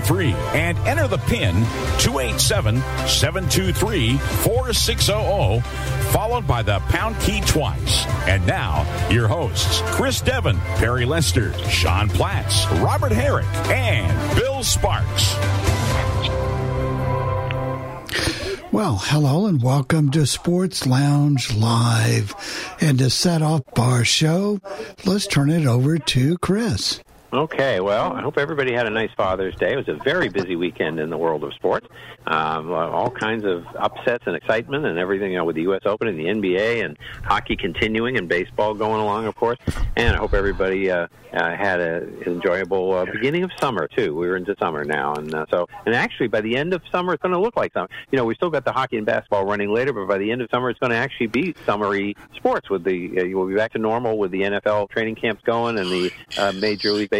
646-876-9923 and enter the pin 287-723-4600 followed by the pound key twice. And now, your hosts, Chris Devon, Perry Lester, Sean Platts, Robert Herrick, and Bill Sparks. Well, hello and welcome to Sports Lounge Live. And to set off our show, let's turn it over to Chris. Okay, well, I hope everybody had a nice Father's Day. It was a very busy weekend in the world of sports. Um, all kinds of upsets and excitement and everything you know, with the U.S. Open and the NBA and hockey continuing and baseball going along, of course. And I hope everybody uh, uh, had an enjoyable uh, beginning of summer, too. We're into summer now. And uh, so, and actually, by the end of summer, it's going to look like summer. You know, we still got the hockey and basketball running later, but by the end of summer, it's going to actually be summery sports with the, uh, we'll be back to normal with the NFL training camps going and the uh, Major League Baseball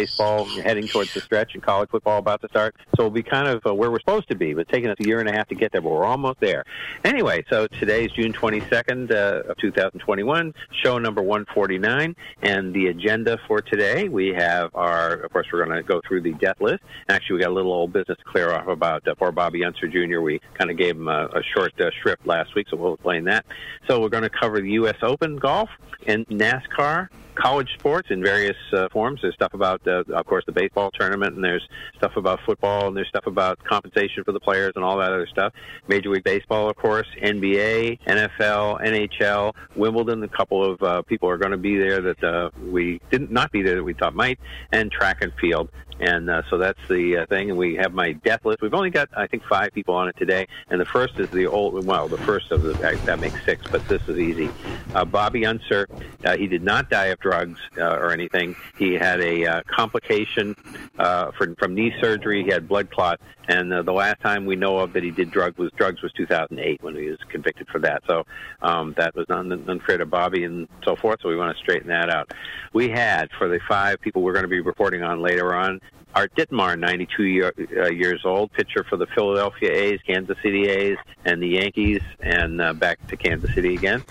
heading towards the stretch and college football about to start. So we'll be kind of uh, where we're supposed to be, but taking us a year and a half to get there, but we're almost there. Anyway, so today's June 22nd uh, of 2021, show number 149, and the agenda for today, we have our, of course, we're going to go through the death list. Actually, we got a little old business to clear off about uh, poor Bobby Unser Jr. We kind of gave him a, a short uh, shrift last week, so we'll explain that. So we're going to cover the U.S. Open golf and NASCAR, college sports in various uh, forms. There's stuff about, uh, of course, the baseball tournament, and there's stuff about football, and there's stuff about compensation for the players and all that other stuff. Major League Baseball, of course, NBA, NFL, NHL, Wimbledon. A couple of uh, people are going to be there that uh, we didn't not be there that we thought might, and track and field. And uh, so that's the uh, thing. And we have my death list. We've only got, I think, five people on it today. And the first is the old, well, the first of the, that makes six, but this is easy. Uh, Bobby Unser, uh, he did not die of drugs uh, or anything. He had a uh, complication uh, from, knee surgery. He had blood clot. And the last time we know of that he did drugs was drugs was 2008 when he was convicted for that. So um, that was un- unfair to Bobby and so forth. So we want to straighten that out. We had for the five people we're going to be reporting on later on. Art Ditmar, 92 year, uh, years old, pitcher for the Philadelphia A's, Kansas City A's, and the Yankees, and uh, back to Kansas City again.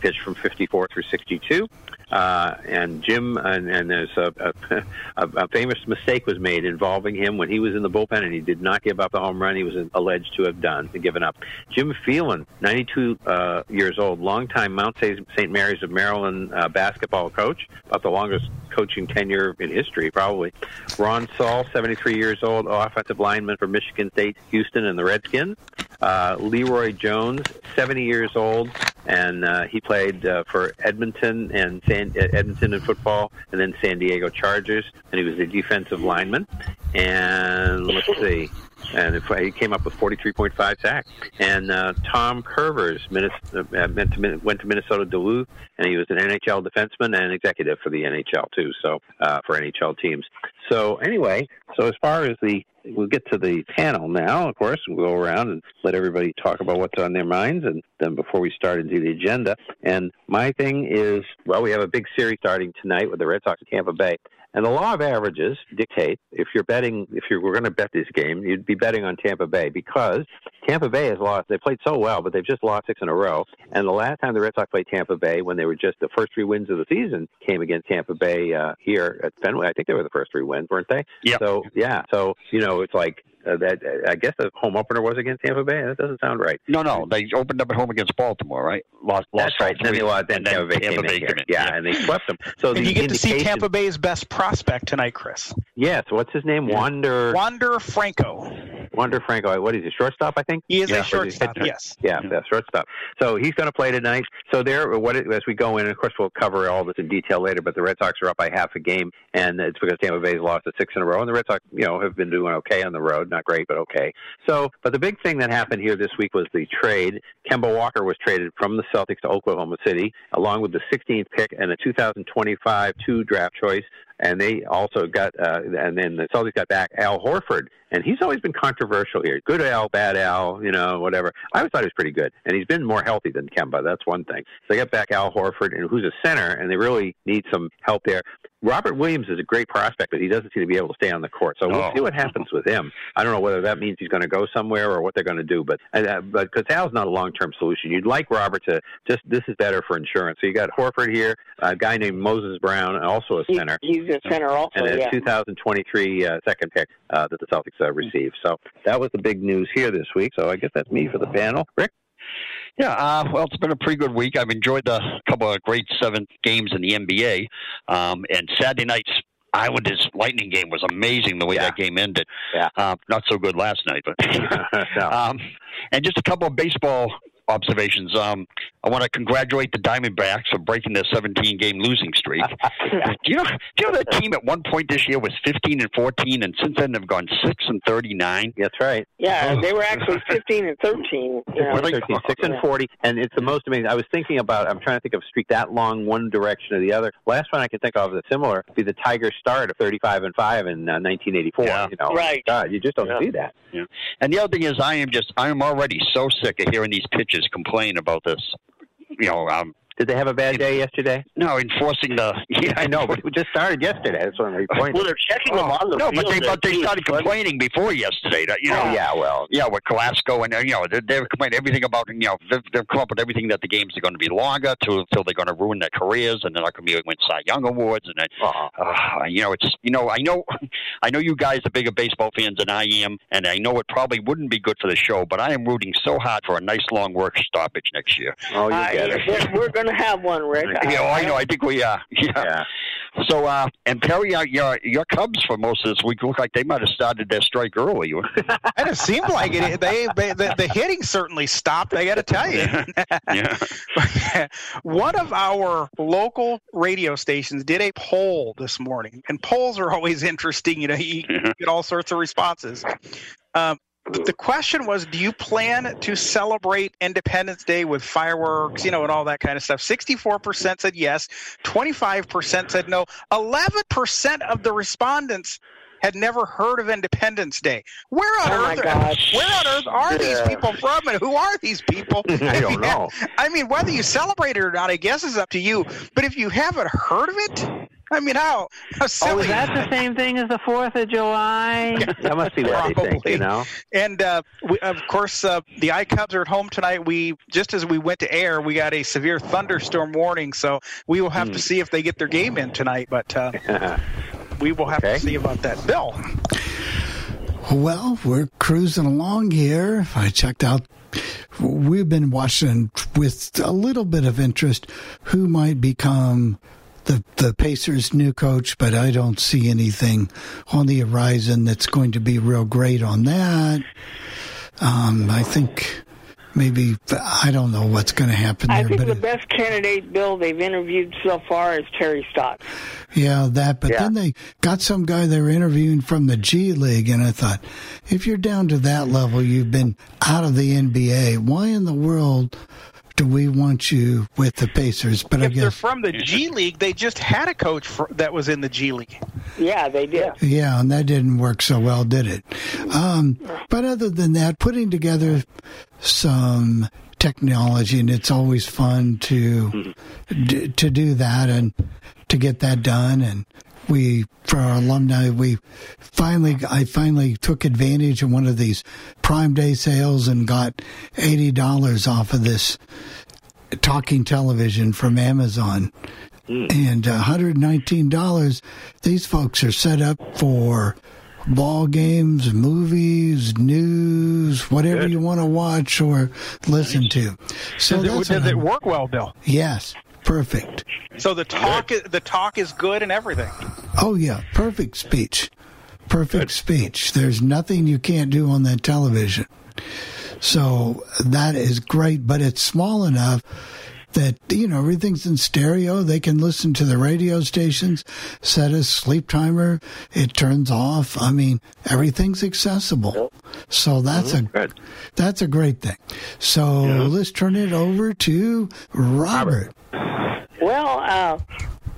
Pitched from 54 through 62. Uh, and Jim, and, and there's a, a, a famous mistake was made involving him when he was in the bullpen and he did not give up the home run he was alleged to have done, given up. Jim Phelan, 92 uh, years old, longtime Mount St. Mary's of Maryland uh, basketball coach, about the longest coaching tenure in history, probably. Ron Saul, 73 years old, offensive lineman for Michigan State, Houston, and the Redskins. Uh, Leroy Jones, 70 years old, and uh, he played uh, for Edmonton and San, Edmonton in football, and then San Diego Chargers, and he was a defensive lineman. And let's see, and he came up with 43.5 sacks. And uh, Tom Kurvers uh, went to, went to Minnesota Duluth, and he was an NHL defenseman and executive for the NHL too. So uh, for NHL teams. So anyway, so as far as the we'll get to the panel now. Of course, we'll go around and let everybody talk about what's on their minds, and then before we start into the agenda. And my thing is, well, we have a big series starting tonight with the Red Sox at Tampa Bay. And the law of averages dictate if you're betting, if you were going to bet this game, you'd be betting on Tampa Bay because Tampa Bay has lost. They played so well, but they've just lost six in a row. And the last time the Red Sox played Tampa Bay, when they were just the first three wins of the season, came against Tampa Bay uh, here at Fenway. I think they were the first three wins, weren't they? Yeah. So yeah. So you know, it's like uh, that. I guess the home opener was against Tampa Bay. That doesn't sound right. No, no, they opened up at home against Baltimore, right? Lost, lost That's right. Then they lost. Then, then Tampa Bay Tampa came Bay in here. in. Yeah, Yeah. and they swept them. So And the you get to see Tampa Bay's best prospect tonight, Chris. Yes. What's his name? Wander. Wander Franco. Wander Franco. What is he? Shortstop, I think. He is Yeah. a shortstop. Yes. Yeah, yeah, shortstop. So he's going to play tonight. So there, what it, as we go in, and of course we'll cover all this in detail later. But the Red Sox are up by half a game, and it's because Tampa Bay's lost at six in a row, and the Red Sox, you know, have been doing okay on the road. Not great, but okay. So, but the big thing that happened here this week was the trade. Kemba Walker was traded from the Celtics to Oklahoma City, along with the 16th pick and a 2025 two draft choice. And they also got, uh, and then the Celtics got back Al Horford, and he's always been controversial here. Good Al, bad Al, you know, whatever. I always thought he was pretty good, and he's been more healthy than Kemba. That's one thing. So they got back Al Horford, and who's a center, and they really need some help there. Robert Williams is a great prospect, but he doesn't seem to be able to stay on the court. So we'll Oh. see what happens with him. I don't know whether that means he's going to go somewhere or what they're going to do, but uh, but because Al's not a long term solution. You'd like Robert to just this is better for insurance. So you got Horford here, a guy named Moses Brown, also a center He's a center also. and a yeah. 2023 uh, second pick uh, that the Celtics uh, received. So that was the big news here this week. So I guess that's me for the panel. Rick? Yeah, uh, well, it's been a pretty good week. I've enjoyed the couple of great seventh games in the NBA. Um, and Saturday night's Islanders Lightning game was amazing the way Yeah. that game ended. Yeah. Uh, not so good last night, but No. um, and just a couple of baseball observations. Um, I want to congratulate the Diamondbacks for breaking their 17 game losing streak. do you know? Do you know that team at one point this year was 15 and 14, and since then they've gone six and 39. That's right. Yeah, they were actually 15 and 13. You know. Were they? 13, 6 and 40, and it's the most amazing. I was thinking about, I'm trying to think of a streak that long, one direction or the other. Last one I can think of that's similar would be the Tiger start of 35 and 5 in uh, 1984. Yeah. You know, Right. God, you just don't Yeah. see that. And the other thing is, I am just, I am already so sick of hearing these pitchers complain about this. You know, um, Did they have a bad day yesterday? no, enforcing the. Yeah, I know, but it just started yesterday. That's what I'm pointing. Well, they're checking them on the no, but they but they started complaining before yesterday. That you know, Oh, yeah, well, yeah, with Glasnow and uh, you know they're, they're complaining everything about you know they've, they've come up with everything that the games are going to be longer till till they're going to ruin their careers and they're not going to be win Cy Young awards and then, uh-uh. uh, you know it's you know I know I know you guys are bigger baseball fans than I am and I know it probably wouldn't be good for the show but I am rooting so hard for a nice long work stoppage next year. oh, you get it. we're, we're going to have one, Rick. Yeah, oh, I know. I think we uh yeah. Yeah. So uh and Perry, uh, your your Cubs for most of this week look like they might have started their strike early. And it seemed like it. They, they the, the hitting certainly stopped. I got to tell you. yeah. One of our local radio stations did a poll this morning, and polls are always interesting. You know, you get all sorts of responses. Um, the question was, do you plan to celebrate Independence Day with fireworks, you know, and all that kind of stuff? 64% said yes, 25% said no, 11% of the respondents had never heard of Independence Day. Where on Oh, earth? gosh. Where on earth are these people from, and who are these people? I don't know. I mean, whether you celebrate it or not, I guess is up to you. But if you haven't heard of it, I mean, how, how Oh, is that the same thing as the Fourth of July? That must be what they think, you know? And uh, we, of course, uh, the iCubs are at home tonight. We just as we went to air, we got a severe thunderstorm warning, so we will have Hmm. to see if they get their game in tonight. But uh, we will have Okay. to see about that. Bill, Well, we're cruising along here. I checked out. We've been watching with a little bit of interest who might become the the Pacers' new coach, but I don't see anything on the horizon that's going to be real great on that. Um, I think maybe I don't know what's going to happen I there, think but the best candidate, Bill, they've interviewed so far is Terry Stotts. Yeah, that. But Yeah. then they got some guy they were interviewing from the G League, and I thought, if you're down to that level, you've been out of the NBA. Why in the world do we want you with the Pacers? But I if they're guess, from the G League, they just had a coach for, that was in the G League. Yeah, they did. yeah, and that didn't work so well, did it? Um, but other than that, putting together some technology, and it's always fun to d- to do that and to get that done. And we, for our alumni, we finally, I finally took advantage of one of these Prime Day sales and got eighty dollars off of this talking television from Amazon. Hmm. And $119, these folks are set up for ball games, movies, news, whatever you want to watch or listen to. So Does it, that's does what it work well, Bill? Yes, perfect. So the talk, is, the talk is good and everything. Oh yeah, perfect speech. perfect speech. There's nothing you can't do on that television. So that is great, but it's small enough that you know everything's in stereo. They can listen to the radio stations, set a sleep timer, it turns off. I mean, everything's accessible. So that's a that's a great thing. So let's turn it over to Robert. Well, uh,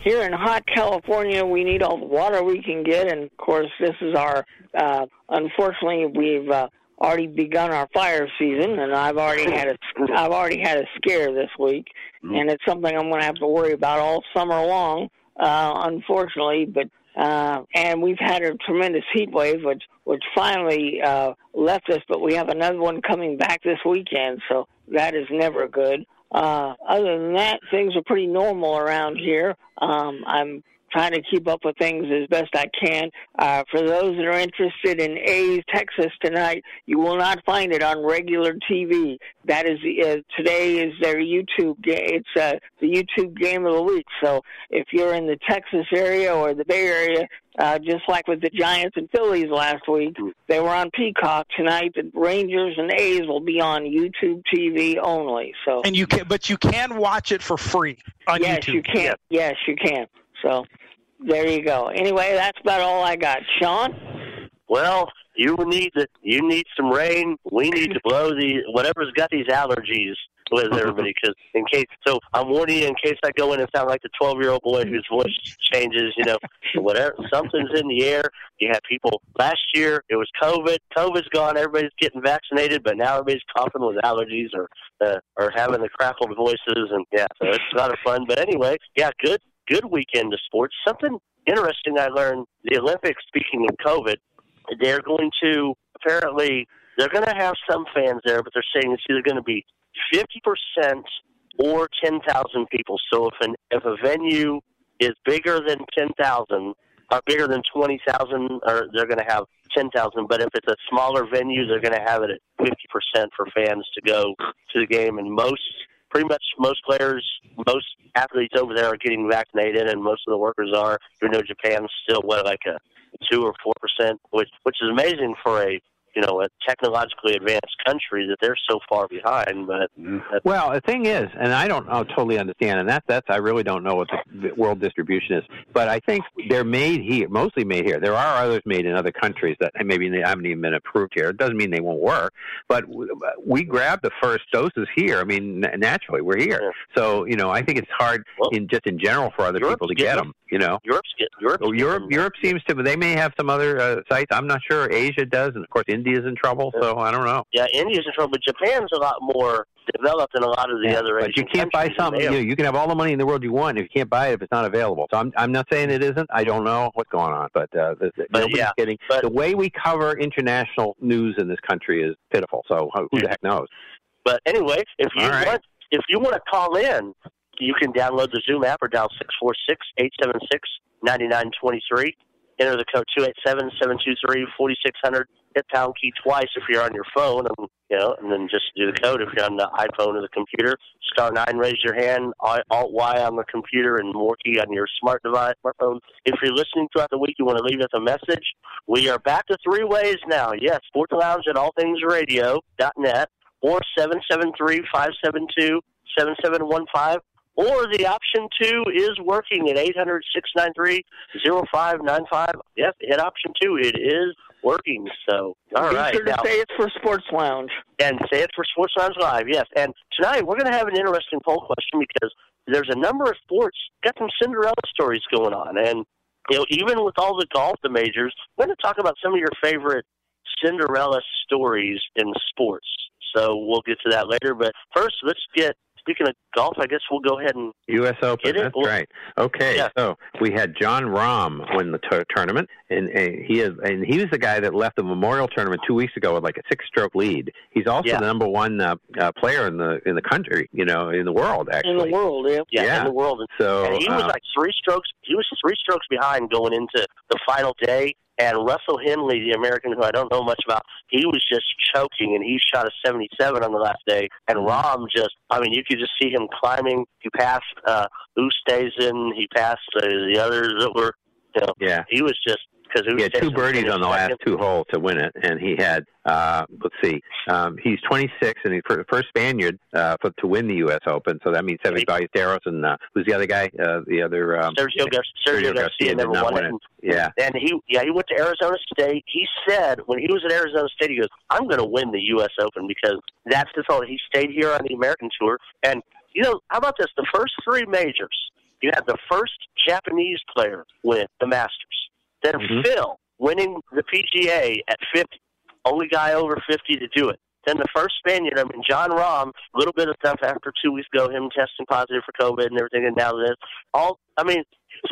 here in hot California, we need all the water we can get, and of course, this is our. Uh, unfortunately, we've uh, already begun our fire season, and I've already had a I've already had a scare this week, and it's something I'm going to have to worry about all summer long. Uh, unfortunately, but uh, and we've had a tremendous heat wave, which which finally uh, left us, but we have another one coming back this weekend, so that is never good. Uh, other than that, things are pretty normal around here. Um, I'm trying to keep up with things as best I can. Uh, for those that are interested in A's Texas tonight, you will not find it on regular TV. That is uh, today is their YouTube game. It's uh, the YouTube game of the week. So if you're in the Texas area or the Bay Area, uh, just like with the Giants and Phillies last week, they were on Peacock tonight. The Rangers and A's will be on YouTube TV only. So And you can, but you can watch it for free on yes, YouTube. you can. Yes, you can. So there you go. Anyway, that's about all I got. Sean? Well, you need the, you need some rain. We need to blow the whatever's got these allergies with everybody because in case so I'm warning you in case I go in and sound like the 12 year old boy whose voice changes. You know, whatever something's in the air. You have people. Last year it was COVID. COVID's gone. Everybody's getting vaccinated, but now everybody's coughing with allergies or uh, or having the crackled voices and yeah, so it's a lot of fun. But anyway, yeah, good good weekend of sports. Something interesting I learned: the Olympics. Speaking of COVID, they're going to apparently they're going to have some fans there, but they're saying it's either going to be fifty percent or ten thousand people. So if an if a venue is bigger than ten thousand or bigger than twenty thousand, or they're going to have ten thousand. But if it's a smaller venue, they're going to have it at fifty percent for fans to go to the game. And most, pretty much most players, most athletes over there are getting vaccinated, and most of the workers are. Even though Japan's still what like a two or four percent, which which is amazing for a you know a technologically advanced country that they're so far behind. But that's, Well, the thing is, and I don't know, totally understand, and that's that's I really don't know what the, the world distribution is, but I think they're made here, mostly made here. There are others made in other countries that maybe they haven't even been approved here. It doesn't mean they won't work, but we grabbed the first doses here. I mean, naturally, we're here, so you know, I think it's hard in just in general for other people to get getting them. You know, Europe's get Europe's Oh, Europe, Europe seems to. They may have some other uh, sites. I'm not sure. Asia does, and of course, India's in trouble. So I don't know. yeah, India's in trouble, but Japan's a lot more developed than a lot of the Yeah, other but you can't buy something. You, know, you can have all the money in the world you want. If you can't buy it, if it's not available. So I'm I'm not saying it isn't. I don't know what's going on, but, uh, the, the, But, nobody's yeah, getting the way we cover international news in this country is pitiful. So who the heck knows? But anyway, if you right. want if you want to call in, you can download the Zoom app or dial six four six eight seven six ninety nine twenty three. Enter the code two eight seven seven two three forty six hundred. Hit pound key twice if you're on your phone, and you know, and then just do the code if you're on the iPhone or the computer. Star nine, raise your hand. Alt Y on the computer, and more key on your smart device, smartphone. If you're listening throughout the week, you want to leave us a message. We are back to three ways now. Yes, Sports Lounge at allthingsradio.net or 773-572-7715 or the option two is working at 800-693-0595. Yes, hit option two. It is working. So, all Be right. sure to now- say it's for Sports Lounge. and say it for Sports Lounge Live, yes. And tonight we're going to have an interesting poll question because there's a number of sports got some Cinderella stories going on, and you know even with all the golf, the majors, we're going to talk about some of your favorite Cinderella stories in sports. So we'll get to that later. But first, let's get speaking of golf. I guess we'll go ahead and U.S. Open. That's Well- right. Okay, Yeah. so we had Jon Rahm win the tur tournament, and, and he is, and he was the guy that left the Memorial Tournament two weeks ago with like a six-stroke lead. He's also Yeah. the number one uh, uh, player in the in the country, you know, in the world actually. In the world, yeah. yeah, Yeah. in the world. And, So, and he was uh, like three strokes. He was three strokes behind going into the final day. And Russell Henley, the American who I don't know much about, he was just choking, and he shot a 77 on the last day. And Mm-hmm. Rahm just, I mean, you could just see him climbing. He passed uh, Oosthuizen. He passed uh, the others that were, you know, yeah. he was just because He had two birdies on the last two holes to win it, and he had uh, let's see, um, he's 26 and he's the first Spaniard uh, for, to win the U.S. Open. So that means Seve Ballesteros and uh, who's the other guy? Uh, the other um, Sergio, Gar- Sergio, Garcia, did never won it. it. Yeah. and he yeah he went to Arizona State. He said when he was at Arizona State, he goes, "I'm going to win the U.S. Open because that's his whole." He stayed here on the American tour, and you know how about this? The first three majors, you had the first Japanese player win the Masters, then Mhm. Phil winning the PGA at 50, only guy over 50 to do it. Then the first Spaniard, I mean, Jon Rahm, a little bit of stuff after two weeks ago, him testing positive for COVID and everything, and now this. All, I mean,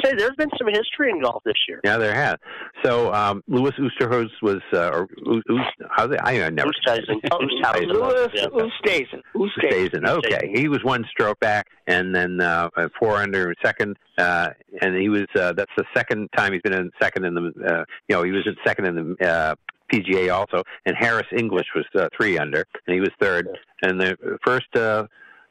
say there's been some history in golf this year. Yeah, there has. So um, Louis Oosterhuis was, uh, or how's it? I, I never. Oosthuizen. Oosthuizen. Louis Yeah. Oosthuizen. Oosthuizen. Okay, he was one stroke back, and then uh, four under second, uh, and he was. Uh, that's the second time he's been in second in the. Uh, you know, he was in second in the uh, PGA also, and Harris English was uh, three under, and he was third. And the first. Uh,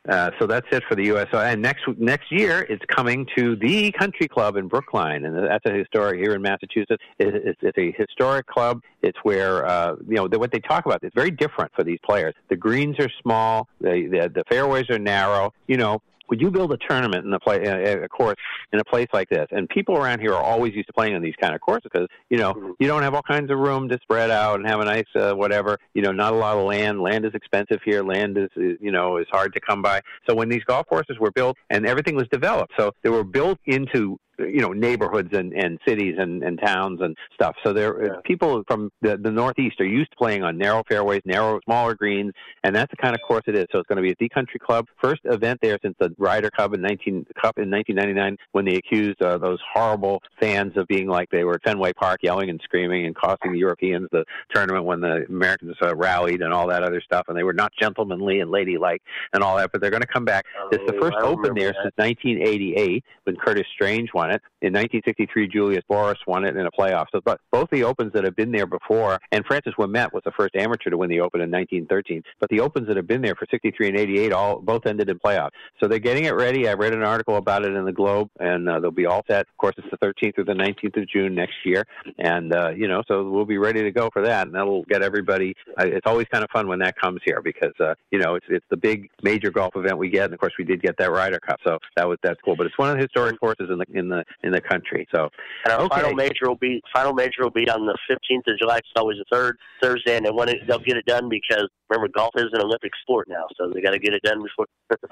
uh, so that's it for the U.S. And next next year, it's coming to the Country Club in Brookline, and that's a historic here in Massachusetts. It, it's, it's a historic club. It's where uh, you know the, what they talk about. It's very different for these players. The greens are small. The the, the fairways are narrow. You know, would you build a tournament in a play a course in a place like this? And people around here are always used to playing on these kind of courses because you know you don't have all kinds of room to spread out and have a nice uh, whatever. You know, not a lot of land. Land is expensive here. Land is, you know is hard to come by. So when these golf courses were built and everything was developed, so they were built into you know neighborhoods and and cities and and towns and stuff. So there people from the the northeast are used to playing on narrow fairways narrow smaller greens and that's the kind of course it is. So it's going to be at the country club first event there since the ryder cup in 19 cup in 1999 when they accused uh, those horrible fans of being like they were at fenway park yelling and screaming and costing the europeans the tournament when the americans uh, rallied and all that other stuff and they were not gentlemanly and ladylike and all that but they're going to come back. It's the Oh, first open there that. since 1988 when curtis strange won it. In 1963, Julius Boros won it in a playoff. So, but both the opens that have been there before, and Francis Ouimet was the first amateur to win the Open in 1913. But the opens that have been there for 63 and 88 all both ended in playoffs. So they're getting it ready. I read an article about it in the Globe, and uh, they'll be all set. Of course, it's the 13th through the 19th of June next year, and uh, you know, so we'll be ready to go for that, and that'll get everybody. Uh, it's always kind of fun when that comes here because uh, you know it's it's the big major golf event we get, and of course we did get that Ryder Cup, so that was that's cool. But it's one of the historic courses in the in the in the country. So And our Okay. final major will be final major will be on the 15th of July. It's always the third Thursday, and they want it, they'll get it done because remember golf is an Olympic sport now, so they got to get it done before.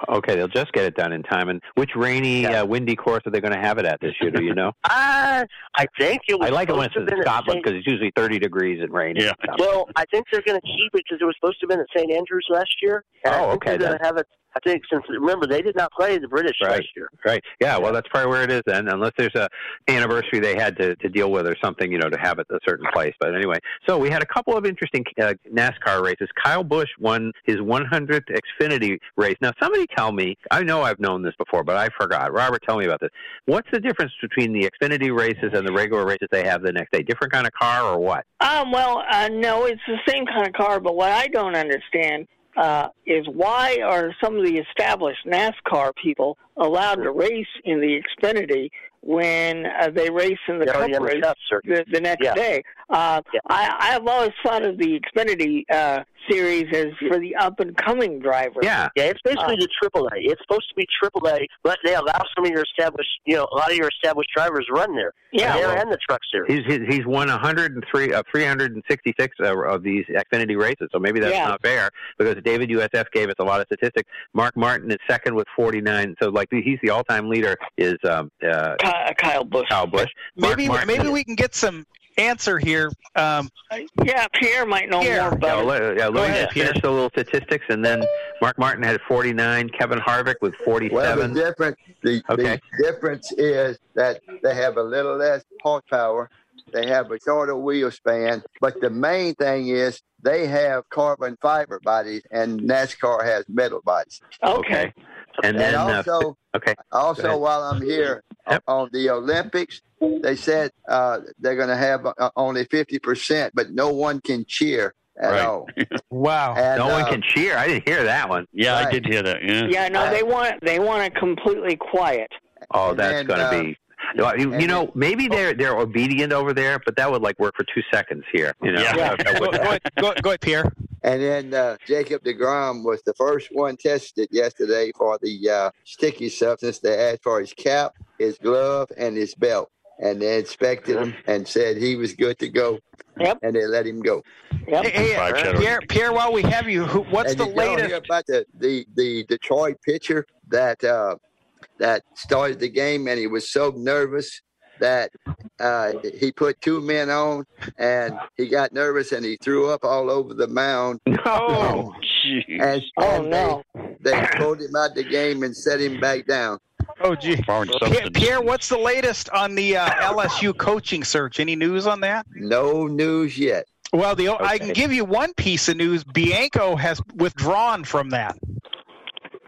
okay, they'll just get it done in time. And which rainy, uh, windy course are they going to have it at this year? Do you know? Uh, I think it was. I like it when it's supposed to in have been at Scotland because it's usually 30 degrees and rainy. Yeah. Well, I think they're going to keep it because it was supposed to have been at St. Andrews last year. And I Oh, think okay, They're going to have it. I think since remember they did not play the British Right. last year. Right. Yeah. Well, that's probably where it is then, unless there's a anniversary they had to, to deal with or something, you know, to have it a certain place. But anyway, so we had a couple of interesting uh, NASCAR races. Kyle Busch won his 100th Xfinity race. Now, somebody tell me. I know I've known this before, but I forgot. Robert, tell me about this. What's the difference between the Xfinity races and the regular races that they have the next day? Different kind of car or what? Um, well, uh, no, it's the same kind of car, but what I don't understand uh, is why are some of the established NASCAR people allowed to race in the Xfinity when uh, they race in the They're Cup already the race the, the next Yeah. day? Uh, Yeah. I, I've always thought of the Xfinity uh, series as for the up and coming drivers. Yeah. Yeah, it's basically Uh, the triple A. It's supposed to be triple A, but they allow some of your established, you know, a lot of your established drivers run there. Yeah, there well, and the truck series. He's he's, he's won 103 uh, 366 uh, of these Xfinity races, so maybe that's Yeah. not fair because David USF gave us a lot of statistics. Mark Martin is second with 49, so like he's the all-time leader is um, uh, Ky- Kyle Busch. Kyle Busch. Mark Maybe Martin maybe we can get some answer here. Um, Yeah, Pierre might know Pierre. more Yeah, about let, it. yeah, let me ahead, just finish the little statistics, and then Mark Martin had 49, Kevin Harvick with 47. Well, the difference the, Okay. the difference is that they have a little less horsepower. They have a shorter wheel span, but the main thing is they have carbon fiber bodies, and NASCAR has metal bodies. Okay. And then, and uh, also, okay, also while I'm here Yep. on the Olympics, they said uh, they're going to have uh, only fifty percent, but no one can cheer at Right. all. wow. And, no one uh, can cheer. I didn't hear that one. Yeah, I did hear that. Yeah. Yeah, no, they want they want it completely quiet. Oh, And that's going to uh, be. No, you, you know, maybe they're they're obedient over there, but that would like work for two seconds here. You know, Yeah. That- that Go, go ahead, go, go ahead, Pierre. And then uh, Jacob DeGrom was the first one tested yesterday for the uh, sticky substance. They asked for his cap, his glove, and his belt. And they inspected him and said he was good to go. Yep. And they let him go. Yep. Hey, hey, Five shadows. Pierre, Pierre, while we have you, who, what's and the y'all latest? hear about the, the, the Detroit pitcher that uh, that started the game and he was so nervous that uh, he put two men on and he got nervous and he threw up all over the mound no. Jeez. and, Oh no. they, they pulled him out the game and set him back down. Oh, gee. Pierre. Pierre, what's the latest on the uh, LSU coaching search? Any news on that? No news yet. Well, the I can give you one piece of news. Bianco has withdrawn from that.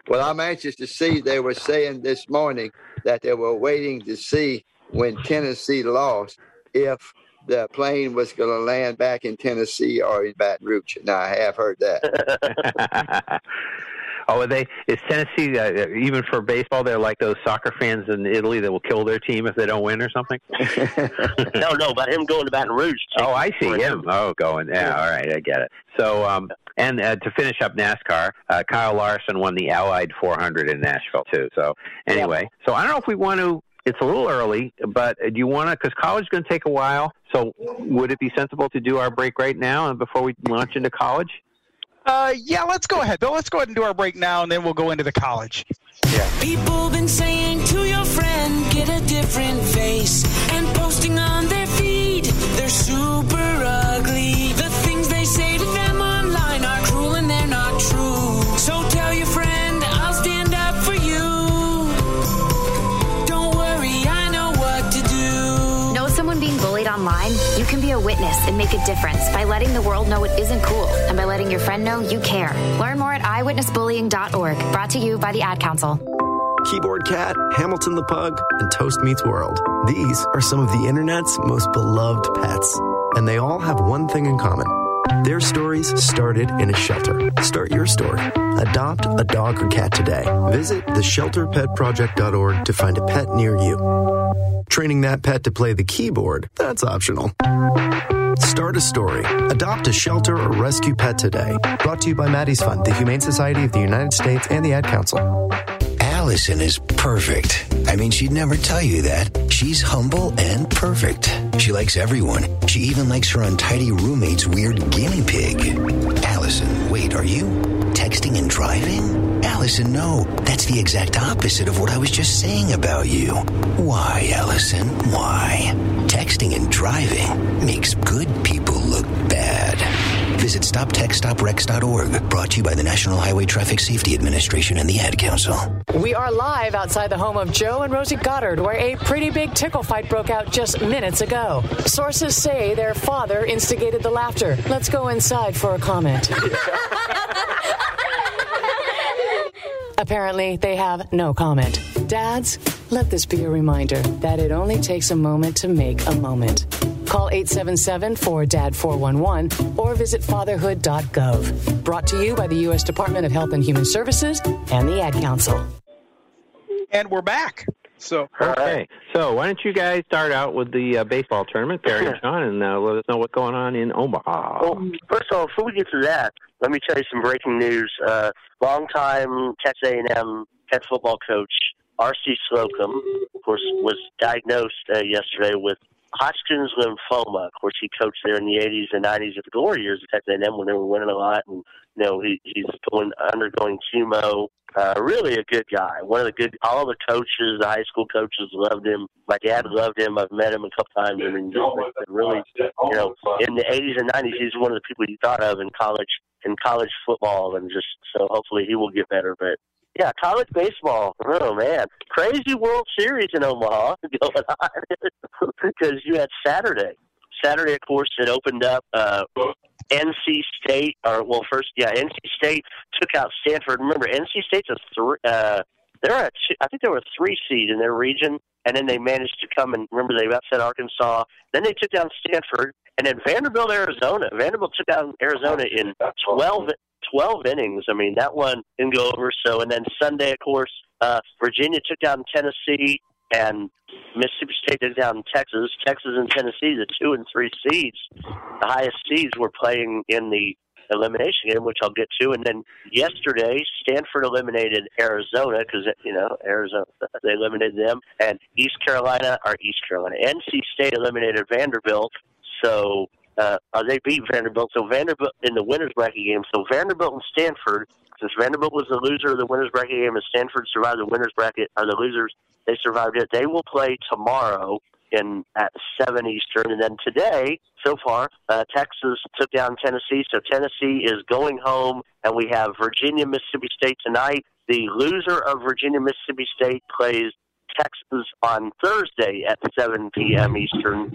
Well, I'm anxious to see. They were saying this morning that they were waiting to see when Tennessee lost if the plane was going to land back in Tennessee or in Baton Rouge. Now, I have heard that. oh, are they is Tennessee uh, even for baseball? They're like those soccer fans in Italy that will kill their team if they don't win or something. no, no, about him going to Baton Rouge. Oh, I see him. Oh, going. Yeah, all right, I get it. So, um, and uh, to finish up NASCAR, uh, Kyle Larson won the Ally 400 in Nashville too. So, anyway, so I don't know if we want to. It's a little early, but uh, do you want to? Because college is going to take a while. So, would it be sensible to do our break right now and before we launch into college? Uh, yeah, let's go ahead. Though, let's go ahead and do our break now, and then we'll go into the college. People been saying to your friend, get a different face. And posting on their feed, they're super and make a difference by letting the world know it isn't cool and by letting your friend know you care. Learn more at eyewitnessbullying.org. Brought to you by the Ad Council. Keyboard Cat, Hamilton the Pug, and Toast Meets World. These are some of the internet's most beloved pets, and they all have one thing in common. Their stories started in a shelter. Start your story. Adopt a dog or cat today. Visit theshelterpetproject.org to find a pet near you. Training that pet to play the keyboard, that's optional. Start a story. Adopt a shelter or rescue pet today. Brought to you by Maddie's Fund, the Humane Society of the United States, and the Ad Council. Allison is perfect. I mean, she'd never tell you that. She's humble and perfect. She likes everyone. She even likes her untidy roommate's weird guinea pig. Allison, wait, are you texting and driving? Allison, no. That's the exact opposite of what I was just saying about you. Why, Allison? Why? Texting and driving makes good people look bad. Visit StopTextsStopWrecks.org. Brought to you by the National Highway Traffic Safety Administration and the Ad Council. We are live outside the home of Joe and Rosie Goddard, where a pretty big tickle fight broke out just minutes ago. Sources say their father instigated the laughter. Let's go inside for a comment. Apparently, they have no comment. Dads, let this be a reminder that it only takes a moment to make a moment. Call 877 4 DAD 411 or visit fatherhood.gov. Brought to you by the U.S. Department of Health and Human Services and the Ad Council. And we're back. So Okay, so why don't you guys start out with the uh, baseball tournament, Barry and Sean, and uh, let us know what's going on in Omaha. Well, first of all, before we get to that, let me tell you some breaking news. Uh, longtime Texas A&M head football coach R.C. Slocum, of course, was diagnosed uh, yesterday with Hodgkin's lymphoma. Of course, he coached there in the 80s and 90s at the glory years of Texas A&M when they were winning a lot, and you know he, he's going undergoing chemo. Uh, really a good guy. One of the good. All the coaches, the high school coaches, loved him. My dad loved him. I've met him a couple times. Mean, really, you know, in the 80s and 90s, he's one of the people you thought of in college in college football, and just so hopefully he will get better. But yeah, college baseball. Oh man, crazy World Series in Omaha going on because you had Saturday. Saturday, of course, it opened up. Uh, NC State, or well, first, yeah, NC State took out Stanford. Remember, NC State's a three. Uh, they're a two, I think they were a three seed in their region, and then they managed to come and remember they upset Arkansas. Then they took down Stanford, and then Vanderbilt, Arizona. Vanderbilt took down Arizona in 12, 12 innings. I mean, that one didn't go over. So, and then Sunday, of course, uh, Virginia took down Tennessee. and Mississippi State took down Texas. Texas and Tennessee, the two and three seeds, the highest seeds, were playing in the elimination game, which I'll get to. And then yesterday, Stanford eliminated Arizona because you know Arizona they eliminated them, and East Carolina or East Carolina, NC State eliminated Vanderbilt. So uh, uh, they beat Vanderbilt. So Vanderbilt in the winners bracket game. So Vanderbilt and Stanford, since Vanderbilt was the loser of the winners bracket game and Stanford survived the winners bracket, are the losers. They survived it. They will play tomorrow in at seven Eastern, and then today, so far, uh, Texas took down Tennessee. So Tennessee is going home, and we have Virginia Mississippi State tonight. The loser of Virginia Mississippi State plays Texas on Thursday at 7 p.m. Eastern,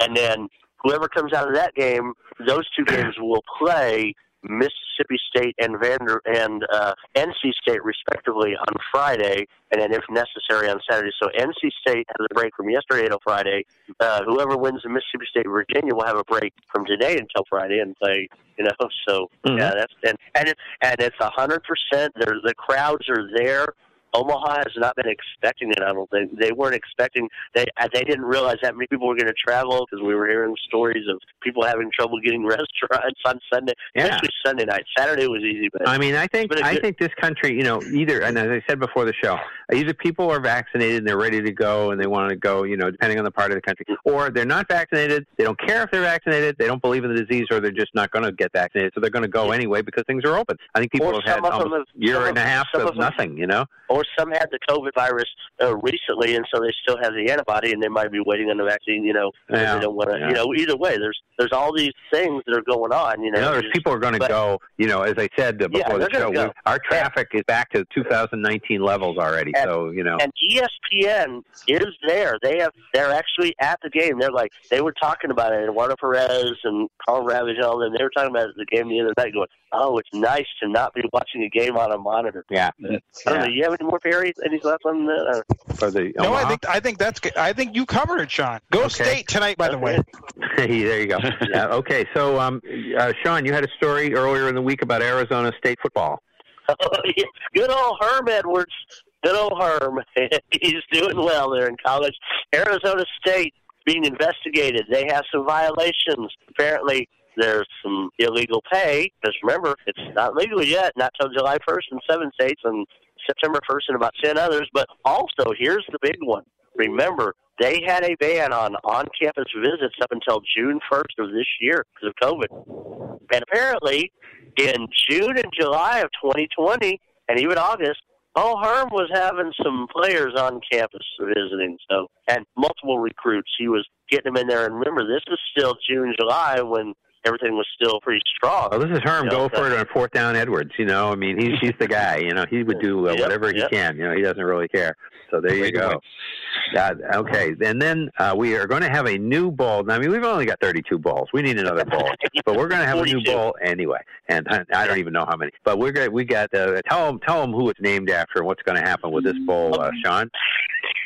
and then whoever comes out of that game, those two games will play Mississippi State and Vander and uh, NC State respectively on Friday, and then if necessary on Saturday. So NC State has a break from yesterday until Friday. Uh, whoever wins the Mississippi State Virginia will have a break from today until Friday and play. You know, so Mm-hmm. yeah, that's and and it, and it's a hundred percent. There's the crowds are there. Omaha has not been expecting it. I don't think they weren't expecting. They uh, they didn't realize that many people were going to travel because we were hearing stories of people having trouble getting restaurants on Sunday, Yeah. especially Sunday night. Saturday was easy, but I mean, I think I think this country, you know, either and as I said before the show, either people are vaccinated and they're ready to go and they want to go, you know, depending on the part of the country, or they're not vaccinated, they don't care if they're vaccinated, they don't believe in the disease, or they're just not going to get vaccinated, so they're going to go anyway because things are open. I think people have had some of them almost a year and a half of, of nothing, you know. or some had the COVID virus uh, recently, and so they still have the antibody, and they might be waiting on the vaccine. You know, Yeah. they don't want to. Yeah. You know, either way, there's there's all these things that are going on. You know, other words, people are going to go. You know, as I said Yeah, before the show, we- our traffic is back to 2019 levels already. And- so you know, And ESPN is there. They have. They're actually at the game. They're like they were talking about it. Eduardo Perez and Karl Ravech and all them. They were talking about the game the other night, going, "Oh, it's nice to not be watching a game on a monitor." yeah. I don't know. You have any more Perry? Any thoughts on that? Uh, For the No, I think I think that's good. I think you covered it, Sean. Go State tonight, by the way. Hey, there you go. yeah, okay, so um, uh, Sean, you had a story earlier in the week about Arizona State football. Yeah, Good old Herm Edwards. Good old Herm. He's doing well there in college. Arizona State being investigated. They have some violations. Apparently, there's some illegal pay. Because remember, it's not legal yet, not till July 1st in seven states and September 1st and about 10 others. But also, here's the big one. Remember, they had a ban on on campus visits up until June 1st of this year because of COVID. And apparently, in June and July of 2020, and even August, Oh, Herm was having some players on campus visiting, so and multiple recruits. He was getting them in there. And remember, this is still June, July when everything was still pretty strong. Oh, this is Herm. You know, Go for it on fourth down, Edwards. You know, I mean, he's he's the guy. You know, he would do uh, Yep, whatever he yep. can. You know, he doesn't really care. So there you go. point. Uh, okay, and then uh, we are going to have a new bowl. I mean, we've only got 32 balls. We need another ball, but we're going to have a new ball anyway. And I, I don't even know how many. But we're going we got uh, tell them tell them who it's named after and what's going to happen with this bowl, uh, Sean.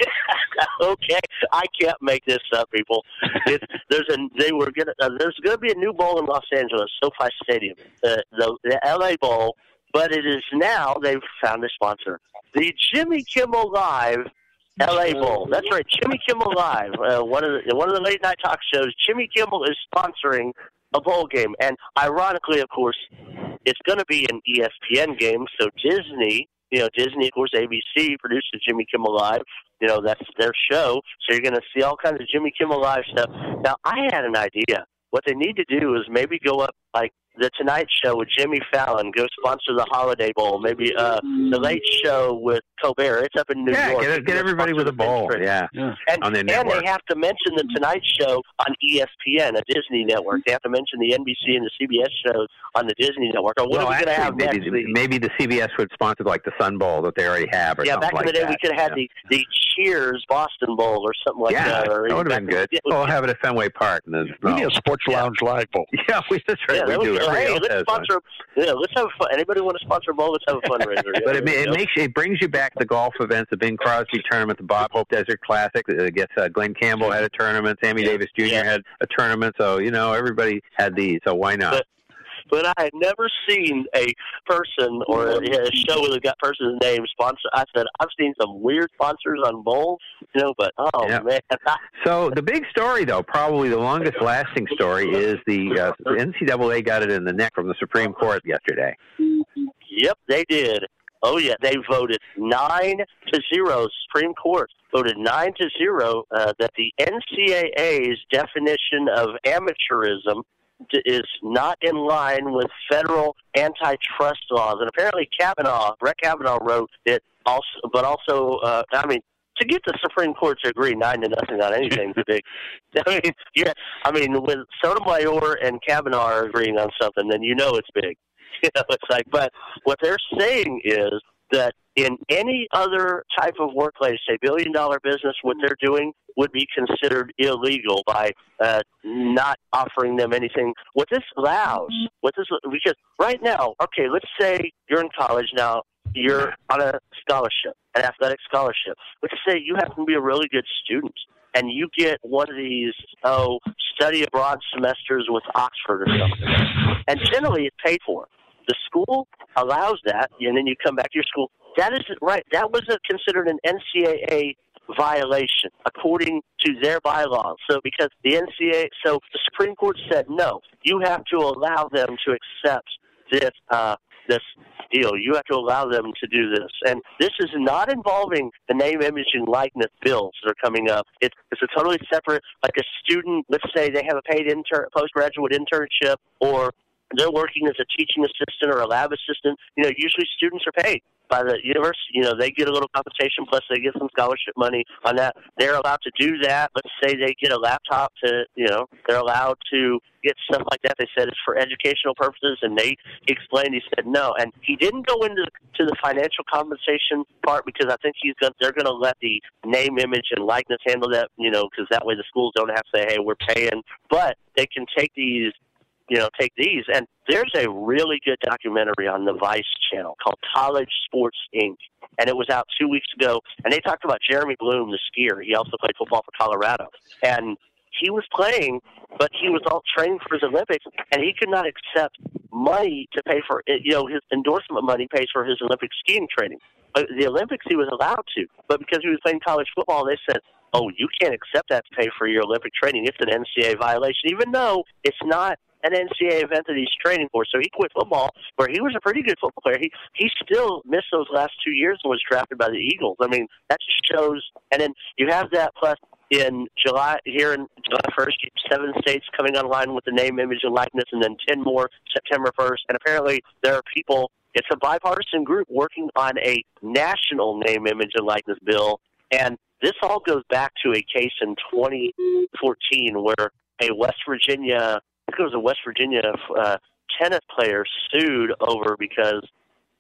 okay, I can't make this up, people. It's, there's a they were gonna uh, there's going to be a new bowl in Los Angeles, SoFi Stadium, the the, the LA Bowl, but it is now they've found a sponsor, the Jimmy Kimmel Live. LA Bowl. That's right, Jimmy Kimmel Live. Uh, one of the one of the late night talk shows. Jimmy Kimmel is sponsoring a bowl game, and ironically, of course, it's going to be an ESPN game. So Disney, you know, Disney, of course, ABC produces Jimmy Kimmel Live. You know, that's their show. So you're going to see all kinds of Jimmy Kimmel Live stuff. Now, I had an idea. What they need to do is maybe go up like the Tonight Show with Jimmy Fallon, go sponsor the Holiday Bowl. Maybe uh, the Late Show with Colbert. It's up in New Yeah, York. get, get everybody with a the bowl. Pinterest. Yeah, And, on their and network. they have to mention the Tonight Show on ESPN, a Disney network. They have to mention the NBC and the CBS shows on the Disney network. Or what well, are we going to have maybe, next? The- maybe the CBS would sponsor like the Sun Bowl that they already have, or yeah, something back like in the day, that. we could have had the, the Cheers Boston Bowl or something like yeah, that. Or that would have been good. We'll have it at Fenway Park. And then, We need a Sports Lounge Live Bowl. Yeah, we, that's right. Yeah, we that do. Hey, let's has one. sponsor. Yeah, let's have fun. Anybody want to sponsor a bowl? Let's have a fundraiser. Yeah, But it, it makes it brings you back to the golf events, the Bing Crosby tournament, the Bob Hope Desert Classic. I guess uh, Glen Campbell had a tournament. Sammy Davis Jr. had a tournament. So you know everybody had these. So why not? But- but I had never seen a person or a, a show with a got person's name sponsor. I said I've seen some weird sponsors on bowls, you know, but oh Yeah. man, So the big story, though, probably the longest lasting story, is the uh, NCAA got it in the neck from the Supreme Court yesterday. Yep, they did. Oh yeah, they voted nine to zero. Supreme Court voted nine to zero uh, that the NCAA's definition of amateurism is not in line with federal antitrust laws. And apparently, Kavanaugh, Brett Kavanaugh, wrote it also, but also, uh, I mean. To get the Supreme Court to agree nine to nothing on anything is big. I mean, yeah, I mean, when Sotomayor and Kavanaugh are agreeing on something, then you know it's big. You know, it's like, but what they're saying is that in any other type of workplace, a billion dollar business, what they're doing would be considered illegal by uh, not offering them anything. What this allows, what this because right now, okay, let's say you're in college now, you're on a scholarship, an athletic scholarship. Let's say you happen to be a really good student. And you get one of these, oh, study abroad semesters with Oxford or something. And generally it's paid for the school allows that, and then you come back to your school. That isn't right. That wasn't considered an NCAA violation according to their bylaws. So because the NCA, so the Supreme Court said no, you have to allow them to accept this uh, this deal. You have to allow them to do this, and this is not involving the name, image, and likeness bills that are coming up. It's it's a totally separate, like a student. Let's say they have a paid intern, postgraduate internship, or they're working as a teaching assistant or a lab assistant. You know, usually students are paid by the university. You know, they get a little compensation plus they get some scholarship money on that. They're allowed to do that. Let's say they get a laptop to, you know, they're allowed to get stuff like that. They said it's for educational purposes, and they explained. He said no, and he didn't go into to the financial compensation part because I think he's going. They're going to let the name, image, and likeness handle that. You know, because that way the schools don't have to say, "Hey, we're paying," but they can take these you know, take these. And there's a really good documentary on the Vice channel called College Sports Inc. And it was out two weeks ago. And they talked about Jeremy Bloom, the skier. He also played football for Colorado. And he was playing, but he was all trained for his Olympics, and he could not accept money to pay for you know his endorsement money pays for his Olympic skiing training. Uh, the Olympics he was allowed to, but because he was playing college football, they said, "Oh, you can't accept that to pay for your Olympic training. It's an NCAA violation, even though it's not." An NCAA event that he's training for, so he quit football, where he was a pretty good football player. He he still missed those last two years and was drafted by the Eagles. I mean, that just shows. And then you have that plus in July here in July first, seven states coming online with the name, image, and likeness, and then ten more September first. And apparently, there are people. It's a bipartisan group working on a national name, image, and likeness bill. And this all goes back to a case in 2014 where a West Virginia, think it was a West Virginia uh, tennis player sued over because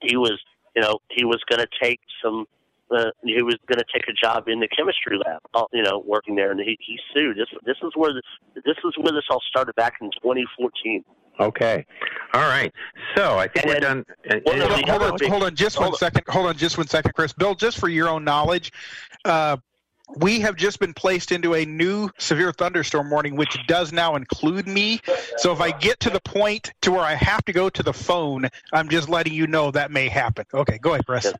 he was, you know, he was going to take some uh, he was going to take a job in the chemistry lab, you know, working there, and he, he sued. This this is where the, this is where this all started back in 2014. Okay. All right. So I think we're done. And- Hold on, hold on, hold on just one second. Hold on just one second, Chris. Bill, just for your own knowledge, uh, we have just been placed into a new severe thunderstorm warning, which does now include me. So if I get to the point to where I have to go to the phone, I'm just letting you know that may happen. Okay, go ahead, Chris.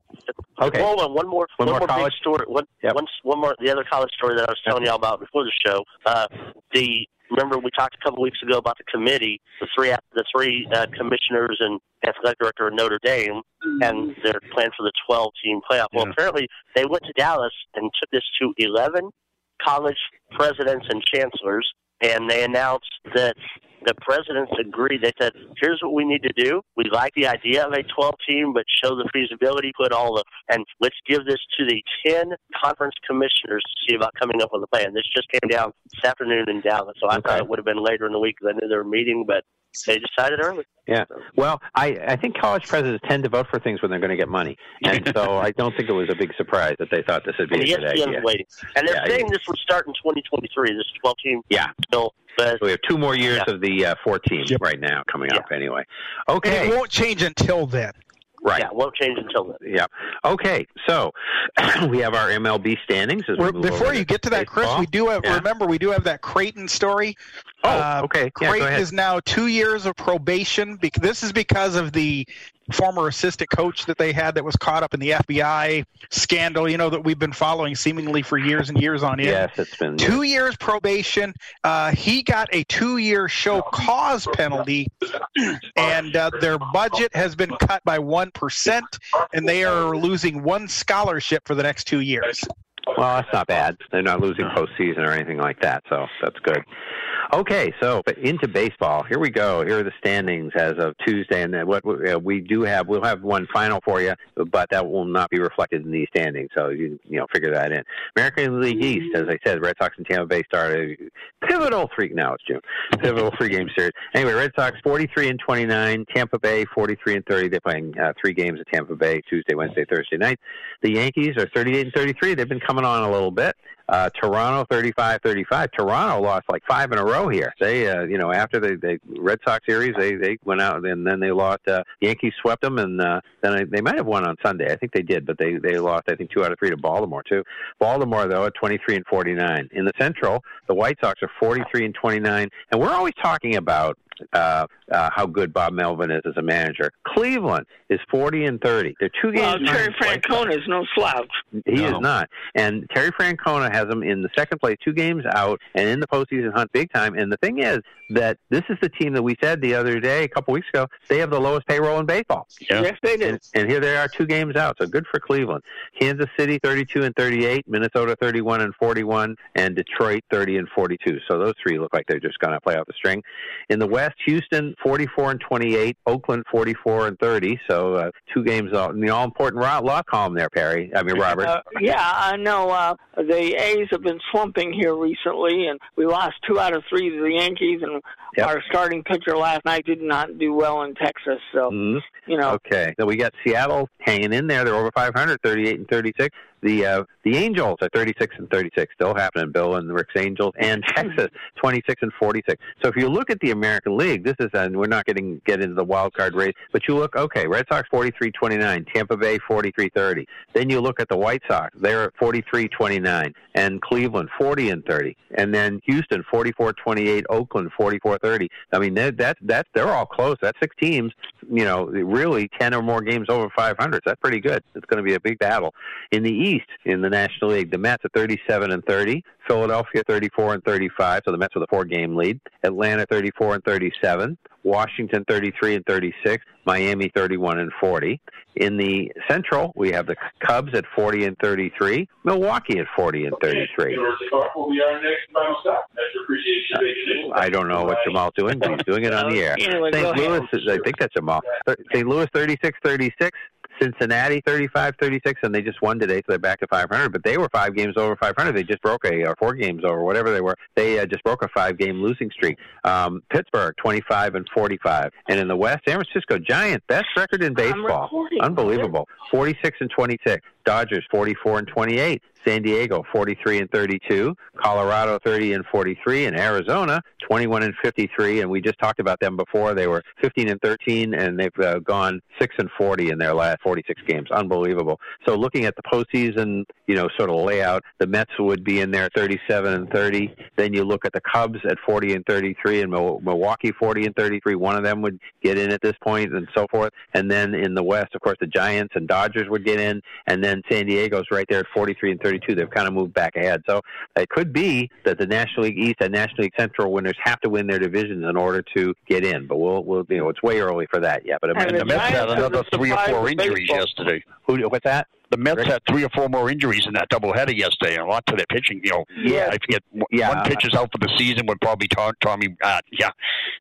Okay. Hold on, one more, One one more college? big story. One, one, one more, the other college story that I was telling y'all about before the show. Uh, the remember we talked a couple weeks ago about the committee, the three, the three uh, commissioners and athletic director of Notre Dame, and their plan for the 12 team playoff. Well, apparently they went to Dallas and took this to 11 college presidents and chancellors, and they announced that the presidents agreed. They said, "Here's what we need to do. We like the idea of a 12 team, but show the feasibility. Put all the and let's give this to the 10 conference commissioners to see about coming up with a plan." This just came down this afternoon in Dallas, so I thought it would have been later in the week because I knew they were meeting, but they decided early. Yeah. Well, I, I think college presidents tend to vote for things when they're going to get money, and so I don't think it was a big surprise that they thought this would be And a good idea. waiting, and they're Yeah, saying this would start in 2023. This 12 team Yeah. bill, but We have two more years of the uh, 14 right now coming up anyway. And Okay. it won't change until then. Right. Yeah, won't change until then. Yeah. Okay. So we have our MLB standings. As we move Before over you to get to that, Chris, we do have. Yeah. Remember, we do have that Creighton story. Oh, uh, okay. Yeah, go Creighton ahead. is now two years of probation. bec- This is because of the former assistant coach that they had that was caught up in the FBI scandal. You know that we've been following seemingly for years and years on end. Yes, it's been Two years probation. Uh, he got a two-year show cause penalty, and uh, their budget has been cut by one percent, and they are losing one scholarship for the next two years. Well, that's not bad. They're not losing postseason or anything like that, so that's good. Okay, so but into baseball. Here we go. Here are the standings as of Tuesday, and then what we, uh, do have, we'll have one final for you, but that will not be reflected in these standings. So you you know figure that in. American League East, as I said, Red Sox and Tampa Bay started a pivotal three. Now it's June. Pivotal three game series. Anyway, Red Sox forty three and twenty nine. Tampa Bay forty three and thirty. They're playing uh, three games at Tampa Bay Tuesday, Wednesday, Thursday night. The Yankees are thirty eight and thirty three. They've been coming on a little bit. Uh, Toronto 35-35. Toronto lost like five in a row here. They, uh, you know, after the, the Red Sox series, they they went out and then they lost. Uh, Yankees swept them, and uh, then I, they might have won on Sunday. I think they did, but they they lost. I think two out of three to Baltimore too. Baltimore though at 23 and 49. In the Central, the White Sox are 43 and 29, and we're always talking about uh, uh, how good Bob Melvin is as a manager. Cleveland is 40 and 30. They're two games. Well, Terry behind the White Sox. Francona is no slouch. He is not. And Terry Francona has them in the second place, two games out, and in the postseason hunt big time. And the thing is that this is the team that we said the other day, a couple weeks ago, they have the lowest payroll in baseball. Yes, they do. And, and here they are, two games out. So good for Cleveland. Kansas City, 32 and 38. Minnesota, 31 and 41. And Detroit, 30 and 42. So those three look like they're just going to play off the string. In the West, Houston, 44 and 28. Oakland, 44 and 30. So uh, two games out in the all important law column there, Perry. I mean, Robert. Uh, yeah, I know. Uh, the A's have been slumping here recently, and we lost two out of three to the Yankees, and Yep. our starting pitcher last night did not do well in Texas. So, Mhm. you know, Okay. So we got Seattle hanging in there. They're over 500, 38 and 36. The uh, the Angels are 36 and 36, still happening. Bill and the Rick's Angels, and Texas 26 and 46. So if you look at the American League, this is and we're not getting get into the wild card race, but you look okay. Red Sox 43-29, Tampa Bay 43-30. Then you look at the White Sox, they're at 43-29, and Cleveland 40 and 30, and then Houston 44-28, Oakland 44-30. I mean that that that they're all close. That's six teams. You know, really 10 or more games over 500. So that's pretty good. It's going to be a big battle. In the East, in the National League, the Mets are 37 and 30, Philadelphia 34 and 35, so the Mets with a four-game lead. Atlanta 34 and 37, Washington 33 and 36, Miami 31 and 40. In the Central, we have the Cubs at 40 and 33, Milwaukee at 40 and 33. Will be our next final stop. That's your appreciation. I don't know what Jamal's doing, but he's doing it on the air. St. Louis, is, I think that's Jamal. St. Louis 36 36. Cincinnati 35-36, and they just won today, so they're back to 500. But they were five games over 500. They just broke a, or four games over, whatever they were. They uh, just broke a five-game losing streak. Um, Pittsburgh 25 and 45, and in the West, San Francisco Giants best record in baseball, unbelievable, 46 and 26. Dodgers 44 and 28. San Diego 43 and 32. Colorado 30 and 43. And Arizona 21 and 53. And we just talked about them before. They were 15 and 13, and they've uh, gone 6 and 40 in their last 46 games. Unbelievable. So looking at the postseason, you know, sort of layout, the Mets would be in there 37 and 30. Then you look at the Cubs at 40 and 33, and Milwaukee 40 and 33. One of them would get in at this point, and so forth. And then in the West, of course, the Giants and Dodgers would get in, and then San Diego's right there at 43 and 32. They've kind of moved back ahead. So it could be that the National League East and National League Central winners have to win their divisions in order to get in. But we'll, we'll you know, it's way early for that yet. But I And the Mets had another three or four injuries baseball. yesterday. who, what's that? The Mets Rick? had three or four more injuries in that doubleheader yesterday, and a lot to their pitching. You know, Yeah. I forget w- Yeah. one pitcher's out for the season. Would probably Tom, Tommy, uh, yeah,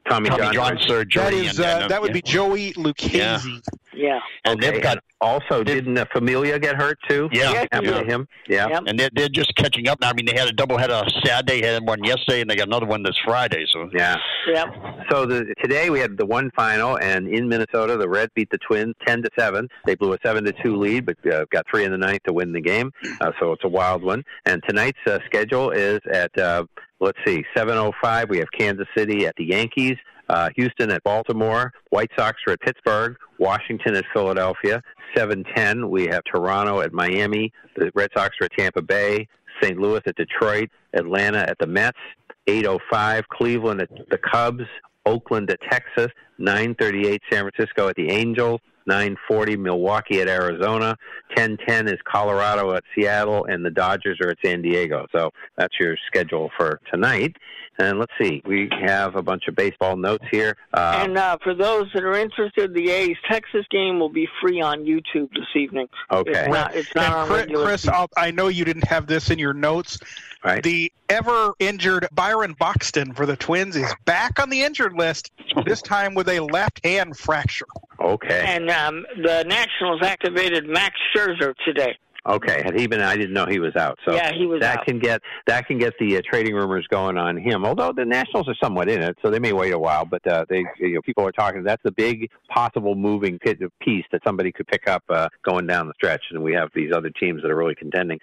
Tommy, Tommy John. John surgery. That is and, uh, and, that would yeah. be Joey Lucchesi. yeah. And Okay, they've got also, didn't uh, Familia get hurt too? Yeah. Yes, Happened yeah. him. Yeah. Yep. and they're, they're just catching up now. I mean, they had a doubleheader Saturday, had one yesterday, and they got another one this Friday. So Yeah. Yep. So the, today we had the one final, and in Minnesota, the Reds beat the Twins ten to seven. They blew a seven to two lead, but uh, got three in the ninth to win the game. Uh, so it's a wild one. And tonight's uh, schedule is at uh, let's see, seven oh five. We have Kansas City at the Yankees. Uh, Houston at Baltimore. White Sox are at Pittsburgh. Washington at Philadelphia. 7:10. We have Toronto at Miami. The Red Sox are at Tampa Bay. St. Louis at Detroit. Atlanta at the Mets. 8:05. Cleveland at the Cubs. Oakland at Texas. 9:38. San Francisco at the Angels. 9:40 Milwaukee at Arizona, 10:10 is Colorado at Seattle, and the Dodgers are at San Diego. So that's your schedule for tonight. And let's see, we have a bunch of baseball notes here. Uh, and uh, for those that are interested, the A's Texas game will be free on YouTube this evening. Okay. It's not, it's not And Chris, Chris I'll, I know you didn't have this in your notes. Right. The ever injured Byron Buxton for the Twins is back on the injured list, this time with a left hand fracture. Okay. And um, the Nationals activated Max Scherzer today. Okay, had he been? I didn't know he was out. So Yeah, he was that out. can get that can get the uh, trading rumors going on him. Although the Nationals are somewhat in it, so they may wait a while. But uh, they, you know, people are talking. That's the big possible moving piece that somebody could pick up uh, going down the stretch. And we have these other teams that are really contending.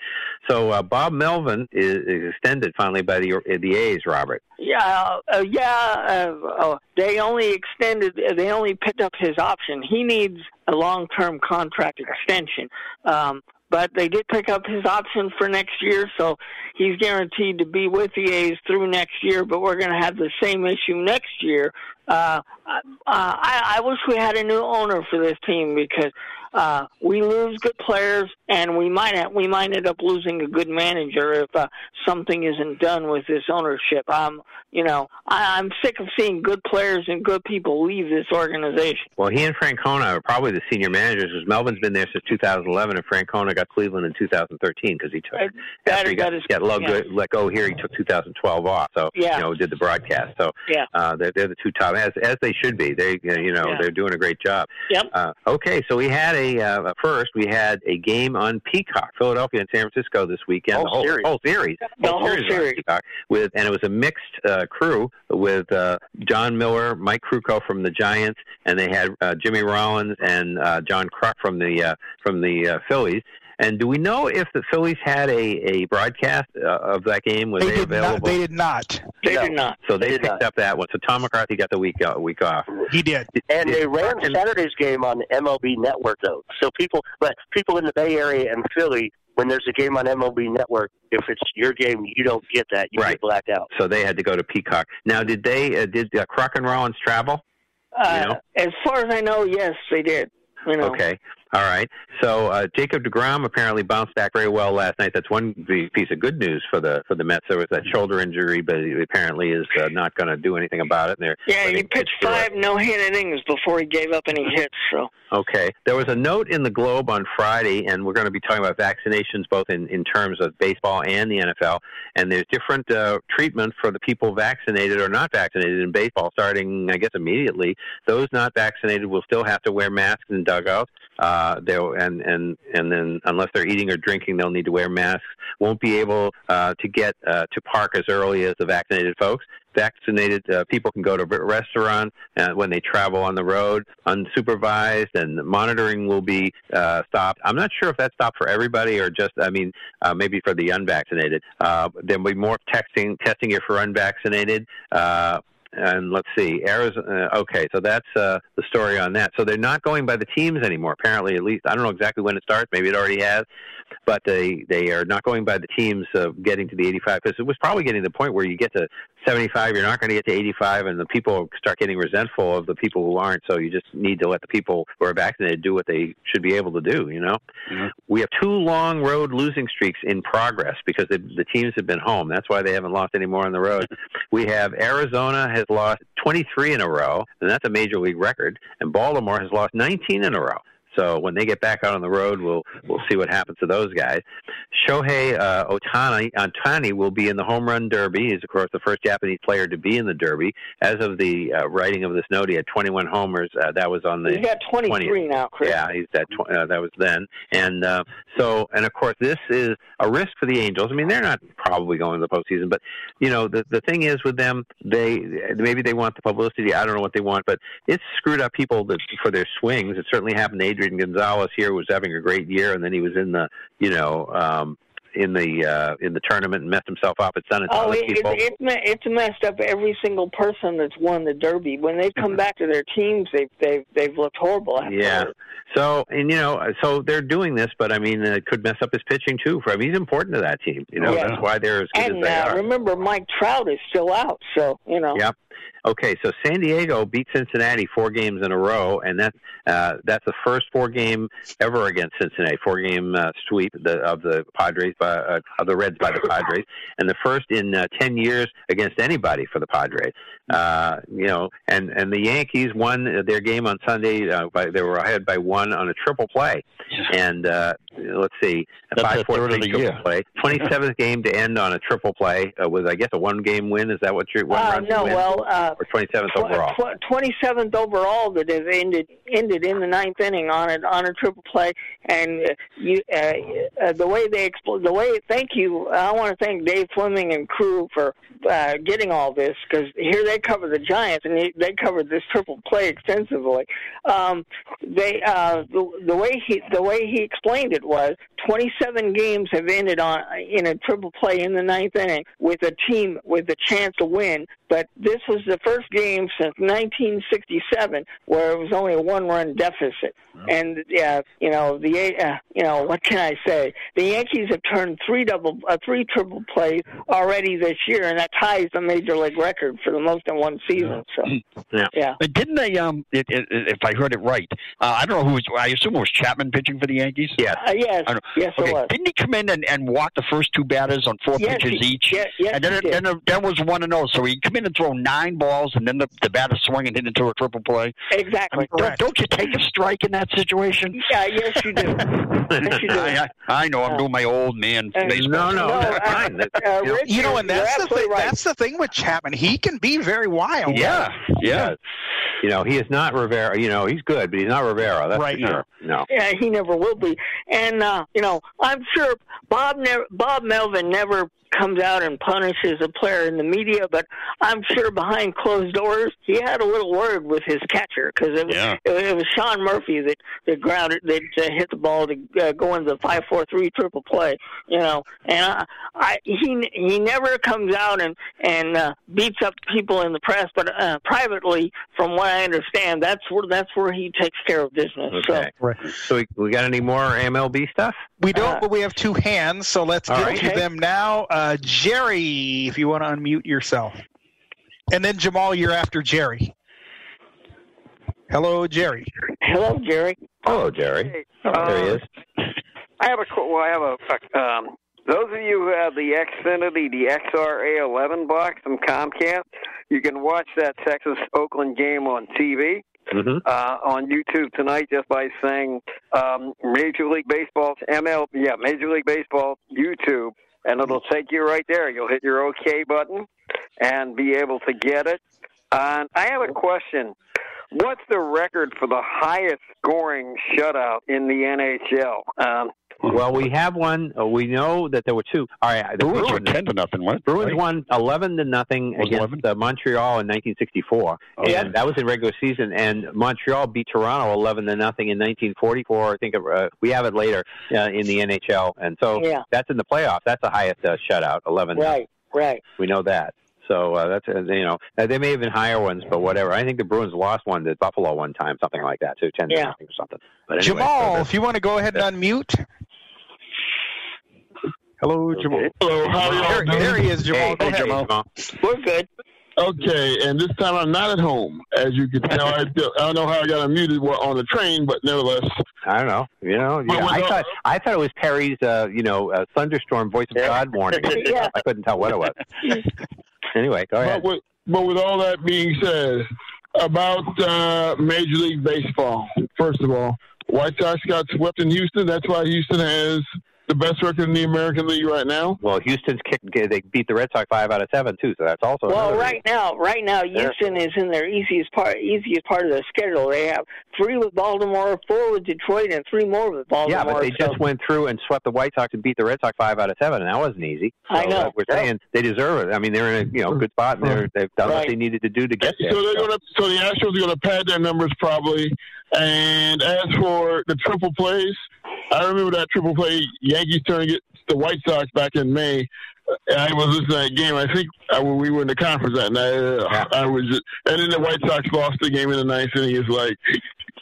So uh, Bob Melvin is, is extended finally by the the A's. Robert. Yeah, uh, yeah. Uh, uh, they only extended. They only picked up his option. He needs a long-term contract extension. Um, but they did pick up his option for next year, so he's guaranteed to be with the A's through next year. But we're going to have the same issue next year. Uh, uh, I, I wish we had a new owner for this team because uh, we lose good players, and we might have, we might end up losing a good manager if uh, something isn't done with this ownership. Um, you know, I, I'm sick of seeing good players and good people leave this organization. Well, he and Francona are probably the senior managers. Because Melvin's been there since 2011, and Francona got Cleveland in 2013 because he took Uh, that- after he got, is- got let, yeah. go, let go here. He took 2012 off, so Yeah. you know did the broadcast. So Yeah. uh, they're, they're the two top as as they should be. They you know Yeah. they're doing a great job. Yep. Uh, okay, so we had a uh, first we had a game on Peacock, Philadelphia and San Francisco this weekend. Whole the whole series. whole series, The whole on series. Peacock with and it was a mixed uh, crew with uh, Jon Miller, Mike Krukow from the Giants, and they had uh, Jimmy Rollins and uh, John Kruk from the uh, from the uh, Phillies. And do we know if the Phillies had a, a broadcast uh, of that game? Was They they, did available? not. They did not. They No. did not. so they, they picked not. up that one. So Tom McCarthy got the week uh, week off. He did. And Did- they ran and- Saturday's game on MLB Network though. So people, but people in the Bay Area and Philly, when there's a game on MLB Network, if it's your game, you don't get that. You Right. get blacked out. So they had to go to Peacock. Now, did they uh, did uh, Kruk and Rollins travel? Uh, You know? As far as I know, yes, they did. You know. Okay. All right. So uh, Jacob Degrom apparently bounced back very well last night. That's one piece of good news for the for the Mets. There was that shoulder injury, but he apparently is uh, not going to do anything about it. And they're Yeah, he pitched five no-hit innings before he gave up any hits. So Okay. There was a note in the Globe on Friday, and we're going to be talking about vaccinations both in, in terms of baseball and the NFL. And there's different uh, treatment for the people vaccinated or not vaccinated in baseball, starting, I guess, immediately. Those not vaccinated will still have to wear masks in dugouts. Uh, they'll and and and then unless they're eating or drinking, they'll need to wear masks. Won't be able uh, to get uh, to park as early as the vaccinated folks. Vaccinated uh, people can go to r- restaurants uh, when they travel on the road, unsupervised, and monitoring will be uh, stopped. I'm not sure if that's stopped for everybody or just, I mean, uh, maybe for the unvaccinated. Uh, there'll be more testing, testing if for unvaccinated. Uh, and let's see, Arizona. Uh, okay, so that's uh, the story on that. So they're not going by the teams anymore. Apparently, at least I don't know exactly when it starts. Maybe it already has, but they they are not going by the teams uh, getting to the 85 because it was probably getting to the point where you get to 75, you're not going to get to 85, and the people start getting resentful of the people who aren't. So you just need to let the people who are vaccinated do what they should be able to do. You know, we have two long road losing streaks in progress because the, the teams have been home. That's why they haven't lost any more on the road. we have Arizona has lost 23 in a row, and that's a major league record, and Baltimore has lost 19 in a row. So when they get back out on the road, we'll we'll see what happens to those guys. Shohei uh, Ohtani Ohtani will be in the home run derby. He's of course the first Japanese player to be in the derby. As of the uh, writing of this note, he had 21 homers. Uh, that was on the he's got 23 20th. now, Chris. Yeah, he's that. Tw- uh, that was then, and uh, so, and of course, this is a risk for the Angels. I mean, they're not probably going to the postseason, but you know, the the thing is with them, they maybe they want the publicity. I don't know what they want, but it's screwed up people that for their swings. It certainly happened to Adrian Gonzalez here, was having a great year, and then he was in the, you know. Um, in the uh, in the tournament and messed himself up. Done it to Oh, it, it, it's it's messed up every single person that's won the Derby. When they Mm-hmm. come back to their teams, they've they've they've looked horrible. Afterwards. Yeah. So and you know, so they're doing this, but I mean, it could mess up his pitching too. For mean, he's important to that team. You know, Yeah. that's why they're as good And as they uh, are. remember, Mike Trout is still out, so you know. Yep. Okay, so San Diego beat Cincinnati four games in a row, and that uh, that's the first four game ever against Cincinnati, four game uh, sweep the, of the Padres by uh, of the Reds by the Padres, and the first in uh, ten years against anybody for the Padres. Uh, you know, and and the Yankees won their game on Sunday. Uh, by, they were ahead by one on a triple play, and uh, let's see, That's five the four third of three the triple year. play. Twenty seventh game to end on a triple play uh, with I guess a one game win. Is that what you're? One Uh, no, win? well, uh, or twenty seventh overall. Twenty seventh overall that has ended ended in the ninth inning on it on a triple play, and uh, you uh, uh, the way they expl- the way thank you. I want to thank Dave Flemming and crew for uh, getting all this because here they cover the Giants and they, they covered this triple play extensively. Um, they uh, the, the way he the way he explained it was twenty seven games have ended on in a triple play in the ninth inning with a team with a chance to win, but this was the first game since 1967 where it was only a one-run deficit. And yeah, you know the uh, you know what can I say? The Yankees have turned three double, uh, three triple plays already this year, and that ties the major league record for the most in one season. So yeah, yeah. But didn't they? Um, it, it, if I heard it right, uh, I don't know who was. I assume it was Chapman pitching for the Yankees. Yes. Uh, yes, I don't- yes, it okay. was. Didn't he come in and, and walk the first two batters on four Yes, pitches he- each? yes, yes, and then he it, did. then, it- then was one and zero. So he come in and throw nine balls, and then the, the batter swung and hit into a triple play. Exactly. Don't, don't you take a strike in that situation? Yeah, yes, you do. yes, you do. I, I, I know. I'm doing my old man Uh, baseball. No, no, that's Uh, you know, You know, and that's the thing. right. That's the thing with Chapman. He can be very wild. Yeah, yeah. Yes. You know, he is not Rivera. You know, he's good, but he's not Rivera. That's Right. for sure. No. Yeah, he never will be. And uh, you know, I'm sure Bob never, Bob Melvin never comes out and punishes a player in the media, but I'm sure behind closed doors he had a little word with his catcher because it, was Yeah. it, it was Sean Murphy that that grounded that uh, hit the ball to uh, go into the five four three triple play. You know, and I, I he he never comes out and and uh, beats up people in the press, but uh, privately, from what I understand, that's where that's where he takes care of business. Okay. So we, we got any more MLB stuff? We don't, but we have two hands, so let's All get right. to them now. Uh, Jerry, if you want to unmute yourself. And then Jamal, you're after Jerry. Hello, Jerry. Hello, Jerry. Hello, Jerry. Uh, there he is. I have a qu- well, I have a um, those of you who have the Xfinity, the XRA11 box from Comcast, you can watch that Texas Oakland game on TV. Mm-hmm. Uh, on YouTube tonight, just by saying um, Major League Baseball's ML, yeah, Major League Baseball YouTube, and it'll take you right there. You'll hit your OK button and be able to get it. And I have a question. What's the record for the highest scoring shutout in the NHL? Um, Well, we have one. Uh, we know that there were two. All right, the Bruins were ten to nothing. What? Bruins right? won eleven to nothing Was against uh, Montreal in 1964, Oh, yeah. that was in regular season. And Montreal beat Toronto eleven to nothing in 1944. I think uh, we have it later uh, in the NHL, and so Yeah. that's in the playoffs. That's the highest uh, shutout, eleven. Right, right. We know that. So uh, that's uh, you know uh, there may have been higher ones, but whatever. I think the Bruins lost one to Buffalo one time, something like that, too, ten to Yeah. nothing or something. But anyway, Jamal, so if you want to go ahead and unmute. Hello, Jamal. Hello, how There, y'all doing? there he is, Jamal. Hey, go hey, ahead. Jamal. We're good. Okay, and this time I'm not at home, as you can tell. I, don't- I don't know how I got unmuted on the train, but nevertheless. I don't know. You know, yeah, with I all- thought I thought it was Perry's, uh, you know, uh, thunderstorm voice of God warning. Yeah. I couldn't tell what it was. anyway, go ahead. But with, but with all that being said, about uh, Major League Baseball, first of all, White Sox got swept in Houston. That's why Houston has the best record in the American League right now. Well, Houston's kicked. They beat the Red Sox five out of seven too, so that's also. Well, another right now, right now, Houston is in their easiest part, easiest part of their schedule. They have three with Baltimore, four with Detroit, and three more with Baltimore. Yeah, but they so- just went through and swept the White Sox and beat the Red Sox five out of seven, and that wasn't easy. I know. we're saying they deserve it. I mean, they're in a you know good spot, and they're, they've done what they needed to do to get there. So they're gonna. So the Astros are gonna pad their numbers probably. And as for the triple plays, I remember that triple play Yankees turn to the White Sox back in May. I was listening to that game. I think I, we were in the conference that night. Uh, I was, just, and then the White Sox lost the game in the ninth inning. It's like,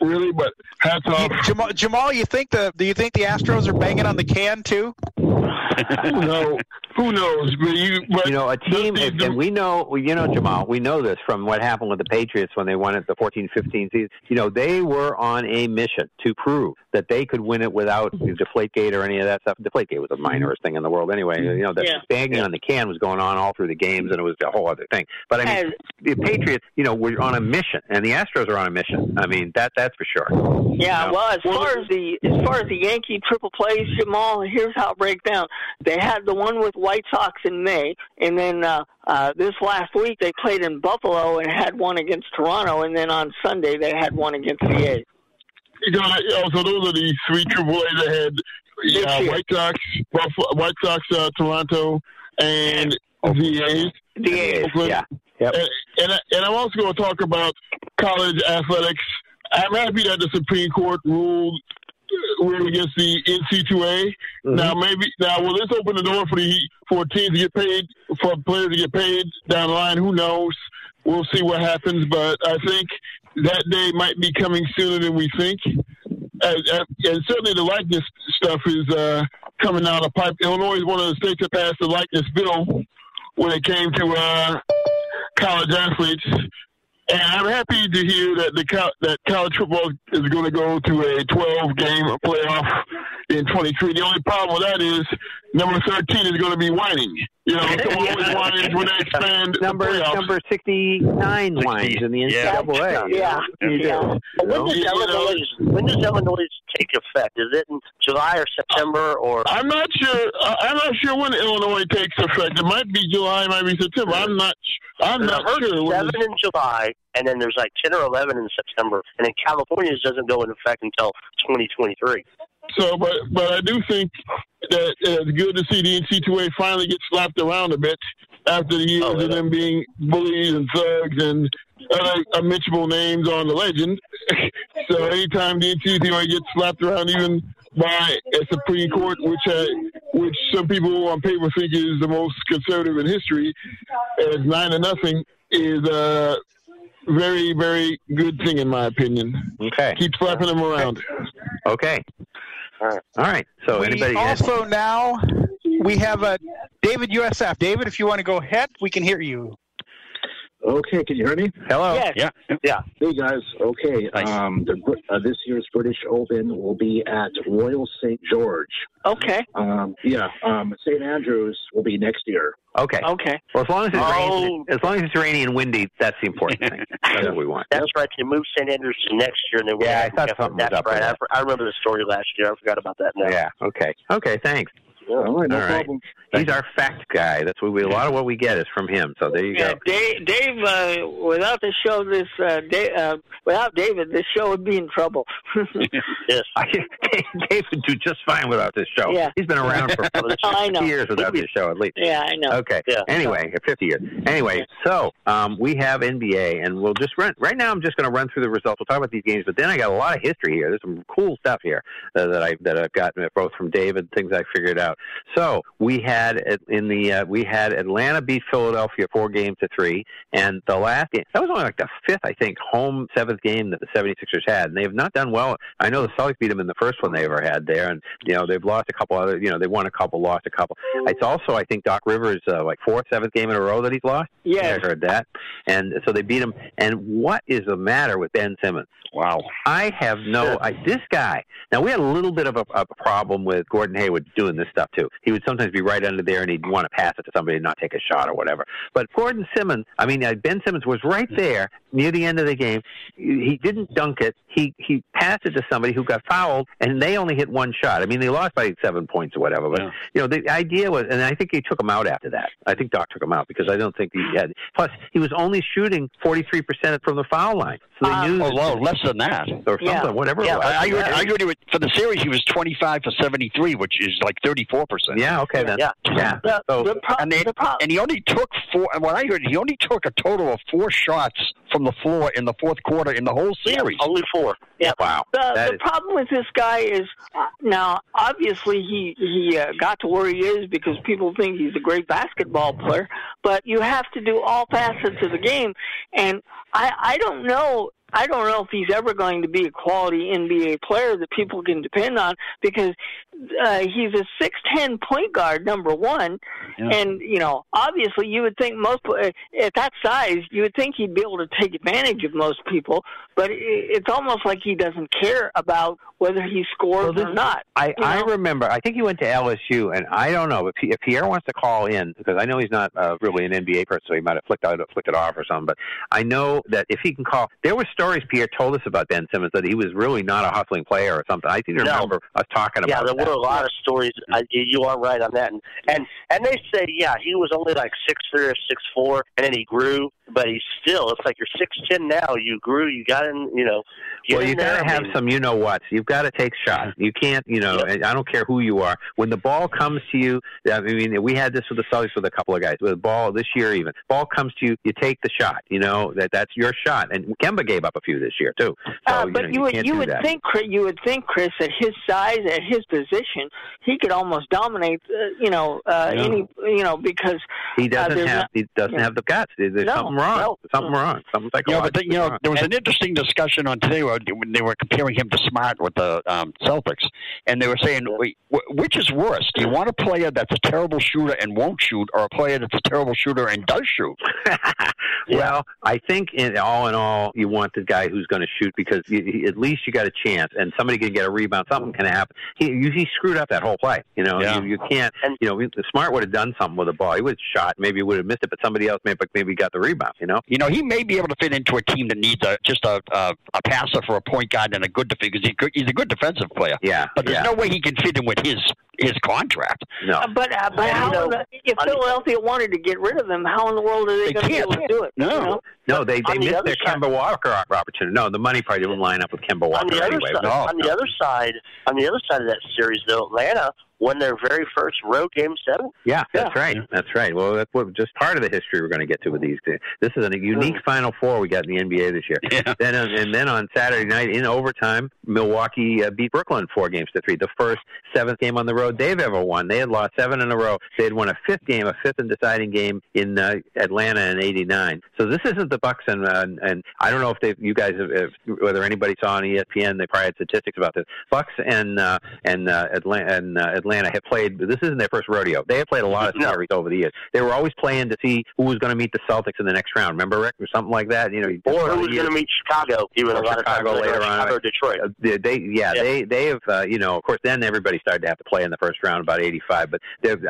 really? But hats off. Jamal, Jamal, you think the do you think the Astros are banging on the can too? Knows? Who knows? But you, but you know, a team, and, and we know, you know, Jamal, we know this from what happened with the Patriots when they won it the 14 15 season. You know, they were on a mission to prove that they could win it without Deflategate or any of that stuff. Deflategate was the minorest thing in the world anyway. You know, the Yeah. banging on the can was going on all through the games, and it was a whole other thing. But I mean, And- the Patriots, you know, were on a mission, and the Astros are on a mission. I mean, that that's for sure. Yeah, You know? well, as far as the as far as the Yankee triple plays, Jamal, here's how it breaks down. They had the one with White Sox in May, and then uh, uh, this last week they played in Buffalo and had one against Toronto, and then on Sunday they had one against the A's. You know, you so those are the three Triple A's ahead. Yeah, White Sox, Buffalo, White Sox, uh, Toronto, and the A's. The A's, yeah. And, and, I- and I'm also going to talk about college athletics. I'm happy that the Supreme Court ruled ruled against the NC2A. Now, maybe now will this open the door for the for teams to get paid for players to get paid down the line? Who knows? We'll see what happens, but I think that day might be coming sooner than we think. And, and and certainly the likeness stuff is uh, coming out of pipe. Illinois is one of the states that passed the likeness bill when it came to uh, college athletes. And I'm happy to hear that the that college football is going to go to a 12 game playoff in 23. The only problem with that is number 13 is going to be whining. You know, someone always whines when they expand number the playoffs. number 69 whines in the Yeah. NCAA. you Yeah. know? You do. But when You does know? Illinois when does Illinois take effect? Is it in July or September or? I'm not sure. I'm not sure when Illinois takes effect. It might be July, it might be September. I'm not. I'm not sure. when Seven in July, and then there's like ten or eleven in September, and then California's doesn't go into effect until 2023. So, but but I do think that uh, it's good to see the NC2A finally get slapped around a bit after the years of them being bullies and thugs and other unmentionable names on the legend. so anytime the NC2A gets slapped around, even by a Supreme Court, which uh, which some people on paper think is the most conservative in history, as nine to nothing, is a very very good thing in my opinion. Okay. Keep slapping them around. Okay. All right. So we anybody has- also now we have a David USF. David, if you want to go ahead, we can hear you. Okay, can you hear me? Hello. Yes. Yeah. Yeah. Hey guys. Okay. Um, the, uh, this year's British Open will be at Royal St George. Okay. Um, yeah. Um, St Andrews will be next year. Okay. Okay. Well, as long as it's Oh. rainy, as long as it's rainy and windy, that's the important thing. That's what we want. That's right. They move St. Andrews to next year, and then we Yeah, I thought something was up with right. I. I remember the story last year. I forgot about that now. Yeah. Okay. Okay. Thanks. All right. No All right. problem. He's our fact guy. That's what we. A lot of what we get is from him. So there you Yeah, go. Dave. Dave uh, without the show, this uh, Dave, uh, without David, this show would be in trouble. yes. I, Dave would do just fine without this show. Yeah. He's been around for I know. 50 years without this show, at least. Yeah, I know. Okay. Yeah. Anyway, 50 years. Anyway, so um, we have NBA, and we'll just run. Right now, I'm just going to run through the results. We'll talk about these games, but then I got a lot of history here. There's some cool stuff here uh, that I that I've gotten both from David, things I figured out. So we had in the uh, we had Atlanta beat Philadelphia four games to three, and the last game that was only like the fifth, I think, home seventh game that the 76ers had, and they have not done well. I know the Celtics beat them in the first one they ever had there, and you know they've lost a couple other. You know they won a couple, lost a couple. It's also I think Doc Rivers uh, like fourth, seventh game in a row that he's lost. Yeah, I heard that, and so they beat him. And what is the matter with Ben Simmons? Wow. I have no. I, this guy. Now we had a little bit of a, a problem with Gordon Hayward doing this stuff too. He would sometimes be right under there and he'd want to pass it to somebody and not take a shot or whatever. But Gordon Simmons, I mean uh, Ben Simmons was right there near the end of the game. He didn't dunk it. He he passed it to somebody who got fouled and they only hit one shot. I mean they lost by seven points or whatever. But you know the idea was, and I think he took him out after that. I think Doc took him out because I don't think he had. Plus he was only shooting forty three percent from the foul line. So they knew. Oh, well, less than that. or something, whatever. Yeah, it was. I, I, heard, I heard he was, for the series he was 25 for 73, which is like 33% four percent. Yeah, okay then. Yeah. Yeah. The, So- the pro- And, they, the pro- and he only took four. And What I heard, he only took a total of four shots from the floor in the fourth quarter in the whole series. only four. Yeah. Wow. The, the is- problem with this guy is uh, now obviously he he uh, got to where he is because people think he's a great basketball player, but you have to do all facets of the game, and I I don't know. I don't know if he's ever going to be a quality NBA player that people can depend on because uh, he's a six ten point guard, number one, and you know obviously you would think most uh, at that size you would think he'd be able to take advantage of most people, but it's almost like he doesn't care about whether he scores or not. I, you I remember. I think he went to LSU, and I don't know if, he, if Pierre wants to call in because I know he's not uh, really an NBA person, so he might have flicked out, flicked it off or something. But I know that if he can call, there were stories Pierre told us about Ben Simmons that he was really not a hustling player or something. I seem to No. remember us talking about there that. Were a lot of stories. I, you are right on that, and and and they say, yeah, he was only like six three or six four, and then he grew, but he's still. It's like you're six ten now. You grew. You got in. You know. Well, you got there, to I have mean, some, you know what? You've got to take shots. You can't, you know. and I don't care who you are. When the ball comes to you, I mean, we had this with the Celtics with a couple of guys. With the ball this year, even ball comes to you, you take the shot. You know that that's your shot. And Kemba gave up a few this year too. So Uh, you, but know, you, would you would that. think Chris- you would think Chris at his size at his position he could almost dominate uh, you know uh, Yeah. any you know because he uh, doesn't there's have not- he doesn't yeah. have the guts. There's No, something wrong. no. Something wrong. Something Yeah, but the, you know, there was an interesting discussion on today when they were comparing him to Smart with the um, Celtics, and they were saying, wait, which is worse? Do you want a player that's a terrible shooter and won't shoot, or a player that's a terrible shooter and does shoot? Well, I think in all in all, you want the guy who's going to shoot because you, he, at least you got a chance, and somebody can get a rebound. Something can happen. He he screwed up that whole play. You know, Yeah. you, you can't. You know, the smart would have done something with the ball. He would have shot. Maybe he would have missed it, but somebody else maybe maybe got the rebound. You know. You know, he may be able to fit into a team that needs a just a a, a passer for a point guard and a good defense because he, could- he's a good defensive player. Yeah, but there's yeah. no way he can fit in with his his contract. No. Uh, but uh, but how know, the, if on the- Philadelphia wanted to get rid of him, how in the world are they, They going to be able to do it? No. You know? No, they they the missed other their side- Kemba Walker opportunity. No, the money probably didn't line up with Kemba Walker on the other anyway. side, but- on the other side, on the other side of that series, though, Atlanta won their very first road game seven. Yeah, that's right. That's right. Well, that's what just part of the history we're going to get to with these. Two. This is a unique Final Four we got in the NBA this year. Yeah. Then uh, and then on Saturday night in overtime, Milwaukee uh, beat Brooklyn four games to three. The first seventh game on the road they've ever won. They had lost seven in a row. They had won a fifth game, a fifth and deciding game in uh, Atlanta in '89. So this isn't the Bucks and uh, and I don't know if they you guys have, if, whether anybody saw on ESPN they probably had statistics about this. Bucks and uh, and uh, Atlanta and uh, Atlanta have played. This isn't their first rodeo. They have played a lot of series over the years. They were always playing to see who was going to meet the Celtics in the next round. Remember Rick or something like that? You know, Or who was going to meet Chicago? Even a Or lot of times, Chicago later on. Chicago, Detroit. Uh, they, they yeah, Yeah. they they have uh, you know of course then everybody started to have to play in the first round about 85 but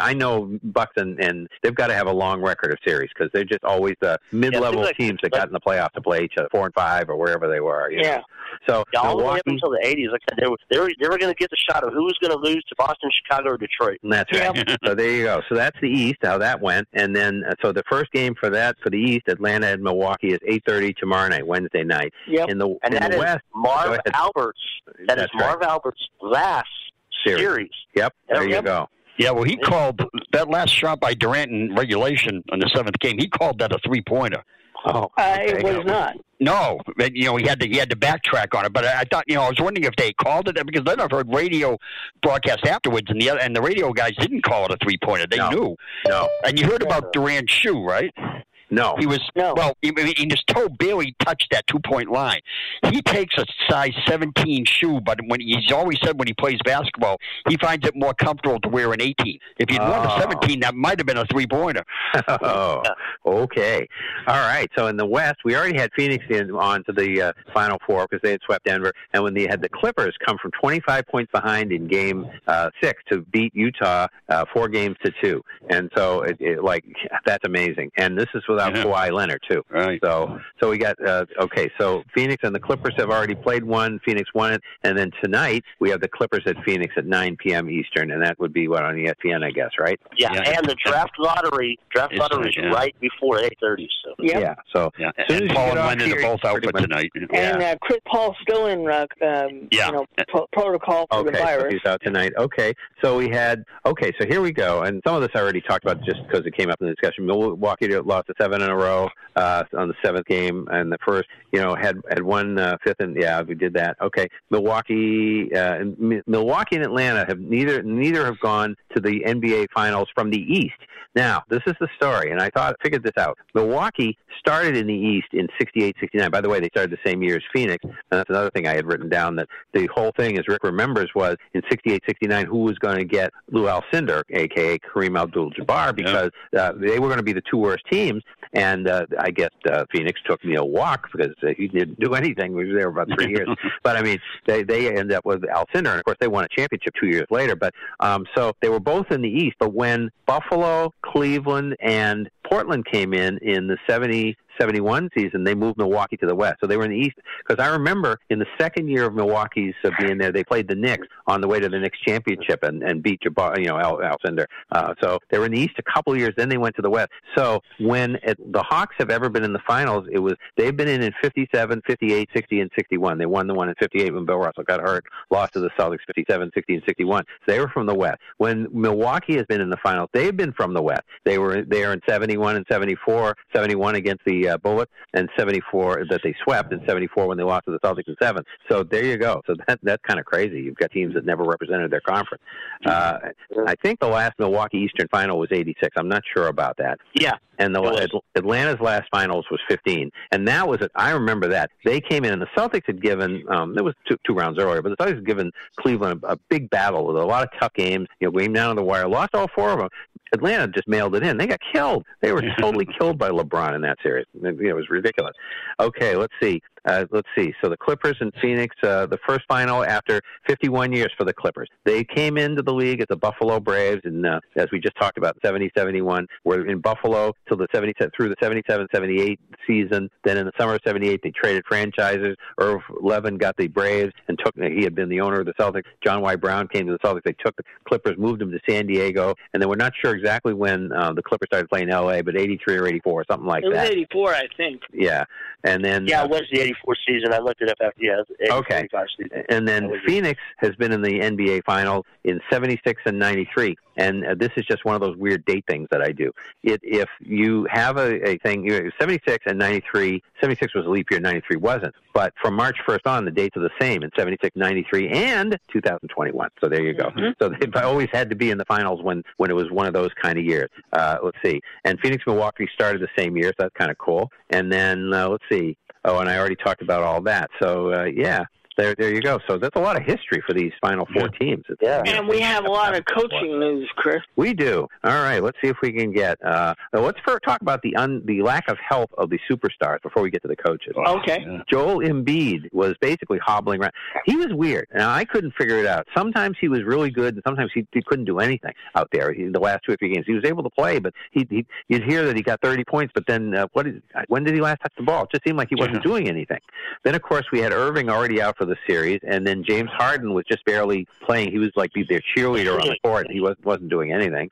I know Bucks and, and they've got to have a long record of series because they're just always the mid-level seems like- teams that got in the playoffs to play each other four and five or wherever they were you know. Yeah. so Yeah, all the way up until the '80s, like they were they were, they were going to get the shot of who was going to lose to Boston, Chicago, or Detroit. That's right. so there you go. So that's the East, how that went, and then uh, so the first game for that for the East, Atlanta and Milwaukee is eight thirty tomorrow night, Wednesday night. Yep. In the And in that the is West, Marv. Alberts. That is That's right. Marv Alberts' last Series. series. Yep. There you go. Yeah, well, he called that last shot by Durant in regulation on the seventh game. He called that a three pointer. Oh, Uh, it was not. No, but, you know he had to he had to backtrack on it. But I, I thought you know I was wondering if they called it that because then I've heard radio broadcast afterwards, and the other, and the radio guys didn't call it a three pointer. They No. knew. No. And you heard about Durant's shoe, right? No. He was No. well. He, he- his toe barely touched that two point line. He takes a size seventeen shoe, but when he's always said when he plays basketball, he finds it more comfortable to wear an eighteen. If he'd worn Oh. a seventeen, that might have been a three pointer. Oh, okay. All right. So in the West, we already had Phoenix in on to the uh, Final Four because they had swept Denver, and when they had the Clippers come from 25 points behind in Game uh, Six to beat Utah uh, four games to two, and so it, it, like that's amazing. And this is what without Kawhi Leonard too. Right. So so we got uh, okay. So Phoenix and the Clippers have already played one. Phoenix won it, and then tonight we have the Clippers at Phoenix at 9 p.m. Eastern, and that would be what on E ESPN, I guess, right? Yeah, and the draft lottery draft It's lottery is yeah. right before eight thirty. So Yeah. So yeah, as soon as and you Paul and off Leonard here, are both out for tonight. And uh, Chris Paul's still in, uh, um, Yeah. you know, pro- protocol for the Okay, so virus. he's out tonight. Okay, so we had okay, so here we go, and some of this I already talked about just because it came up in the discussion. Milwaukee lost to seven in a row uh, on the seventh game, and the first, you know, had had one uh, fifth, and yeah, we did that. Okay, Milwaukee, uh, and Mi- Milwaukee and Atlanta have neither neither have gone to the NBA Finals from the East. Now, this is the story, and I thought figured this out. Milwaukee started in the East in 68, 69. By the way, they started the same year as Phoenix, and that's another thing I had written down that the whole thing, as Rick remembers, was in 68, 69, who was going to get Lou Alcindor, aka Kareem Abdul-Jabbar, because uh, they were going to be the two worst teams, and uh, I guess uh, Phoenix took Neal Walk because uh, he didn't do anything. We were there about three years, but I mean, they they ended up with Alcindor, and of course they won a championship two years later. But um, so they were both in the East. But when Buffalo, Cleveland, and Portland came in in the 70, 71 season, they moved Milwaukee to the West. So they were in the East. Because I remember in the second year of Milwaukee's uh, being there, they played the Knicks on the way to the Knicks championship and, and beat Jabbar, you know, Al, Alcindor. Uh, so they were in the East a couple years, then they went to the West. So when it, the Hawks have ever been in the finals, it was they've been in in 57, 58, 60, and 61. They won the one in 58 when Bill Russell got hurt, lost to the Celtics 57, 60, and 61. So they were from the West. When Milwaukee has been in the finals, they've been from the West. They were there in 71 and 74, 71 against the uh, Bullets, and 74 that they swept, and 74 when they lost to the Celtics in seven. So there you go. So that that's kind of crazy. You've got teams that never represented their conference. Uh, I think the last Milwaukee Eastern final was 86. I'm not sure about that. Yeah. And the At- Atlanta's last finals was 15, and that was it. I remember that they came in, and the Celtics had given. Um, it was two, two rounds earlier, but the Celtics had given Cleveland a, a big battle with a lot of tough games. You know, game down to the wire, lost all four of them. Atlanta just mailed it in. They got killed. They were totally killed by LeBron in that series. It, it was ridiculous. Okay, let's see. Uh, let's see. So the Clippers and Phoenix, uh, the first final after 51 years for the Clippers. They came into the league as the Buffalo Braves, and uh, as we just talked about, 70, 71, were in Buffalo till the 77 through the 77, 78 season. Then in the summer of 78, they traded franchises. Irv Levin got the Braves and took. He had been the owner of the Celtics. John Y. Brown came to the Celtics. They took the Clippers, moved them to San Diego, and then we're not sure exactly when uh, the Clippers started playing L.A., but 83 or 84, something like that. it was that. eighty four, I think. Yeah, and then Yeah, uh, it was the season. I looked it up after. Yeah, it was the Okay. season. and then Phoenix has been in the NBA Finals in '76 and '93. And uh, this is just one of those weird date things that I do. It, if you have a, a thing, you know, 76 and 93, 76 was a leap year, 93 wasn't. But from March 1st on, the dates are the same in 76, 93, and 2021. So there you go. So they've always had to be in the finals when, when it was one of those kind of years. Uh, let's see. And Phoenix, Milwaukee started the same year, so that's kind of cool. And then, uh, let's see. Oh, and I already talked about all that. So, uh, yeah. There, there you go. So that's a lot of history for these final four teams. It's- And we have a lot of coaching news, Chris. we do. All right. Let's see if we can get. Uh, let's first talk about the un, the lack of health of the superstars before we get to the coaches. Okay. Joel Embiid was basically hobbling around. He was weird. Now I couldn't figure it out. Sometimes he was really good, and sometimes he, he couldn't do anything out there. He, the last two or three games, he was able to play, but he, he you'd hear that he got 30 points. But then, uh, what? Is, when did he last touch the ball? It just seemed like he wasn't doing anything. Then, of course, we had Irving already out for the series, and then James Harden was just barely playing. He was like their cheerleader on the court. He wasn't wasn't doing anything.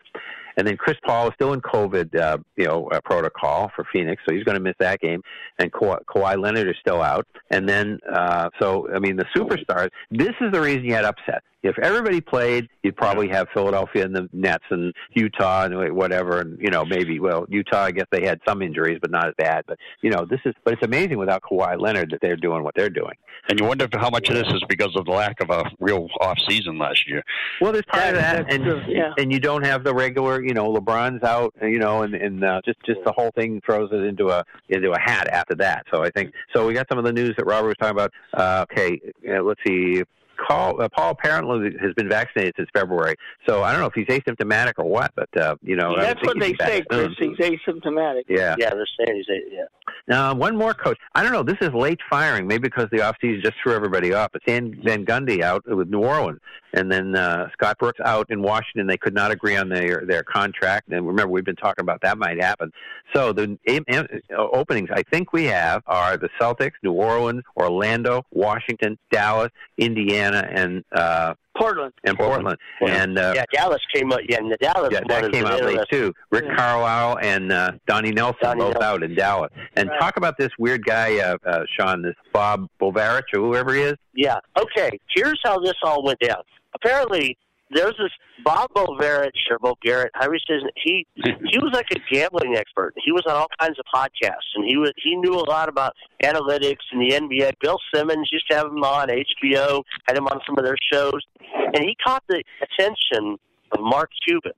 And then Chris Paul is still in COVID, uh, you know, uh, protocol for Phoenix, so he's going to miss that game. And Ka- Kawhi Leonard is still out. And then, uh, so I mean, the superstars. This is the reason you had upset. If everybody played, you'd probably have Philadelphia and the Nets and Utah and whatever, and you know maybe well Utah. I guess they had some injuries, but not as bad. But you know this is, but it's amazing without Kawhi Leonard that they're doing what they're doing. And you wonder how much of this is because of the lack of a real off season last year. Well, there's part of that, and yeah. and you don't have the regular, you know, LeBron's out, you know, and and uh, just just the whole thing throws it into a into a hat after that. So I think so. We got some of the news that Robert was talking about. Uh, okay, uh, let's see. Call, uh, Paul apparently has been vaccinated since February, so I don't know if he's asymptomatic or what, but uh, you know, I That's what they say, Chris. He's asymptomatic. Yeah. Yeah, they're saying he's a, yeah. Now, one more coach. I don't know. This is late firing, maybe because the offseason just threw everybody off. But Stan Van Gundy out with New Orleans, and then uh, Scott Brooks out in Washington. They could not agree on their their contract. And remember, we've been talking about that might happen. So the aim- aim- uh, openings I think we have are the Celtics, New Orleans, Orlando, Washington, Dallas, Indiana, and uh, Portland. and Portland. And uh, yeah, Dallas came up. Yeah, and the Dallas yeah, one that is came out late too. Rick Carlisle and uh, Donnie Nelson Donnie both Nelson. out in Dallas. And talk about this weird guy, uh, uh, Sean, this Bob Bovarich or whoever he is. Yeah. Okay. Here's how this all went down. Apparently, there's this Bob Bovarich or Bogarrett, however he says. He he was like a gambling expert. He was on all kinds of podcasts, and he was he knew a lot about analytics and the NBA. Bill Simmons used to have him on HBO, had him on some of their shows, and he caught the attention of Mark Cuban.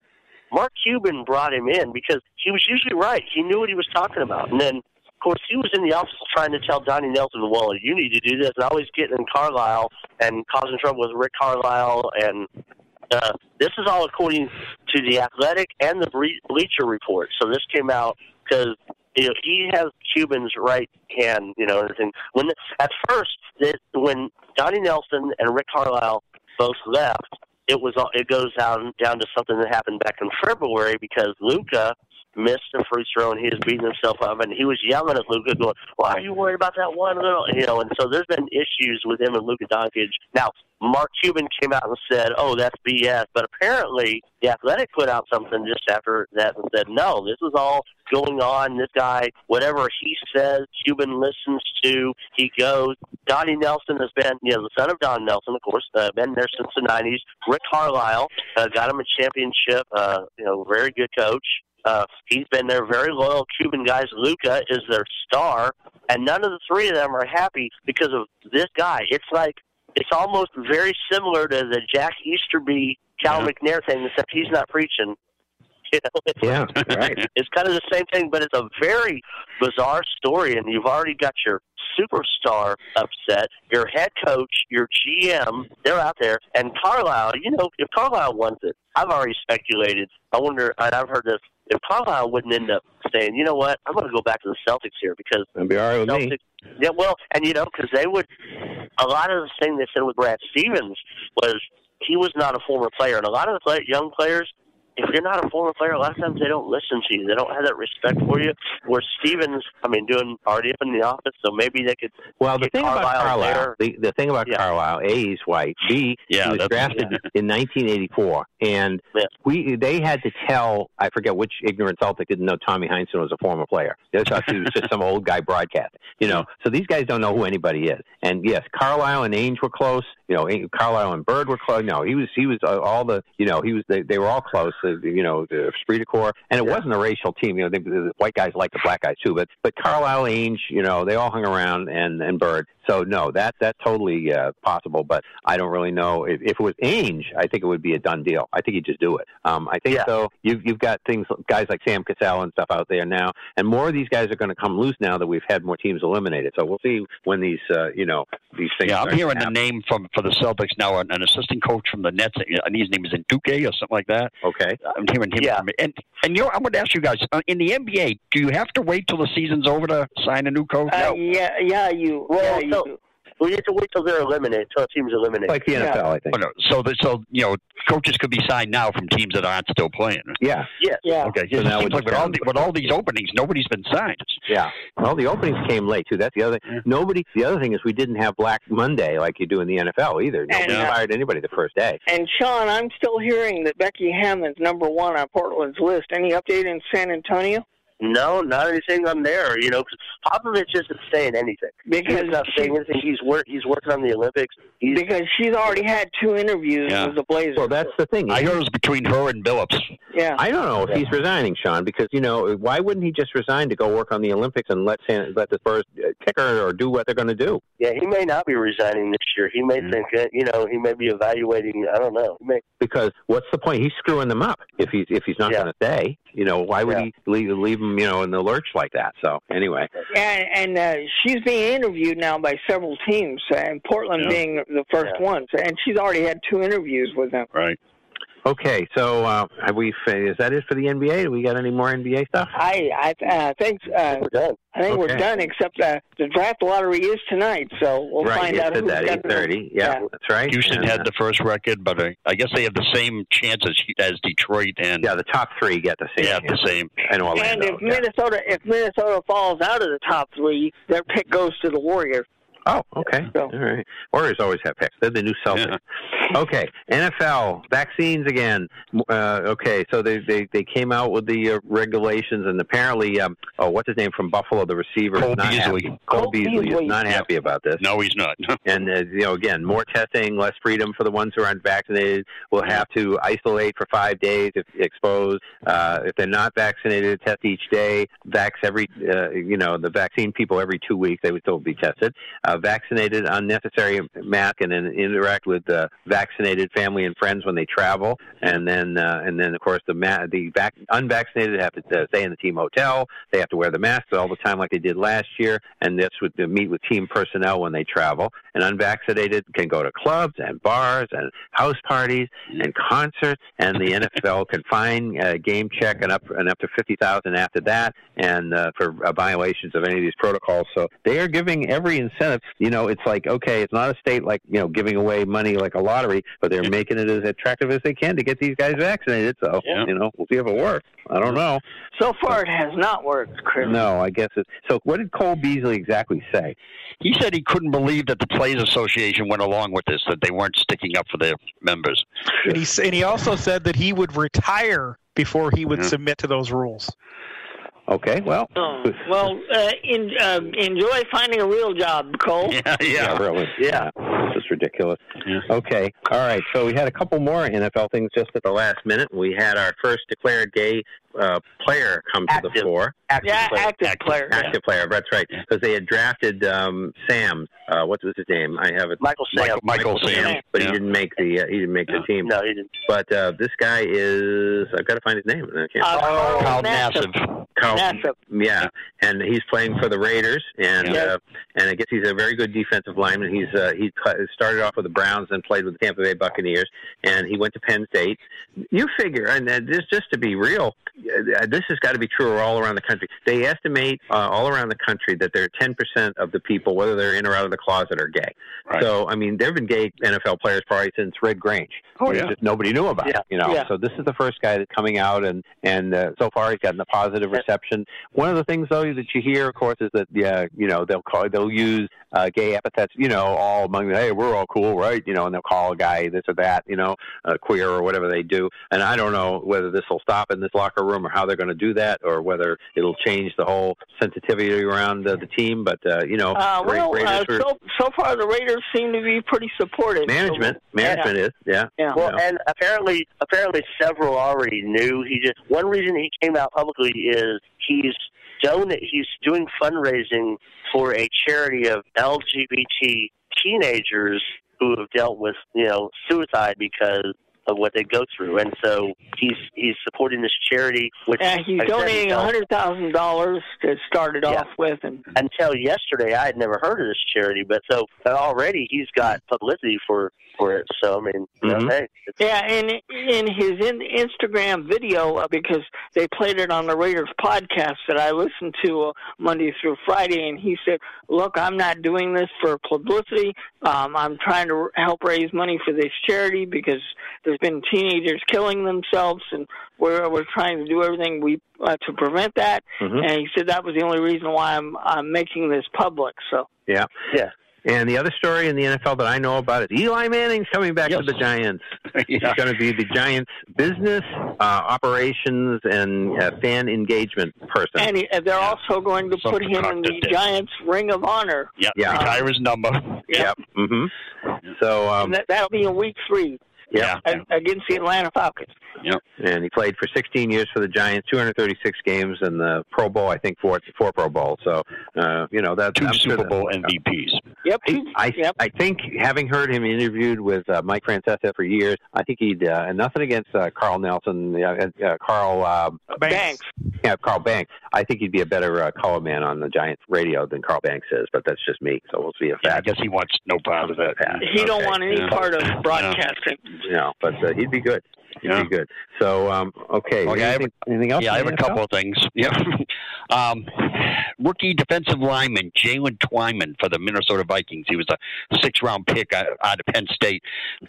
Mark Cuban brought him in because he was usually right. He knew what he was talking about, and then of course, he was in the office trying to tell Donnie Nelson, well, you need to do this, and always getting in Carlisle and causing trouble with Rick Carlisle. And uh, this is all according to the Athletic and the Bleacher Report. So this came out because you know, he has Cuban's right hand, you know, and everything. When at first, when Donnie Nelson and Rick Carlisle both left, it was it goes down down to something that happened back in February because Luka missed a free throw and he was beating himself up and he was yelling at Luka going, Why are you worried about that one little you know, and so there's been issues with him and Luka Doncic. Now, Mark Cuban came out and said, Oh, that's BS but apparently the athletic put out something just after that and said, No, this is all going on. This guy, whatever he says, Cuban listens to, he goes. Donnie Nelson has been, you know, the son of Don Nelson, of course, uh, been there since the 90s. Rick Carlisle uh, got him a championship, uh, you know, very good coach. Uh, he's been there, very loyal Cuban guys. Luka is their star, and none of the three of them are happy because of this guy. It's like it's almost very similar to the Jack Easterby, Cal McNair thing, except he's not preaching. You know, it's, Yeah, right. it's kind of the same thing, but it's a very bizarre story, and you've already got your superstar upset, your head coach, your GM, they're out there, and Carlisle. You know, if Carlisle wants it, I've already speculated. I wonder, and I've heard this. If Carlisle wouldn't end up saying, you know what, I'm going to go back to the Celtics here because be all right with me. Yeah, well, and you know, because they would. A lot of the thing they said with Brad Stevens was he was not a former player, and a lot of the play, young players, if you're not a former player, a lot of times they don't listen to you. They don't have that respect for you. Where Stevens, I mean, doing already up in the office, so maybe they could. Well, the thing about Carlisle Carlisle, there. the, the thing about Yeah. Carlisle, A, he's white. B, Yeah, he was drafted in 1984, and we they had to tell I forget which ignorant Celtic didn't know Tommy Heinsohn was a former player. They thought he was just some old guy broadcasting. You know, so these guys don't know who anybody is. And yes, Carlisle and Ainge were close. You know, Carlisle and Bird were close. No, he was he was uh, all the you know he was they, they were all close. You know, the Esprit de Corps, and it wasn't a racial team. You know, they, the white guys liked the black guys too, but but Carlisle, Ainge, you know, they all hung around and and Bird. So no, that that's totally uh, possible. But I don't really know if, if it was Ainge. I think it would be a done deal. I think he'd just do it. Um, I think though you've you've got things guys like Sam Cassell and stuff out there now, and more of these guys are going to come loose now that we've had more teams eliminated. So we'll see when these uh, you know these things. Yeah, I'm hearing the name from for the Celtics now. An, an assistant coach from the Nets. I think his name is Duque or something like that. Okay, I'm hearing him. From, and and you know, I'm going to ask you guys uh, in the NBA. Do you have to wait till the season's over to sign a new coach? Uh, yeah, yeah, you. Well, yeah, you so- do. We need to wait till they're eliminated, till a team's eliminated. Like the NFL, I think. Oh, no. So, that, so you know, coaches could be signed now from teams that aren't still playing. Yeah. Yeah. Yeah. Okay. So now like with all, the, with all these openings, nobody's been signed. Yeah. Well, the openings came late too. That's the other. thing. Nobody. The other thing is we didn't have Black Monday like you do in the NFL either. Nobody And, uh, fired anybody the first day. And Sean, I'm still hearing that Becky Hammon's number one on Portland's list. Any update in San Antonio? No, not anything on there. You know, 'cause Popovich isn't saying anything. Because he's not saying anything. He's work. He's working on the Olympics. He's, Because she's already had two interviews Yeah. with the Blazers. Well, that's the thing. I heard it was between her and Billups. yeah. I don't know if he's resigning, Sean, because you know why wouldn't he just resign to go work on the Olympics and let San, let the Spurs uh, kick her or do what they're going to do? Yeah, he may not be resigning this year. He may think that you know he may be evaluating. I don't know. He may. Because what's the point? He's screwing them up if he's if he's not going to stay. You know, why would he leave leave them you know in the lurch like that? So anyway, And, and uh, she's being interviewed now by several teams, uh, and Portland Yeah. being the first one. And she's already had two interviews with them. Right. Okay. So uh, have we? Is that it for the NBA? Do we got any more NBA stuff? I I uh, think uh, we're done. I think we're done. Except uh, the draft lottery is tonight, so we'll right, find you out said who's that got eight the- thirty. Yeah, that's right. Houston And, had uh, the first record, but I, I guess they have the same chance as, as Detroit and yeah, the top three get the same. yeah, the same. And And Orlando. if Minnesota if Minnesota falls out of the top three, their pick goes to the Warriors. Oh, okay. All right. Warriors always have picks. They're the new Celtics. Okay. NFL vaccines again. Uh, okay, so they, they they came out with the uh, regulations, and apparently, um, oh, what's his name from Buffalo, the receiver, Cole not Beasley. happy. Cole, Cole Beasley, Beasley. is not happy about this. No, he's not. And uh, you know, again, more testing, less freedom for the ones who aren't vaccinated. Will have to isolate for five days if exposed. Uh, if they're not vaccinated, test each day. Vax every, uh, you know, the vaccine people every two weeks. They would still be tested. Uh, vaccinated, unnecessary mask, and then interact with uh, vaccinated family and friends when they travel. And then, uh, and then, of course, the ma- the vac- unvaccinated have to uh, stay in the team hotel. They have to wear the masks all the time, like they did last year. And would uh, meet with team personnel when they travel. And unvaccinated can go to clubs and bars and house parties and concerts. And the NFL can fine, uh, game check, and up and up to fifty thousand after that, and uh, for uh, violations of any of these protocols. So they are giving every incentive. You know, it's like okay, it's not a state like you know giving away money like a lottery, but they're making it as attractive as they can to get these guys vaccinated. So you know, we'll see if it works. I don't know. So far, it has not worked, Chris. No, I guess it. So, what did Cole Beasley exactly say? He said he couldn't believe that the Players Association went along with this, that they weren't sticking up for their members. And he s- and he also said that he would retire before he would Yeah. submit to those rules. Okay, well, Oh, well, uh, in, uh, enjoy finding a real job, Cole. Yeah, Yeah, really. Yeah. This is ridiculous. Okay. All right. So we had a couple more NFL things just at the last minute. We had our first declared gay uh, player come to the fore. yeah, active player. Active player. That's right. Because they had drafted um, Sam. Uh, what was his name? I have it. Michael Sam. Michael Sam. But Yeah. he didn't make the uh, he didn't make the team. No, he didn't. But uh, this guy is I've got to find his name. I can't. Uh, Carl Carl Nassib. Nassib. Carl, Nassib. yeah, and he's playing for the Raiders, and Yeah. uh, and I guess he's a very good defensive lineman. He's uh, he started off with the Browns and played with the Tampa Bay Buccaneers, and he went to Penn State. You figure, and uh, just just to be real, this has got to be true all around the country. They estimate uh, all around the country that there are ten percent of the people, whether they're in or out of the closet, are gay. Right. So I mean, there have been gay NFL players probably since Red Grange. Oh, yeah. just nobody knew about Yeah. it. You know, Yeah. so this is the first guy that's coming out, and and uh, so far he's gotten a positive reception. One of the things though that you hear, of course, is that yeah, you know, they'll call they'll use uh, gay epithets, you know, all among the hey, we're all cool, right? You know, and they'll call a guy this or that, you know, uh, queer or whatever they do. And I don't know whether this will stop in this locker room or how they're going to do that, or whether it'll change the whole sensitivity around uh, the team. But uh, you know, Uh, Ra- well, uh, Raiders were- so, so far the Raiders seem to be pretty supportive. management, So, management is yeah. Yeah. Well, Yeah. and apparently, apparently, several already knew. He just one reason he came out publicly is he's donate. He's doing fundraising for a charity of LGBT teenagers who have dealt with you know suicide because of what they go through, and so he's he's supporting this charity. Which Yeah, he's I donating a hundred thousand dollars to start it Yeah. off with, and Until yesterday, I had never heard of this charity, but so already he's got publicity for for it. So I mean, you know, Mhm. hey, yeah, and in his in Instagram video uh, because they played it on the Raiders podcast that I listened to uh, Monday through Friday, and he said, "Look, I'm not doing this for publicity. Um, I'm trying to help raise money for this charity because there's been teenagers killing themselves, and we're we're trying to do everything we uh, to prevent that." Mhm. And he said that was the only reason why I'm I'm making this public. So. Yeah. yeah. And the other story in the NFL that I know about is Eli Manning's coming back to the Giants. He's going to be the Giants' business, uh, operations, and uh, fan engagement person. And he, and they're also going to put him in the concocted. Giants Ring of Honor. Yeah, Yeah. retire his number. Yep. hmm So, um, that, that'll be in week three. Yeah. a- against the Atlanta Falcons. Yep. And he played for 16 years for the Giants, 236 games, and the Pro Bowl, I think, four, four Pro Bowls. So, uh, you know, that's 2 I'm sure Super that- Bowl MVPs. Yep. I I think having heard him interviewed with uh, Mike Francesa for years, I think he'd uh, and nothing against uh, Carl Nelson, uh, uh, Carl uh, Banks. yeah, Carl Banks. I think he'd be a better uh, color man on the Giants radio than Carl Banks is, but that's just me. So we'll see if Yeah, I guess he wants no part of that. He don't want any Yeah. part of broadcasting. You know, but uh, he'd be good. Yeah. good. So, um, okay. Okay, I have anything, anything else? Yeah, I have a couple of things. Yeah. um, rookie defensive lineman Jaylen Twyman for the Minnesota Vikings. He was a six round pick out of Penn State.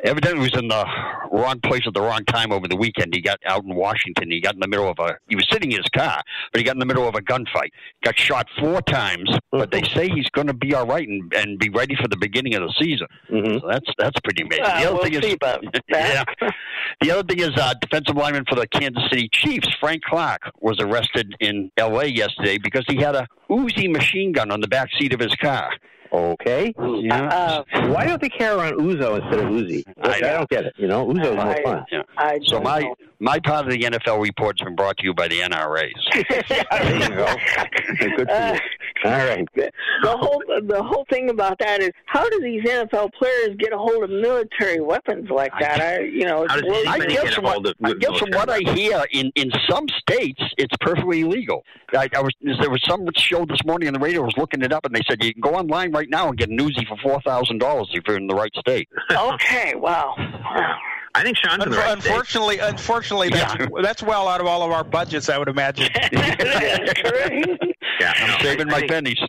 Evidently, he was in the wrong place at the wrong time over the weekend. He got out in Washington. He got in the middle of a. He was sitting in his car, but he got in the middle of a gunfight. Got shot four times, but they say he's going to be all right and, and be ready for the beginning of the season. Mm-hmm. So that's that's pretty amazing. Uh, the other we'll thing see is, yeah. The other thing is, uh, defensive lineman for the Kansas City Chiefs, Frank Clark, was arrested in L.A. yesterday because he had a Uzi machine gun on the back seat of his car. Okay. Yeah. Uh, Why don't they carry around Uzo instead of Uzi? I, I don't get it. You know, Uzo's more I- fun. yeah. I So my know. my part of the NFL report has been brought to you by the NRAs. there you go. Good for Uh, you. All right. the whole the whole thing about that is how do these NFL players get a hold of military weapons like that? I you know How it's does really- I guess from hold of I guess from what I hear, in in some states, it's perfectly legal. I, I was there was some show this morning on the radio. I was looking it up, and they said you can go online right now and get an Uzi for four thousand dollars if you're in the right state. okay, wow. I think Sean's in the Unfor- right state. unfortunately, unfortunately, that's that's well out of all of our budgets, I would imagine. That's correct. Yeah, I'm no, saving I my think, pennies.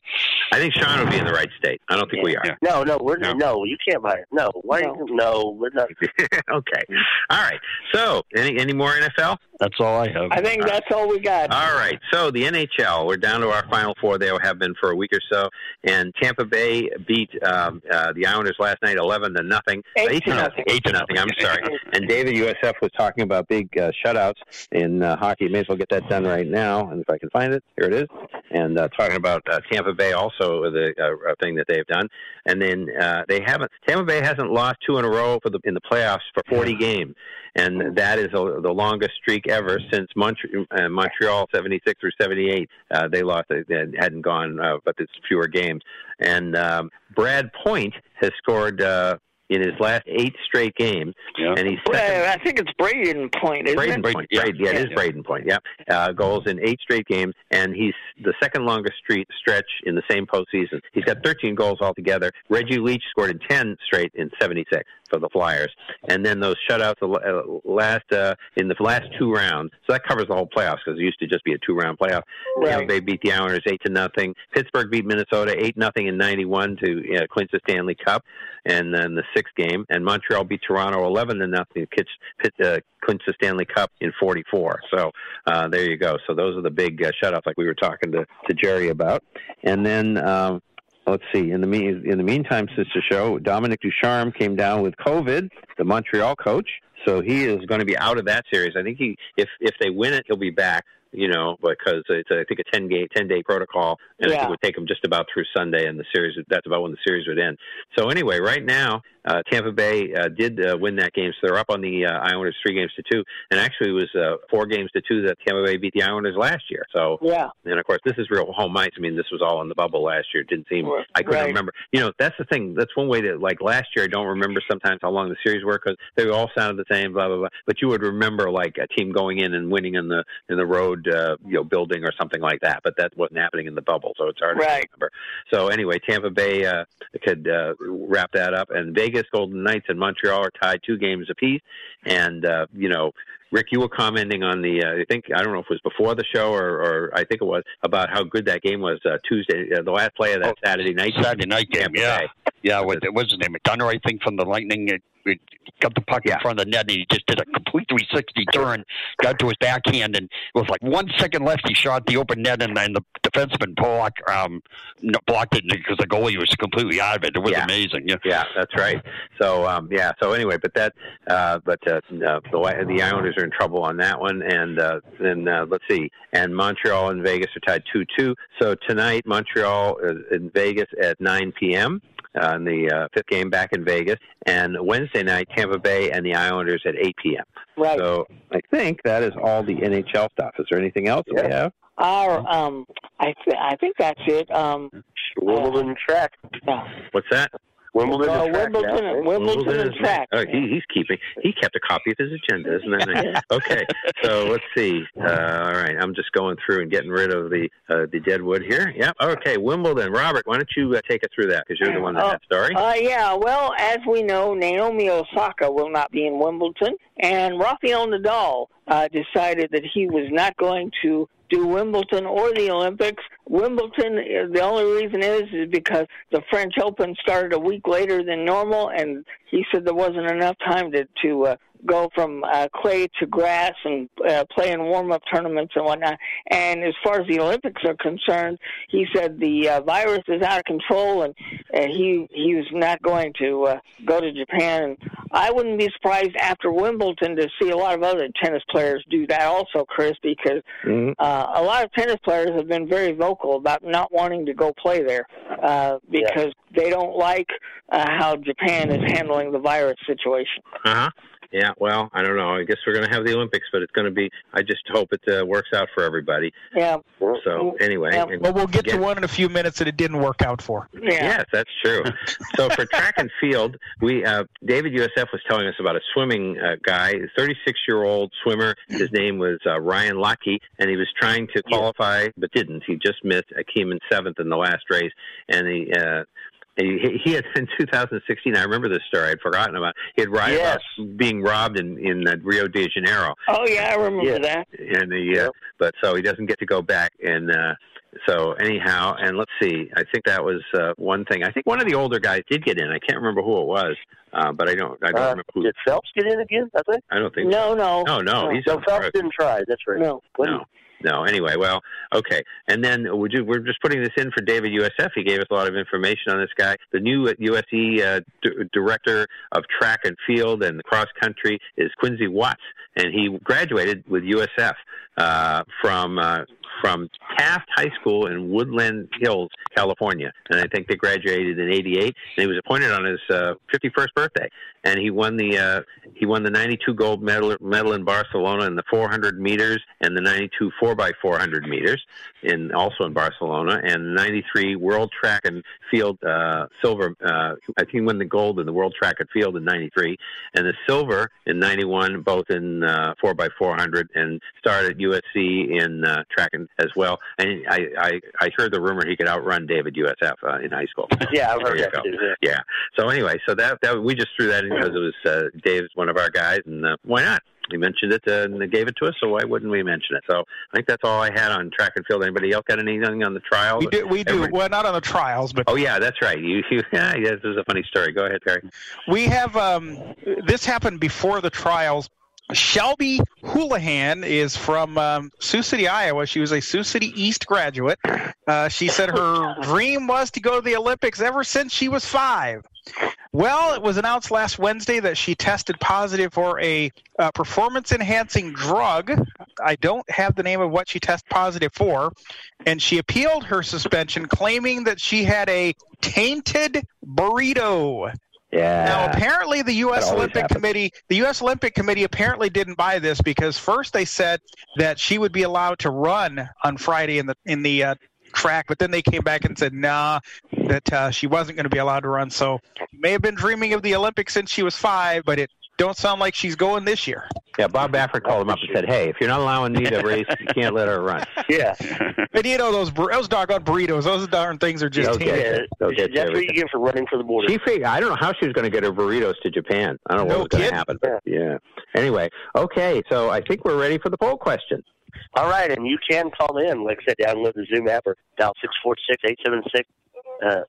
I think Sean would be in the right state. I don't think we are. Yeah. No, no, we're No. no. You can't buy it. No, why? No. No, we're not. okay. All right. So, any any more NFL? That's all I have. I think that's all we got. All right. So the NHL, we're down to our final four. They have been for a week or so, and Tampa Bay beat um, uh, the Islanders last night, eleven to nothing. Eight to nothing. Eight to nothing. I'm sorry. And David USF was talking about big uh, shutouts in uh, hockey. May as well get that done right now, and if I can find it, here it is. And uh, talking about uh, Tampa Bay, also the uh, thing that they've done, and then uh, they haven't. Tampa Bay hasn't lost two in a row for the in the playoffs for 40 games, and that is a, the longest streak ever since Montreal, uh, Montreal 76 or 78. Uh, they lost. They hadn't gone, uh, but it's fewer games. And um, Brad Point has scored. Uh, in his last eight straight games, Yeah. and he's second Well, I think it's Brayden Point, isn't Brayden it? Point. Brayden, yeah, it is Yeah. Brayden Point. Yeah, uh, goals in eight straight games, and he's the second longest street stretch in the same postseason. He's got 13 goals altogether. Reggie Leach scored in 10 straight in 76 for the Flyers, and then those shutouts the uh, last uh, in the last two rounds. So that covers the whole playoffs because it used to just be a two-round playoff. Tampa Right. Bay beat the Islanders eight to nothing. Pittsburgh beat Minnesota eight nothing in '91 to uh, clinch the Stanley Cup, and then the sixth game. And Montreal beat Toronto eleven to nothing to pitch, pitch, uh, clinch the Stanley Cup in '44. So uh, there you go. So those are the big uh, shutouts, like we were talking to to Jerry about. And then. Um, Let's see. In the mean, in the meantime, sister show, Dominic Ducharme came down with COVID, the Montreal coach. So he is going to be out of that series. I think he, if if they win it, he'll be back. You know, because it's I think a ten game, ten day protocol, and I think it would take them just about through Sunday, and the series. That's about when the series would end. So anyway, right now, uh, Tampa Bay uh, did uh, win that game, so they're up on the uh, Islanders three games to two, and actually it was uh, four games to two that Tampa Bay beat the Islanders last year. So Yeah. and of course, this is real home ice. I mean, this was all in the bubble last year. It didn't seem. Right. I couldn't Right. remember. You know, that's the thing. That's one way that, like last year, I don't remember sometimes how long the series were because they all sounded the same. Blah blah blah. But you would remember like a team going in and winning in the in the road, uh, you know, building or something like that. But that wasn't happening in the bubble, so it's hard to remember. So anyway, Tampa Bay uh, could uh, wrap that up, and Vegas Golden Knights and Montreal are tied two games apiece. And uh, you know, Rick, you were commenting on the. Uh, I think I don't know if it was before the show or, or I think it was about how good that game was uh, Tuesday, uh, the last play of that Saturday night. Oh, Saturday night game, Tampa yeah. Bay. Yeah, what, what's his name? Dunner, I think, from the Lightning. It, it got the puck Yeah. in front of the net, and he just did a complete 360 turn, got to his backhand, and it was like one second left. He shot the open net, and, and the defenseman blocked, um, blocked it because the goalie was completely out of it. It was Yeah. amazing. Yeah. Yeah, that's right. So um, yeah. So anyway, but that, uh, but uh, uh, the the Islanders are in trouble on that one, and uh, then uh, let's see, and Montreal and Vegas are tied two two. So tonight, Montreal in Vegas at nine p.m. uh, in the uh, fifth game back in Vegas, and Wednesday night Tampa Bay and the Islanders at 8 p.m. Right. So I think that is all the NHL stuff. Is there anything else that we have? Our, um, I, th- I think that's it. Um, Wimbledon track. Yeah. What's that? Wimbledon Uh, and track. Wimbledon, yeah. Wimbledon and is- track. Oh, he, he's keeping. He kept a copy of his agenda, isn't that nice? okay, so let's see. Uh, all right, I'm just going through and getting rid of the uh, the dead wood here. Yep. Okay, Wimbledon. Robert, why don't you uh, take us through that because you're the one that Oh, has story. Uh, yeah, well, as we know, Naomi Osaka will not be in Wimbledon, and Rafael Nadal uh, decided that he was not going to do Wimbledon or the Olympics. Wimbledon, the only reason is is because the French Open started a week later than normal, and he said there wasn't enough time to to uh, go from uh, clay to grass and uh, play in warm-up tournaments and whatnot. And as far as the Olympics are concerned, he said the uh, virus is out of control, and uh, he he was not going to uh, go to Japan. And I wouldn't be surprised after Wimbledon to see a lot of other tennis players do that also, Chris, because uh, a lot of tennis players have been very vocal about not wanting to go play there uh, because they don't like uh, how Japan is handling the virus situation. Uh huh. Yeah. Well, I don't know. I guess we're going to have the Olympics, but it's going to be. I just hope it uh, works out for everybody. Yeah. So anyway, and Well, we'll get to one in a few minutes that it didn't work out for. Yeah. Yes, that's true. so for track and field, we uh, David USF was telling us about a swimming uh, guy, 36 year old swimmer. His name was uh, Ryan Lochte, and he was trying to qualify but didn't. He just missed. I came in seventh in the last race, and he. Uh, he, he had in 2016. I remember this story. I'd forgotten about. He had lied about being robbed in in uh, Rio de Janeiro, Oh yeah, I remember that. and he, uh, but so he doesn't get to go back and uh so anyhow and let's see i think that was uh one thing i think one of the older guys did get in i can't remember who it was uh but i don't i don't Uh, remember who did Phelps get in again? I think. i don't think No, so. no. no no he's no, Phelps didn't try. That's right. No. no no anyway well okay. And then would you, we're just putting this in for david usf he gave us a lot of information on this guy. The new usc uh, d- director of track and field and cross country is quincy watts and he graduated with usf uh, from uh, from Taft High School in Woodland Hills, California, and I think they graduated in '88. And he was appointed on his uh, 51st birthday, and he won the uh, he won the '92 gold medal medal in Barcelona in the 400 meters and the '92 4x400 meters, in also in Barcelona, and '93 World Track and Field uh, silver. Uh, I think he won the gold in the World Track and Field in '93, and the silver in '91, both in uh, 4x400, and started at USC in uh, track and as well. And I, I I heard the rumor he could outrun David USF uh, in high school. Yeah, I've heard There you that go. too. Yeah. Yeah. So anyway, so that that we just threw that in because it was uh, Dave's one of our guys, and uh, why not? He mentioned it uh, and they gave it to us, so why wouldn't we mention it? So I think that's all I had on track and field. Anybody else got anything on the trials? We do. We do. Well, not on the trials, but Oh yeah, that's right. You, you yeah, yeah, this is a funny story. Go ahead, Terry. We have um, this happened before the trials. Shelby Houlihan is from um, Sioux City, Iowa. She was a Sioux City East graduate. Uh, she said her dream was to go to the Olympics ever since she was five. Well, it was announced last Wednesday that she tested positive for a uh, performance enhancing drug. I don't have the name of what she tested positive for. And she appealed her suspension, claiming that she had a tainted burrito. Yeah. Now, apparently, the U.S. Olympic happens. Committee, the U.S. Olympic Committee, apparently didn't buy this because first they said that she would be allowed to run on Friday in the in the uh, track, but then they came back and said, nah, that uh, she wasn't going to be allowed to run. So, she may have been dreaming of the Olympics since she was five, but it don't sound like she's going this year. Yeah, Bob Baffert called him up and said, "Hey, if you're not allowing me to race, you can't let her run." Yeah. And you know those bur- those doggone burritos, those darn things are just They'll get you. They'll get you That's what you get for running for the border. She figured, I don't know how she was going to get her burritos to Japan. I don't know No what was going to happen. But yeah. Anyway, okay, so I think we're ready for the poll question. All right, and you can call in. Like I said, download the Zoom app or dial six four six eight seven six uh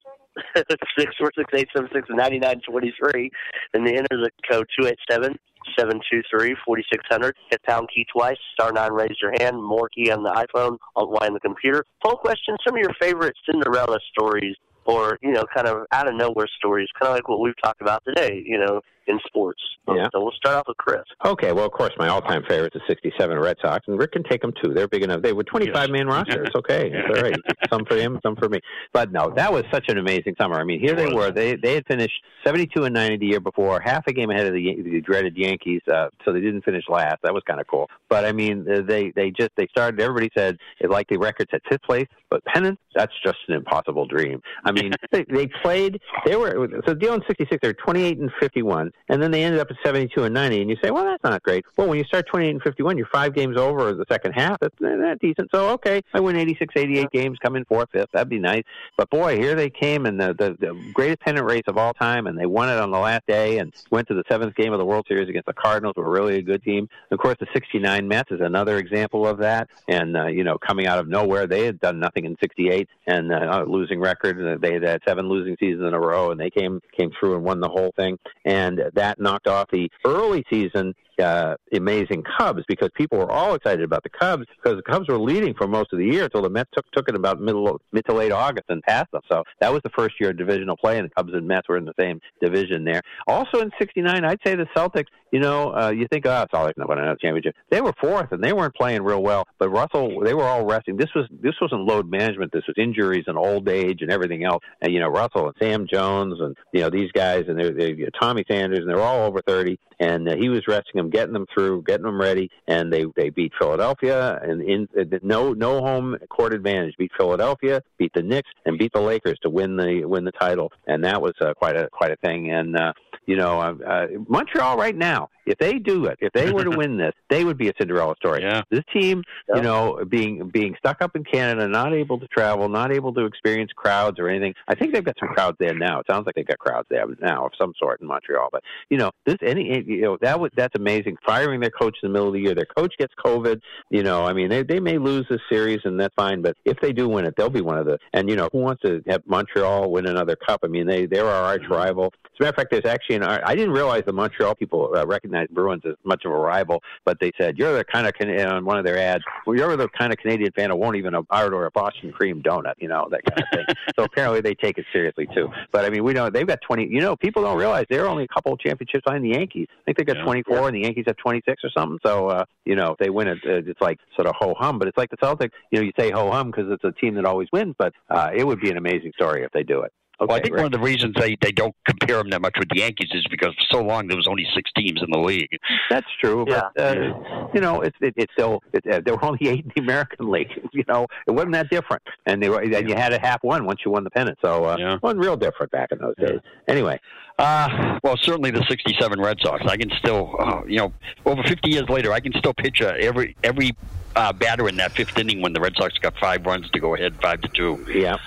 six four six eight seven six ninety nine twenty three, and then enter the code two eight seven seven two three forty six hundred. Hit pound key twice. Star nine. Raise your hand. More key on the iPhone. Alt Y on the computer. Poll question: Some of your favorite Cinderella stories. Or you know, kind of out of nowhere stories, kind of like what we've talked about today. You know, in sports. Yeah. So we'll start off with Chris. Okay, well, of course, my all-time favorite is the '67 Red Sox, and Rick can take them too. They're big enough. They were 25-man roster. It's okay. It's all right. Some for him, some for me. But no, that was such an amazing summer. I mean, here they were. They they had finished 72 and 90 the year before, half a game ahead of the, the dreaded Yankees. Uh, so they didn't finish last. That was kind of cool. But I mean, they they just they started. Everybody said it like the records at fifth place, but pennant that's just an impossible dream. I mean, they, they played. They were so deal in '66. They were 28 and 51, and then they ended up at 72 and 90. And you say, well, that's not great. Well, when you start 28 and 51, you're five games over the second half. That's, that's decent. So okay, I win 86, 88 games, come in fourth, fifth. That'd be nice. But boy, here they came in the, the the greatest pennant race of all time, and they won it on the last day and went to the seventh game of the World Series against the Cardinals, who were really a good team. Of course, the '69 Mets is another example of that. And uh, you know, coming out of nowhere, they had done nothing in '68 and uh, a losing record. They had had seven losing seasons in a row, and they came came through and won the whole thing. And that knocked off the early season uh, amazing Cubs because people were all excited about the Cubs because the Cubs were leading for most of the year until the Mets took took it about middle mid to late August and passed them. So that was the first year of divisional play, and the Cubs and Mets were in the same division there. Also in '69, I'd say the Celtics. You know, uh, you think, oh, Celtics not going to have a championship. They were fourth, and they weren't playing real well. But Russell, they were all resting. This was this wasn't load management. This was injuries and old age and everything else. And you know, Russell and Sam Jones and you know these guys and they're, they're Tommy Sanders, and they're all over thirty. And uh, he was resting them, getting them through, getting them ready, and they they beat Philadelphia and in no no home court advantage. Beat Philadelphia, beat the Knicks, and beat the Lakers to win the win the title. And that was uh, quite a quite a thing. And uh, you know, uh, uh, Montreal right now, if they do it, if they were to win this, they would be a Cinderella story. Yeah. This team, you know, being being stuck up in Canada, not able to travel, not able to experience crowds or anything. I think they've got some crowds there now. It sounds like they've got crowds there now of some sort in Montreal. But you know, this any you know that was that's amazing. Firing their coach in the middle of the year, their coach gets COVID. You know, I mean, they they may lose this series and that's fine, but if they do win it, they'll be one of the. And you know, who wants to have Montreal win another cup? I mean, they they're our arch rival. As a matter of fact, there's actually an. I didn't realize the Montreal people uh, recognize Bruins as much of a rival, but they said you're the kind of Can- on one of their ads. Well, you're the kind of Canadian fan who won't even order a Boston cream donut. You know that kind of thing. so apparently they take it seriously too. But I mean, we know they've got 20. You know, people don't realize they're only a couple of championships behind the Yankees. I think they got 24, and the Yankees have 26 or something. So uh, you know, if they win it, uh, it's like sort of ho hum. But it's like the Celtics. You know, you say ho hum because it's a team that always wins, but uh, it would be an amazing story if they do it. Okay, well, I think Rick. one of the reasons they, they don't compare them that much with the Yankees is because for so long there was only six teams in the league. That's true, but uh, you know, it's it, it's still it, uh, there were only eight in the American League. You know, it wasn't that different, and they were and you had a half one once you won the pennant. So uh, it wasn't real different back in those days. Anyway, Uh, well, certainly the '67 Red Sox. I can still, uh, you know, over 50 years later, I can still picture every every uh, batter in that fifth inning when the Red Sox got five runs to go ahead, five to two. Yeah,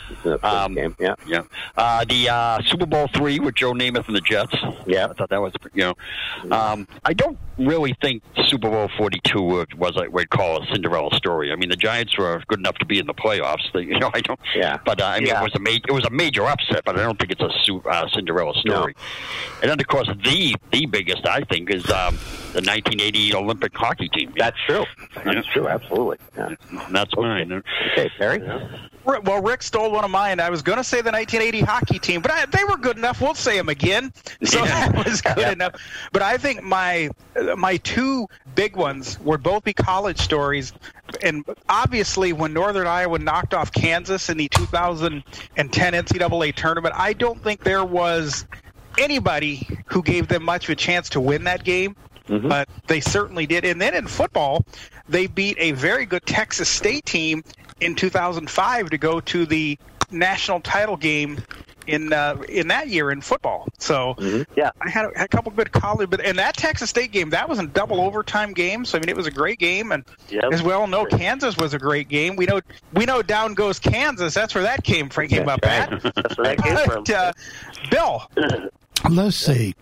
um, game. Yeah, yeah. Uh, the uh, Super Bowl three with Joe Namath and the Jets. Yeah, I thought that was, you know, um, I don't really think Super Bowl 42 was what we'd call a Cinderella story. I mean, the Giants were good enough to be in the playoffs. They, you know, I don't. Yeah. But uh, I mean, Yeah. it was a ma- it was a major upset, but I don't think it's a su- uh, Cinderella story. And then, of course, the the biggest I think is um, the 1980 Olympic hockey team. That's true. That's true. Absolutely. Yeah. That's mine. Okay, Perry. Ri- Well, Rick stole one of mine. I was going to say the 1980 hockey team, but I, they were good enough. We'll say them again. So that was good enough. But I think my my two big ones would both be college stories. And obviously, when Northern Iowa knocked off Kansas in the 2010 NCAA tournament, I don't think there was anybody who gave them much of a chance to win that game. But they certainly did. And then in football, they beat a very good Texas State team in 2005 to go to the national title game in uh, in that year in football. So yeah, I had a, had a couple good college, but and that Texas State game that was a double overtime game. So I mean, it was a great game, and Yep. as we all know, Kansas was a great game. We know we know down goes Kansas. That's where that came from. Came up at. That's where that came from. Uh, Bill, Let's see.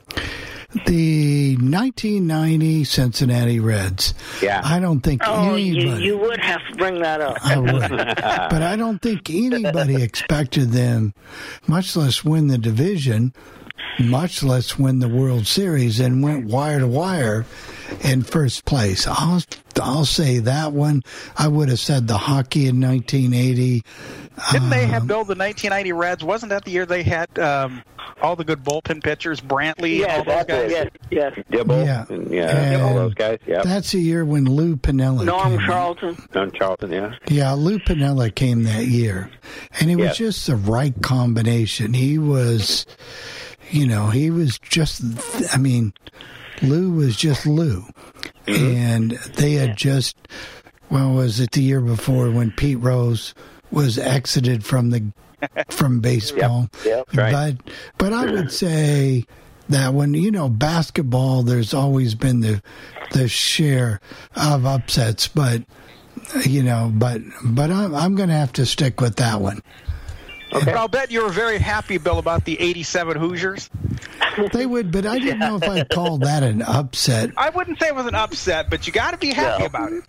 The 1990 Cincinnati Reds. Yeah. I don't think Oh, you, you would have to bring that up. I would. but I don't think anybody expected them, much less win the division, much less win the World Series, and went wire to wire in first place. I'll I'll say that one. I would have said the hockey in 1980. Didn't they have build the 1990 Reds? Wasn't that the year they had um, all the good bullpen pitchers, Brantley, Yes, and all those guys? yes, yes. Dibble, Yeah. and, yeah, all those guys. Yeah, That's the year when Lou Piniella Norm came. Charlton. Don Charlton. Yeah, Yeah, Lou Piniella came that year, and it was Yes. just the right combination. He was, you know, he was just. I mean, Lou was just Lou, mm-hmm. and they had just. Well, was it the year before when Pete Rose was exited from the from baseball? Yep, right. But but I would say that when you know basketball, there's always been the the share of upsets, but you know, but but I'm I'm going to have to stick with that one. But I'll bet you were very happy, Bill, about the 87 Hoosiers. They would, but I didn't know if I'd call that an upset. I wouldn't say it was an upset, but you got to be happy about it.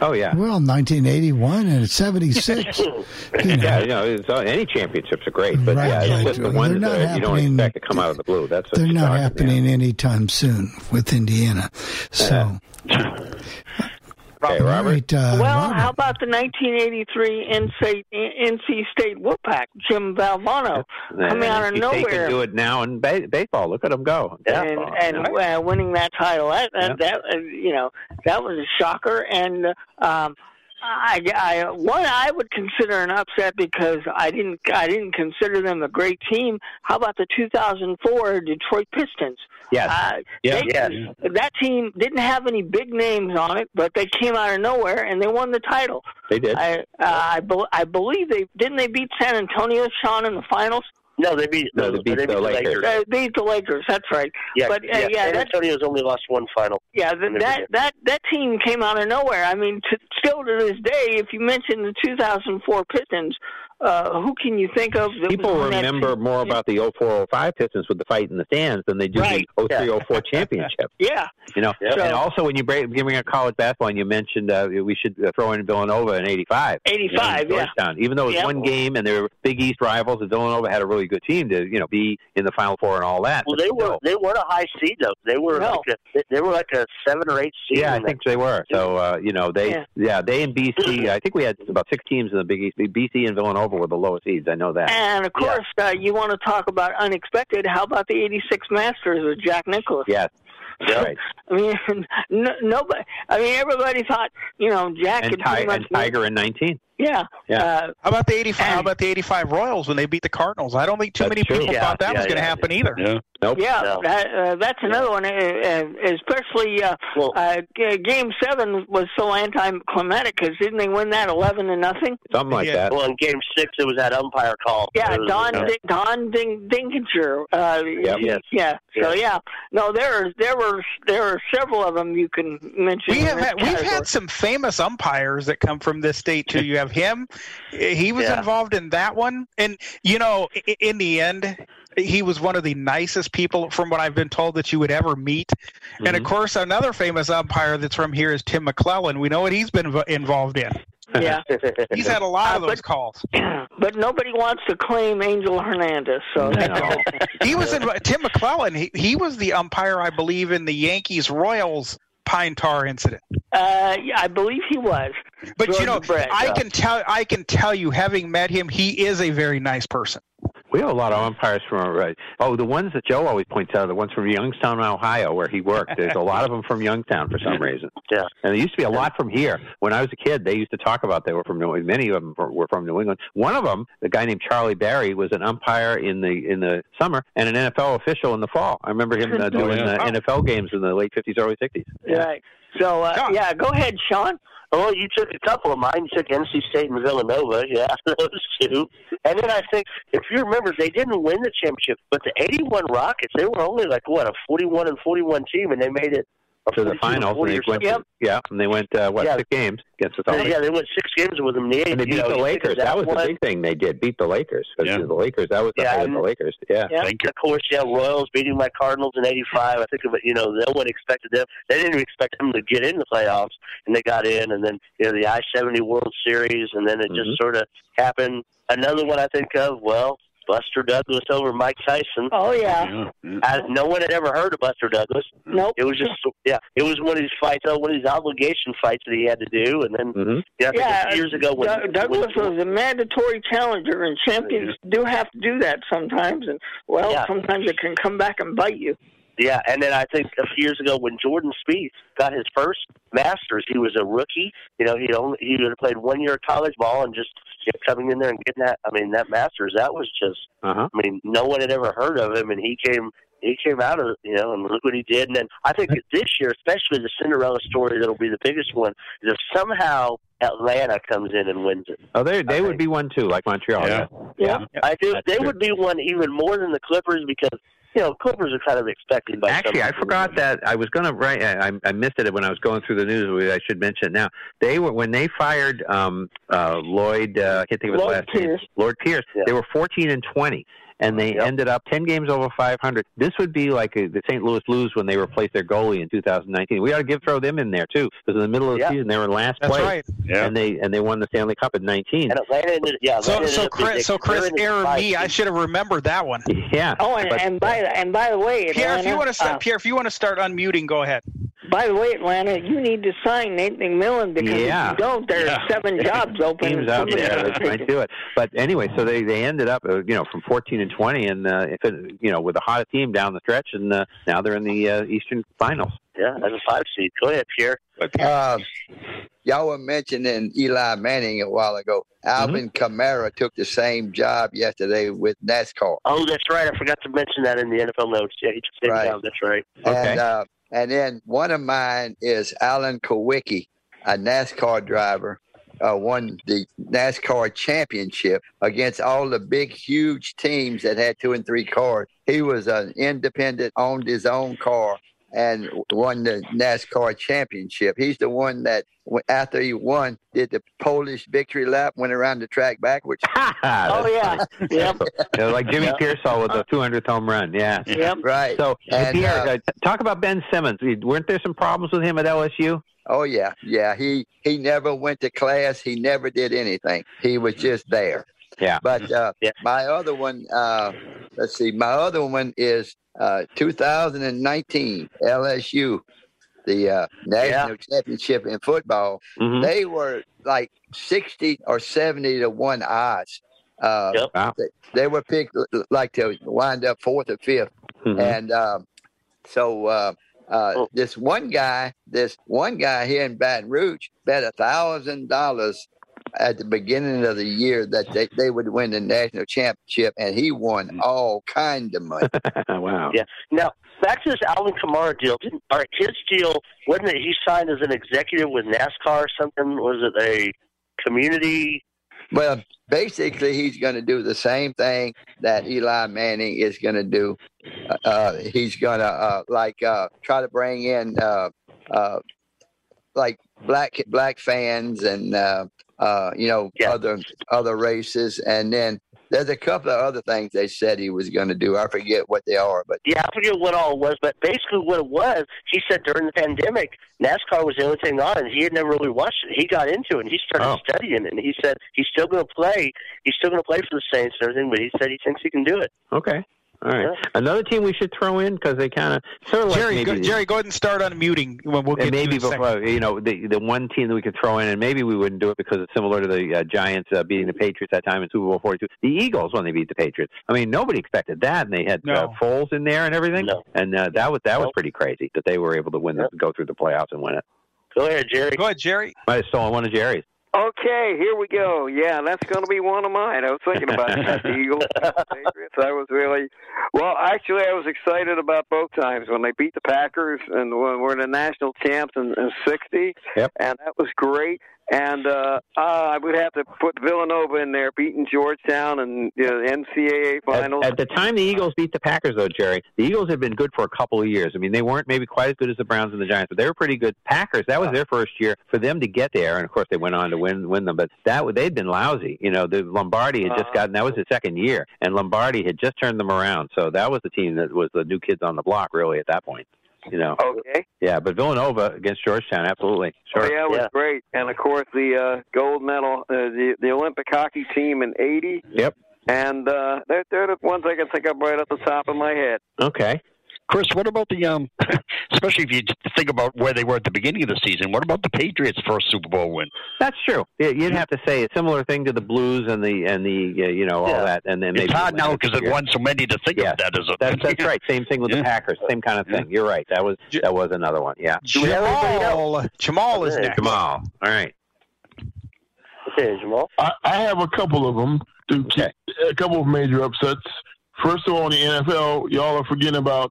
Oh yeah. Well, 1981 and 76. You know, Yeah, you know, uh, any championships are great, but Right, yeah, it's but just the they're ones not that you don't expect to come out of the blue. That's they're you're not talking, happening anytime soon with Indiana. So, Okay, Robert. right, uh, well, Robert. how about the 1983 NC, NC State Wolfpack, Jim Valvano, coming out of NC State nowhere can do it now in ba- baseball. Look at them go. and and uh, winning that title. That that, that uh, you know that was a shocker. And um, I, I one I would consider an upset because I didn't I didn't consider them a great team. How about the 2004 Detroit Pistons? Yes. Uh, Yeah, they- yes. That team didn't have any big names on it, but they came out of nowhere and they won the title. They did. I uh, I, be- I believe they didn't they beat San Antonio, Sean, in the finals. No, they beat No, they beat the Lakers. Uh, beat the Lakers. That's right. Yeah, but uh, yeah, yeah, San that, Antonio's only lost one final. yeah, th- that that that team came out of nowhere. I mean, t- still to this day, if you mention the 2004 Pistons, uh, who can you think of? That People was on that remember team? more about the 0405 Pistons with the fight in the stands than they do Right. the 0304 championship. Yeah, You know, Yeah. and also when you bring, bring up college basketball, and you mentioned uh, we should uh, throw in Villanova in '85. 85, you know, yeah. Georgetown. Even though it was Yeah. one game and they were Big East rivals, and Villanova had a really good team to you know be in the Final Four and all that. Well, they still. were they weren't a high seed though. They were No. like a they were like a seven or eight seed. Yeah, I think they were. So uh, you know they Yeah. yeah. they and BC. I think we had about six teams in the Big East. BC and Villanova were the lowest seeds. I know that. And of course, uh, you want to talk about unexpected. How about the '86 Masters with Jack Nicklaus? Yes. Yeah. Right. I mean, no, nobody. I mean, everybody thought you know Jack And, could Ti- and Tiger in 19. Yeah. Yeah. Uh, How about the 85? How about the 85 Royals when they beat the Cardinals? I don't think too many true. people Yeah, thought that yeah, was going to yeah. happen either. Yeah. Nope. Yeah, No. that, uh, that's another one. Uh, uh, especially uh, Well- uh, g- Game Seven was so anticlimactic because didn't they win that eleven to nothing? Something like Yeah. that. Well, in Game Six, it was that umpire call. Yeah, It Don uh, Di- Don Ding- Denkinger. Uh, Yep. Yes. Yeah. So yeah, no, there are there were there are several of them you can mention. We have this had, we've had some famous umpires that come from this state too. You have him; he was Yeah. involved in that one, and you know, in the end, he was one of the nicest people, from what I've been told, that you would ever meet. And of Mhm. course, another famous umpire that's from here is Tim McClelland. We know what he's been inv- involved in. Yeah, He's had a lot of Uh, those but- calls. but nobody wants to claim Angel Hernandez. So No. He was in Tim McClelland. He, he was the umpire, I believe, in the Yankees Royals pine tar incident. uh, yeah, I believe he was. But you know, Brett, I yeah. can tell I can tell you, having met him, he is a very nice person. We have a lot of umpires from right. Oh, the ones that Joe always points out, are the ones from Youngstown, Ohio, where he worked. There's a lot of them from Youngstown for some reason. Yeah. And there used to be a lot from here. When I was a kid, they used to talk about they were from New. Many of them were from New England. One of them, the guy named Charlie Berry, was an umpire in the in the summer and an NFL official in the fall. I remember him uh, doing yeah. uh, NFL games in the late '50s, early '60s. Right. So uh, Yeah. yeah, go ahead, Sean. Well, you took a couple of mine. You took NC State and Villanova. Yeah, those two. And then I think, if you remember, they didn't win the championship, but the '81 Rockets, they were only like what a 41 and 41 team, and they made it To the finals, and they went. something. Yeah, and they went uh, what Yeah. six games against the Yeah, Celtics. yeah, they went six games with them. in The eighth, And they beat know, the you think of Lakers. That was the big thing they did. Beat the Lakers. 'Cause Yeah. The Lakers. That was the Yeah, of and- the Lakers. Yeah. Yeah. Of course, yeah, Royals beating my Cardinals in '85. I think of it. You know, no one expected them. They didn't even expect them to get in the playoffs, and they got in. And then you know the I-70 World Series, and then it Mhm. just sort of happened. Another one I think of. Well, Buster Douglas over Mike Tyson. Oh yeah. As no one had ever heard of Buster Douglas. Nope. It was just yeah. It was one of these fights, oh, one of these obligation fights that he had to do, and then Mm-hmm. yeah, Yeah, a years ago when, Doug- Douglas when was a mandatory challenger, and champions do have to do that sometimes. And well, Yeah. sometimes it can come back and bite you. Yeah, and then I think a few years ago when Jordan Spieth got his first Masters, he was a rookie. You know, he only he had played one year of college ball and just you coming in there and getting that. I mean, that Masters that was just. Uh-huh. I mean, no one had ever heard of him, and he came. He came out of you know, and look what he did. And then I think this year, especially the Cinderella story, that'll be the biggest one. Is if somehow Atlanta comes in and wins it. Oh, they they would be one too, like Montreal. Yeah. Yeah, I think They true. would be one even more than the Clippers because you know Clippers are kind of expected by. Actually, I forgot that I was going to write. I, I missed it when I was going through the news. I should mention it now. They were when they fired um, uh, Lloyd. Uh, I can't think of his Lloyd last name. Pierce. Lloyd Pierce. They were 14 and 20. And they ended up 10 games over 500. This would be like uh the St. Louis Blues when they replaced their goalie in 2019. We ought to give throw them in there too, because in the middle of the Yeah. season they were in last That's place, right. and they and they won the Stanley Cup in 19. And Atlanta ended, yeah. So, Atlanta so ended up Chris, so Chris, error five me. I should have remembered that one. Yeah. Oh, and, but- and by and by the way, Pierre, if you want to start, uh, Pierre, if you want to start unmuting, go ahead. by the way, Atlanta, you need to sign Nate McMillan because Yeah. if you don't, there's Yeah. seven jobs open. teams out somebody's there gonna that take might do it. But anyway, so they they ended up, uh, you know, from 14 and 20, and uh, if it, you know, with the hottest team down the stretch, and uh, now they're in the uh, Eastern Finals. Yeah, as a five seed. Go ahead, Pierre. Uh, y'all were mentioning Eli Manning a while ago. Alvin Kamara took the same job yesterday with NASCAR. Oh, that's right. I forgot to mention that in the NFL notes. Yeah, he took it Right. down. That's right. And uh, and then one of mine is Alan Kulwicki, a NASCAR driver, uh, won the NASCAR championship against all the big, huge teams that had two and three cars. He was an independent, owned his own car, and won the NASCAR championship. He's the one that, after he won, did the Polish victory lap, went around the track backwards. Oh yeah, yep. You like Jimmy Piersall with the 200th home run. Yeah. Yep. Right. So, And, Pierre, uh, uh, talk about Ben Simmons. Weren't there some problems with him at LSU? Oh yeah, yeah. He he never went to class. He never did anything. He was just there. Yeah. But uh, my other one, uh, let's see, my other one is uh, 2019 LSU, the uh, national championship in football. Mhm. They were like 60 or 70 to one odds. Uh, Wow. they, they were picked like to wind up fourth or 5th Mhm. and um, so uh, uh, this one guy, this one guy here in Baton Rouge, bet a thousand dollars at the beginning of the year that they, they would win the national championship, and he won all kind of money. wow. Yeah. Now back to this Alvin Kamara deal. Didn't, all right, his deal wasn't it? He signed as an executive with NASCAR or something. Was it a community? Well, basically, he's going to do the same thing that Eli Manning is going to do. Uh, he's going to uh, like uh, try to bring in uh, uh, like black black fans and uh, uh, you know other other races, and then there's a couple of other things they said he was going to do. I forget what they are, but Yeah, I forget what all it was, but basically what it was, he said during the pandemic, NASCAR was the only thing on, and he had never really watched it. He got into it, and he started Oh. studying it, and he said he's still going to play. He's still going to play for the Saints and everything, but he said he thinks he can do it. Okay. All right. Another team we should throw in because they kind of sort of like Jerry, maybe go, Jerry, go ahead and start unmuting. When we'll get and maybe to it in a second. before you know the the one team that we could throw in, and maybe we wouldn't do it because it's similar to the uh, Giants uh, beating the Patriots that time in Super Bowl forty two. The Eagles when they beat the Patriots. I mean, nobody expected that, and they had uh, Foles in there and everything, and uh, that was that was pretty crazy that they were able to win the, go through the playoffs and win it. Go ahead, Jerry. Go ahead, Jerry. I have stolen one of Jerry's. Okay, here we go. Yeah, that's going to be one of mine. I was thinking about that. The Eagles, Patriots. I was really well. Actually, I was excited about both times when they beat the Packers and when we're in the national champs in, in '60, Yep. and that was great. And uh, uh, I would have to put Villanova in there, beating Georgetown and you know, the NCAA At, finals. at the time the Eagles beat the Packers, though, Jerry, the Eagles had been good for a couple of years. I mean, they weren't maybe quite as good as the Browns and the Giants, but they were pretty good. Packers, that was their first year for them to get there, and of course they went on to win win them. But that they'd been lousy. You know, the Lombardi had just gotten that was his second year, and Lombardi had just turned them around. So that was the team that was the new kids on the block, really, at that point. You know. Okay. Yeah, but Villanova against Georgetown, absolutely. Sure. Oh yeah, it was great. And of course, the uh, gold medal, uh, the the Olympic hockey team in '80. Yep. and uh, they're they're the ones I can think of right off the top of my head. Okay. Chris, what about the um? Especially if you think about where they were at the beginning of the season. What about the Patriots' first Super Bowl win? That's true. You'd have to say a similar thing to the Blues and the and the uh, you know all Yeah. that, and then It's maybe hard now because it Yeah. won so many to think Yeah. of that as a. That's, that's right. Same thing with the Packers. Same kind of thing. You're right. That was that was another one. Yeah. Jamal, Jamal is next. Jamal. All right. Okay, Jamal. I, I have a couple of them. To keep, a couple of major upsets. First of all, in the NFL, y'all are forgetting about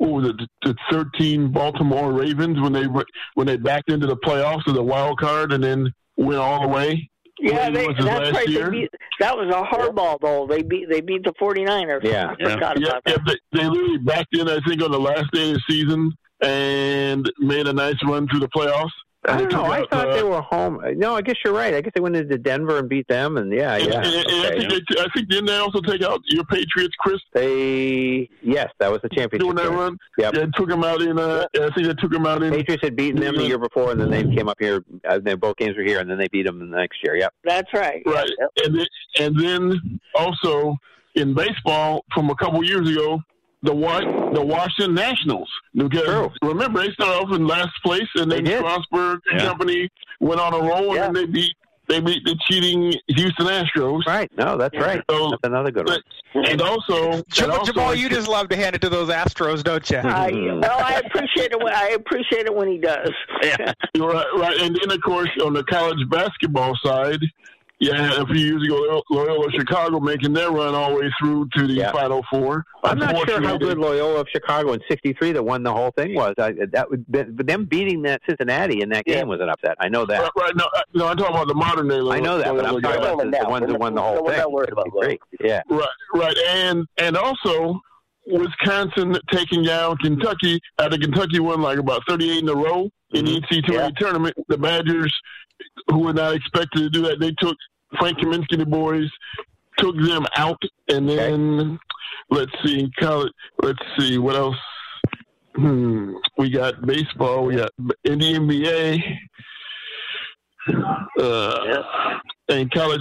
oh the, the 13 Baltimore Ravens when they when they backed into the playoffs as a wild card and then went all the way. Yeah, When they, was that's right. They beat, that was a Harbaugh bowl. They beat they beat the 49ers. I forgot yeah, about yeah, that. they, they literally backed in, I think, on the last day of the season and made a nice run through the playoffs. I don't know. I thought uh, they were home. No, I guess you're right. I guess they went into Denver and beat them, and yeah, yeah. And, and- and I, think they, I think didn't they also take out your Patriots, Chris? They yes, that was the championship. Doing that game. run? Yep. They took them out in. Uh, I think they took them out in. Patriots had beaten them the year before, and then they came up here. Uh, they, both games were here, and then they beat them the next year. Yep. That's right. Right, and then, and then also in baseball from a couple years ago, the Wa- the Washington Nationals. Because remember they started off in last place, and then Strasburg and Yeah. company went on a roll, and then they beat they beat the cheating Houston Astros. Right. No, that's right. So, that's another good one. And also, and Jamal, also Jamal, you just love to hand it to those Astros, don't you? I, mm-hmm. well, I appreciate it. When, I appreciate it when he does. Yeah. Right, right. And then, of course, on the college basketball side, yeah, a few years ago, Loyola Chicago making their run all the way through to the Final Four. I'm not sure how good Loyola of Chicago in '63 that won the whole thing was. I, that would, but them beating that Cincinnati in that game was an upset. I know that. Right, right. No, uh, no, I'm talking about the modern day. I know that, but I'm talking guys. about the, the ones that won the whole We're thing. worried about Great. Yeah. Right, right, and and also Wisconsin taking down Kentucky. After Kentucky won like about 38 in a row in the NCAA tournament, the Badgers, who were not expected to do that, they took Frank Kaminsky and the boys, took them out, and then let's see, in college. Let's see what else. Hmm, we got baseball. We got in the NBA. Uh, and college.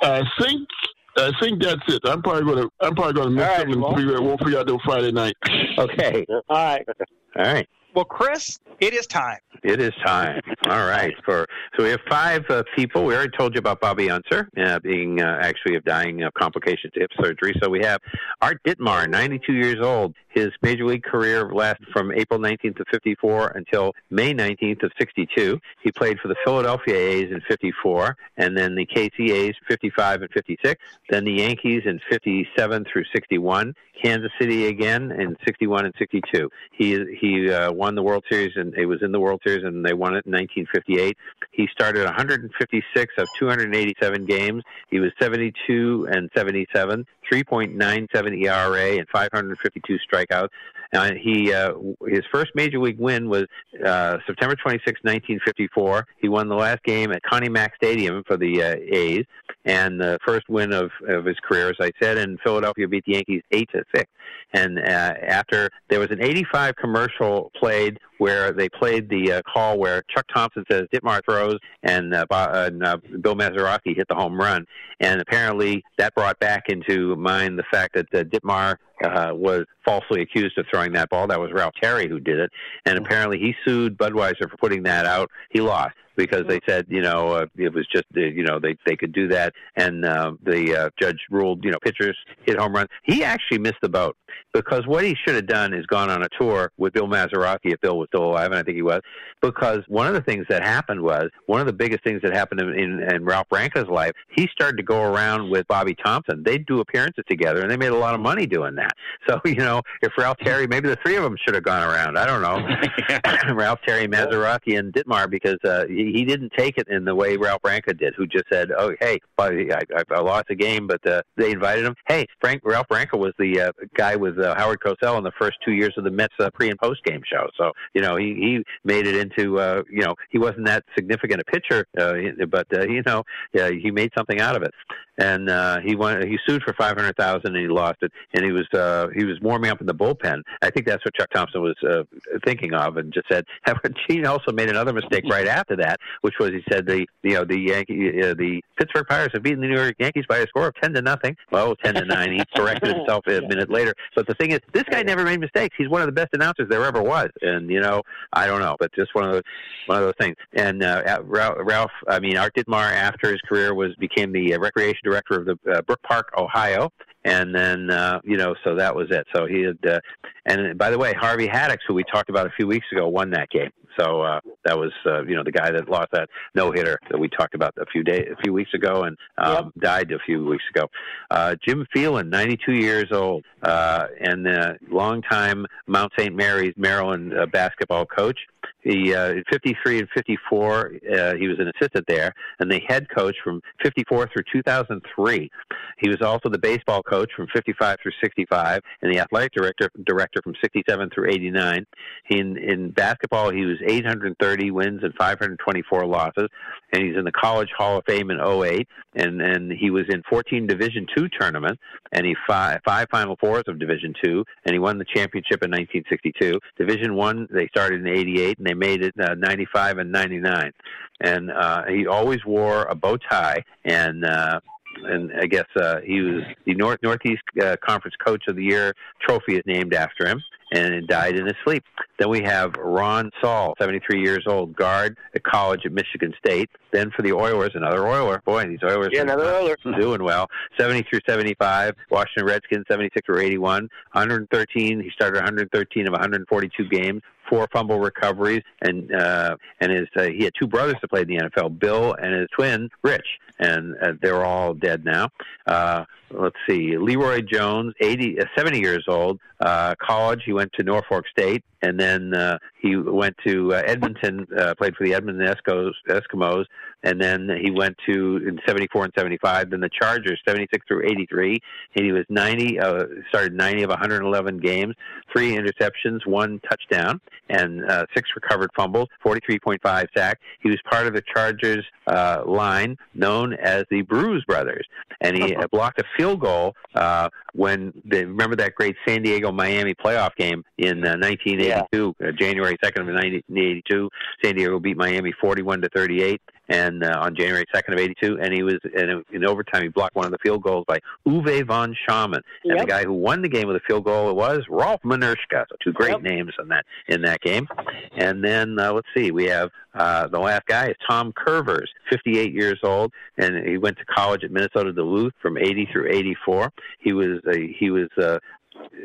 I think I think that's it. I'm probably gonna I'm probably gonna miss something and figure, we'll figure out till Friday night. Okay. All right. All right. Well, Chris, it is time. It is time. All right. For so we have five uh, people. We already told you about Bobby Unser uh, being uh, actually of dying of complications to hip surgery. So we have Art Ditmar, 92 years old. His major league career lasted from April 19th of 54 until May 19th of 62. He played for the Philadelphia A's in 54, and then the KC A's 55 and 56, then the Yankees in 57 through 61, Kansas City again in 61 and 62. He he uh, won the World Series and it was in the World Series and they won it in 1958. He started 156 of 287 games. He was 72 and 77, 3.97 ERA and 552 strikeouts. Uh, he uh, his first major league win was uh, September 26, 1954. He won the last game at Connie Mack Stadium for the uh, A's, and the first win of, of his career, as I said, in Philadelphia beat the Yankees eight to six. And uh, after there was an 85 commercial played where they played the uh, call where Chuck Thompson says Ditmar throws and, uh, uh, and uh, Bill Mazeroski hit the home run, and apparently that brought back into mind the fact that uh, Ditmar uh, was falsely accused of throwing that ball. That was Ralph Terry who did it, and apparently he sued Budweiser for putting that out. He lost because they said you know uh, it was just uh, you know they they could do that, and uh, the uh, judge ruled you know pitchers hit home runs. He actually missed the boat because what he should have done is gone on a tour with Bill Mazeroski if Bill was still alive, and I think he was. Because one of the things that happened was one of the biggest things that happened in, in, in Ralph Branca's life. He started to go around with Bobby Thomson. They'd do appearances together, and they made a lot of money doing that. So you know, if Ralph Terry, maybe the three of them should have gone around. I don't know. Ralph Terry, Mazeroski, and Ditmar, because uh, he, he didn't take it in the way Ralph Branca did, who just said, "Oh, hey, I, I, I lost a game, but uh, they invited him." Hey, Frank Ralph Branca was the uh, guy with uh, Howard Cosell in the first two years of the Mets uh, pre and post game show. So you know, he he made it into uh, you know he wasn't that significant a pitcher, uh, but uh, you know, he made something out of it. And uh, he won. He sued for five hundred thousand, and he lost it. And he was uh, he was warming up in the bullpen. I think that's what Chuck Thompson was uh, thinking of, and just said. He also made another mistake right after that, which was he said the you know the Yankee uh, the Pittsburgh Pirates have beaten the New York Yankees by a score of ten to nothing. Well, ten to nine. He corrected himself a minute later. But the thing is, this guy never made mistakes. He's one of the best announcers there ever was, and you know I don't know, but just one of those one of those things. And uh, Ralph, I mean Art Ditmar, after his career was became the uh, recreation director of the uh, Brook Park, Ohio, and then uh, you know, so that was it. So he had, uh, and by the way, Harvey Haddix, who we talked about a few weeks ago, won that game. So uh, that was uh, you know the guy that lost that no hitter that we talked about a few days, a few weeks ago, and um, yep. died a few weeks ago. Uh, Jim Phelan, 92 years old, uh, and uh, longtime Mount St. Mary's Maryland uh, basketball coach. He uh, 53 and 54. Uh, he was an assistant there, and the head coach from 54 through 2003. He was also the baseball coach from 55 through 65, and the athletic director director from 67 through 89. He, in, in basketball, he was 830 wins and 524 losses, and he's in the College Hall of Fame in 08, and and he was in 14 Division two tournaments, and he five five Final Fours of Division two, and he won the championship in 1962. Division one, they started in 88, and they made it uh, 95 and 99, and uh, he always wore a bow tie and. Uh, and I guess uh, he was the North Northeast uh, Conference Coach of the Year trophy is named after him and died in his sleep. Then we have Ron Saul, 73 years old, guard at college at Michigan State. Then for the Oilers, another Oiler. Boy, these Oilers yeah, another Oiler. doing well. 70 through 75. Washington Redskins, 76 through 81. 113. He started 113 of 142 games four fumble recoveries, and uh, and his uh, he had two brothers that played in the NFL, Bill and his twin Rich, and uh, they're all dead now. Uh, let's see, Leroy Jones, 80, uh, 70 years old, uh, college. He went to Norfolk State, and then uh, he went to uh, Edmonton, uh, played for the Edmonton Eskimos, Eskimos, and then he went to in 74 and 75, then the Chargers, 76 through 83, and he was 90, uh, started 90 of 111 games, three interceptions, one touchdown, and uh, six recovered fumbles, 43.5 sack. He was part of the Chargers uh, line known as the Bruise Brothers, and he uh, blocked a field goal uh, when they remember that great San Diego Miami playoff game in uh, 1982, yeah. uh, January 2nd of 1982. San Diego beat Miami 41 to 38 and uh, on January 2nd of 82 and he was in, in overtime he blocked one of the field goals by Uwe von Schamann and the guy who won the game with a field goal it was Rolf Benirschke so two great yep. names in that in that game and then uh, let's see we have uh, the last guy is Tom Kurvers 58 years old and he went to college at Minnesota Duluth from 80 through 84 he was a, he was uh,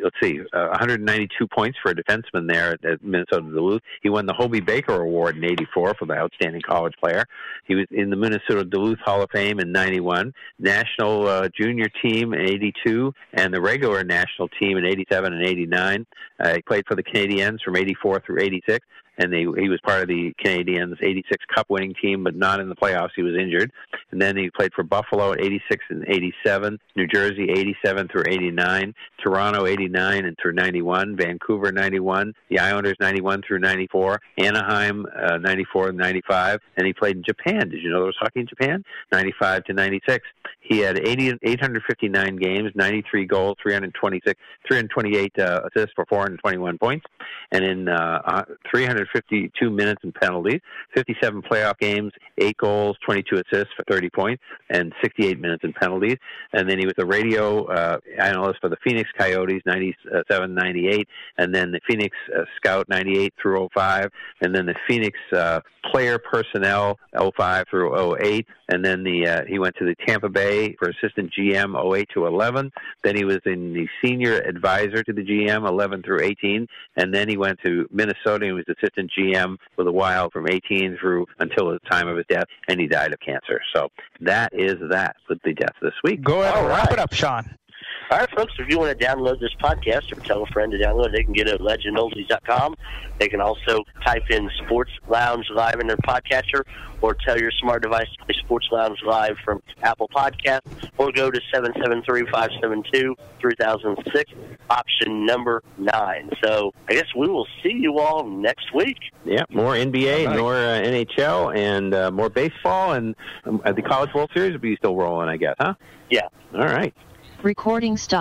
let's see, uh, 192 points for a defenseman there at, at Minnesota Duluth. He won the Hobey Baker Award in '84 for the outstanding college player. He was in the Minnesota Duluth Hall of Fame in '91, national uh, junior team in '82, and the regular national team in '87 and '89. Uh, he played for the Canadiens from '84 through '86 and they, he was part of the Canadiens' 86 Cup winning team, but not in the playoffs. He was injured. And then he played for Buffalo at 86 and 87, New Jersey 87 through 89, Toronto 89 and through 91, Vancouver 91, the Islanders 91 through 94, Anaheim uh, 94 and 95, and he played in Japan. Did you know there was hockey in Japan? 95 to 96. He had 80, 859 games, 93 goals, 326, 328 uh, assists for 421 points, and in uh, 300 152 minutes in penalties, 57 playoff games, 8 goals, 22 assists for 30 points, and 68 minutes in penalties. And then he was a radio uh, analyst for the Phoenix Coyotes, 97 98, and then the Phoenix uh, Scout, 98 through 05, and then the Phoenix uh, Player Personnel, 05 through 08, and then the uh, he went to the Tampa Bay for assistant GM, 08 to 11. Then he was in the senior advisor to the GM, 11 through 18, and then he went to Minnesota and was assistant assistant GM for the Wild from 18 through until the time of his death, and he died of cancer. So that is that with the death this week. Go ahead and wrap it up, Sean. All right, folks, if you want to download this podcast or tell a friend to download it, they can get it at legendoldies.com. They can also type in Sports Lounge Live in their podcatcher or tell your smart device to play Sports Lounge Live from Apple Podcasts or go to 773-572-3006, option number 9. So I guess we will see you all next week. Yeah, more NBA, All right. more uh, NHL, and uh, more baseball, and um, the College World Series will be still rolling, I guess, huh? Yeah. All right. Recording stop.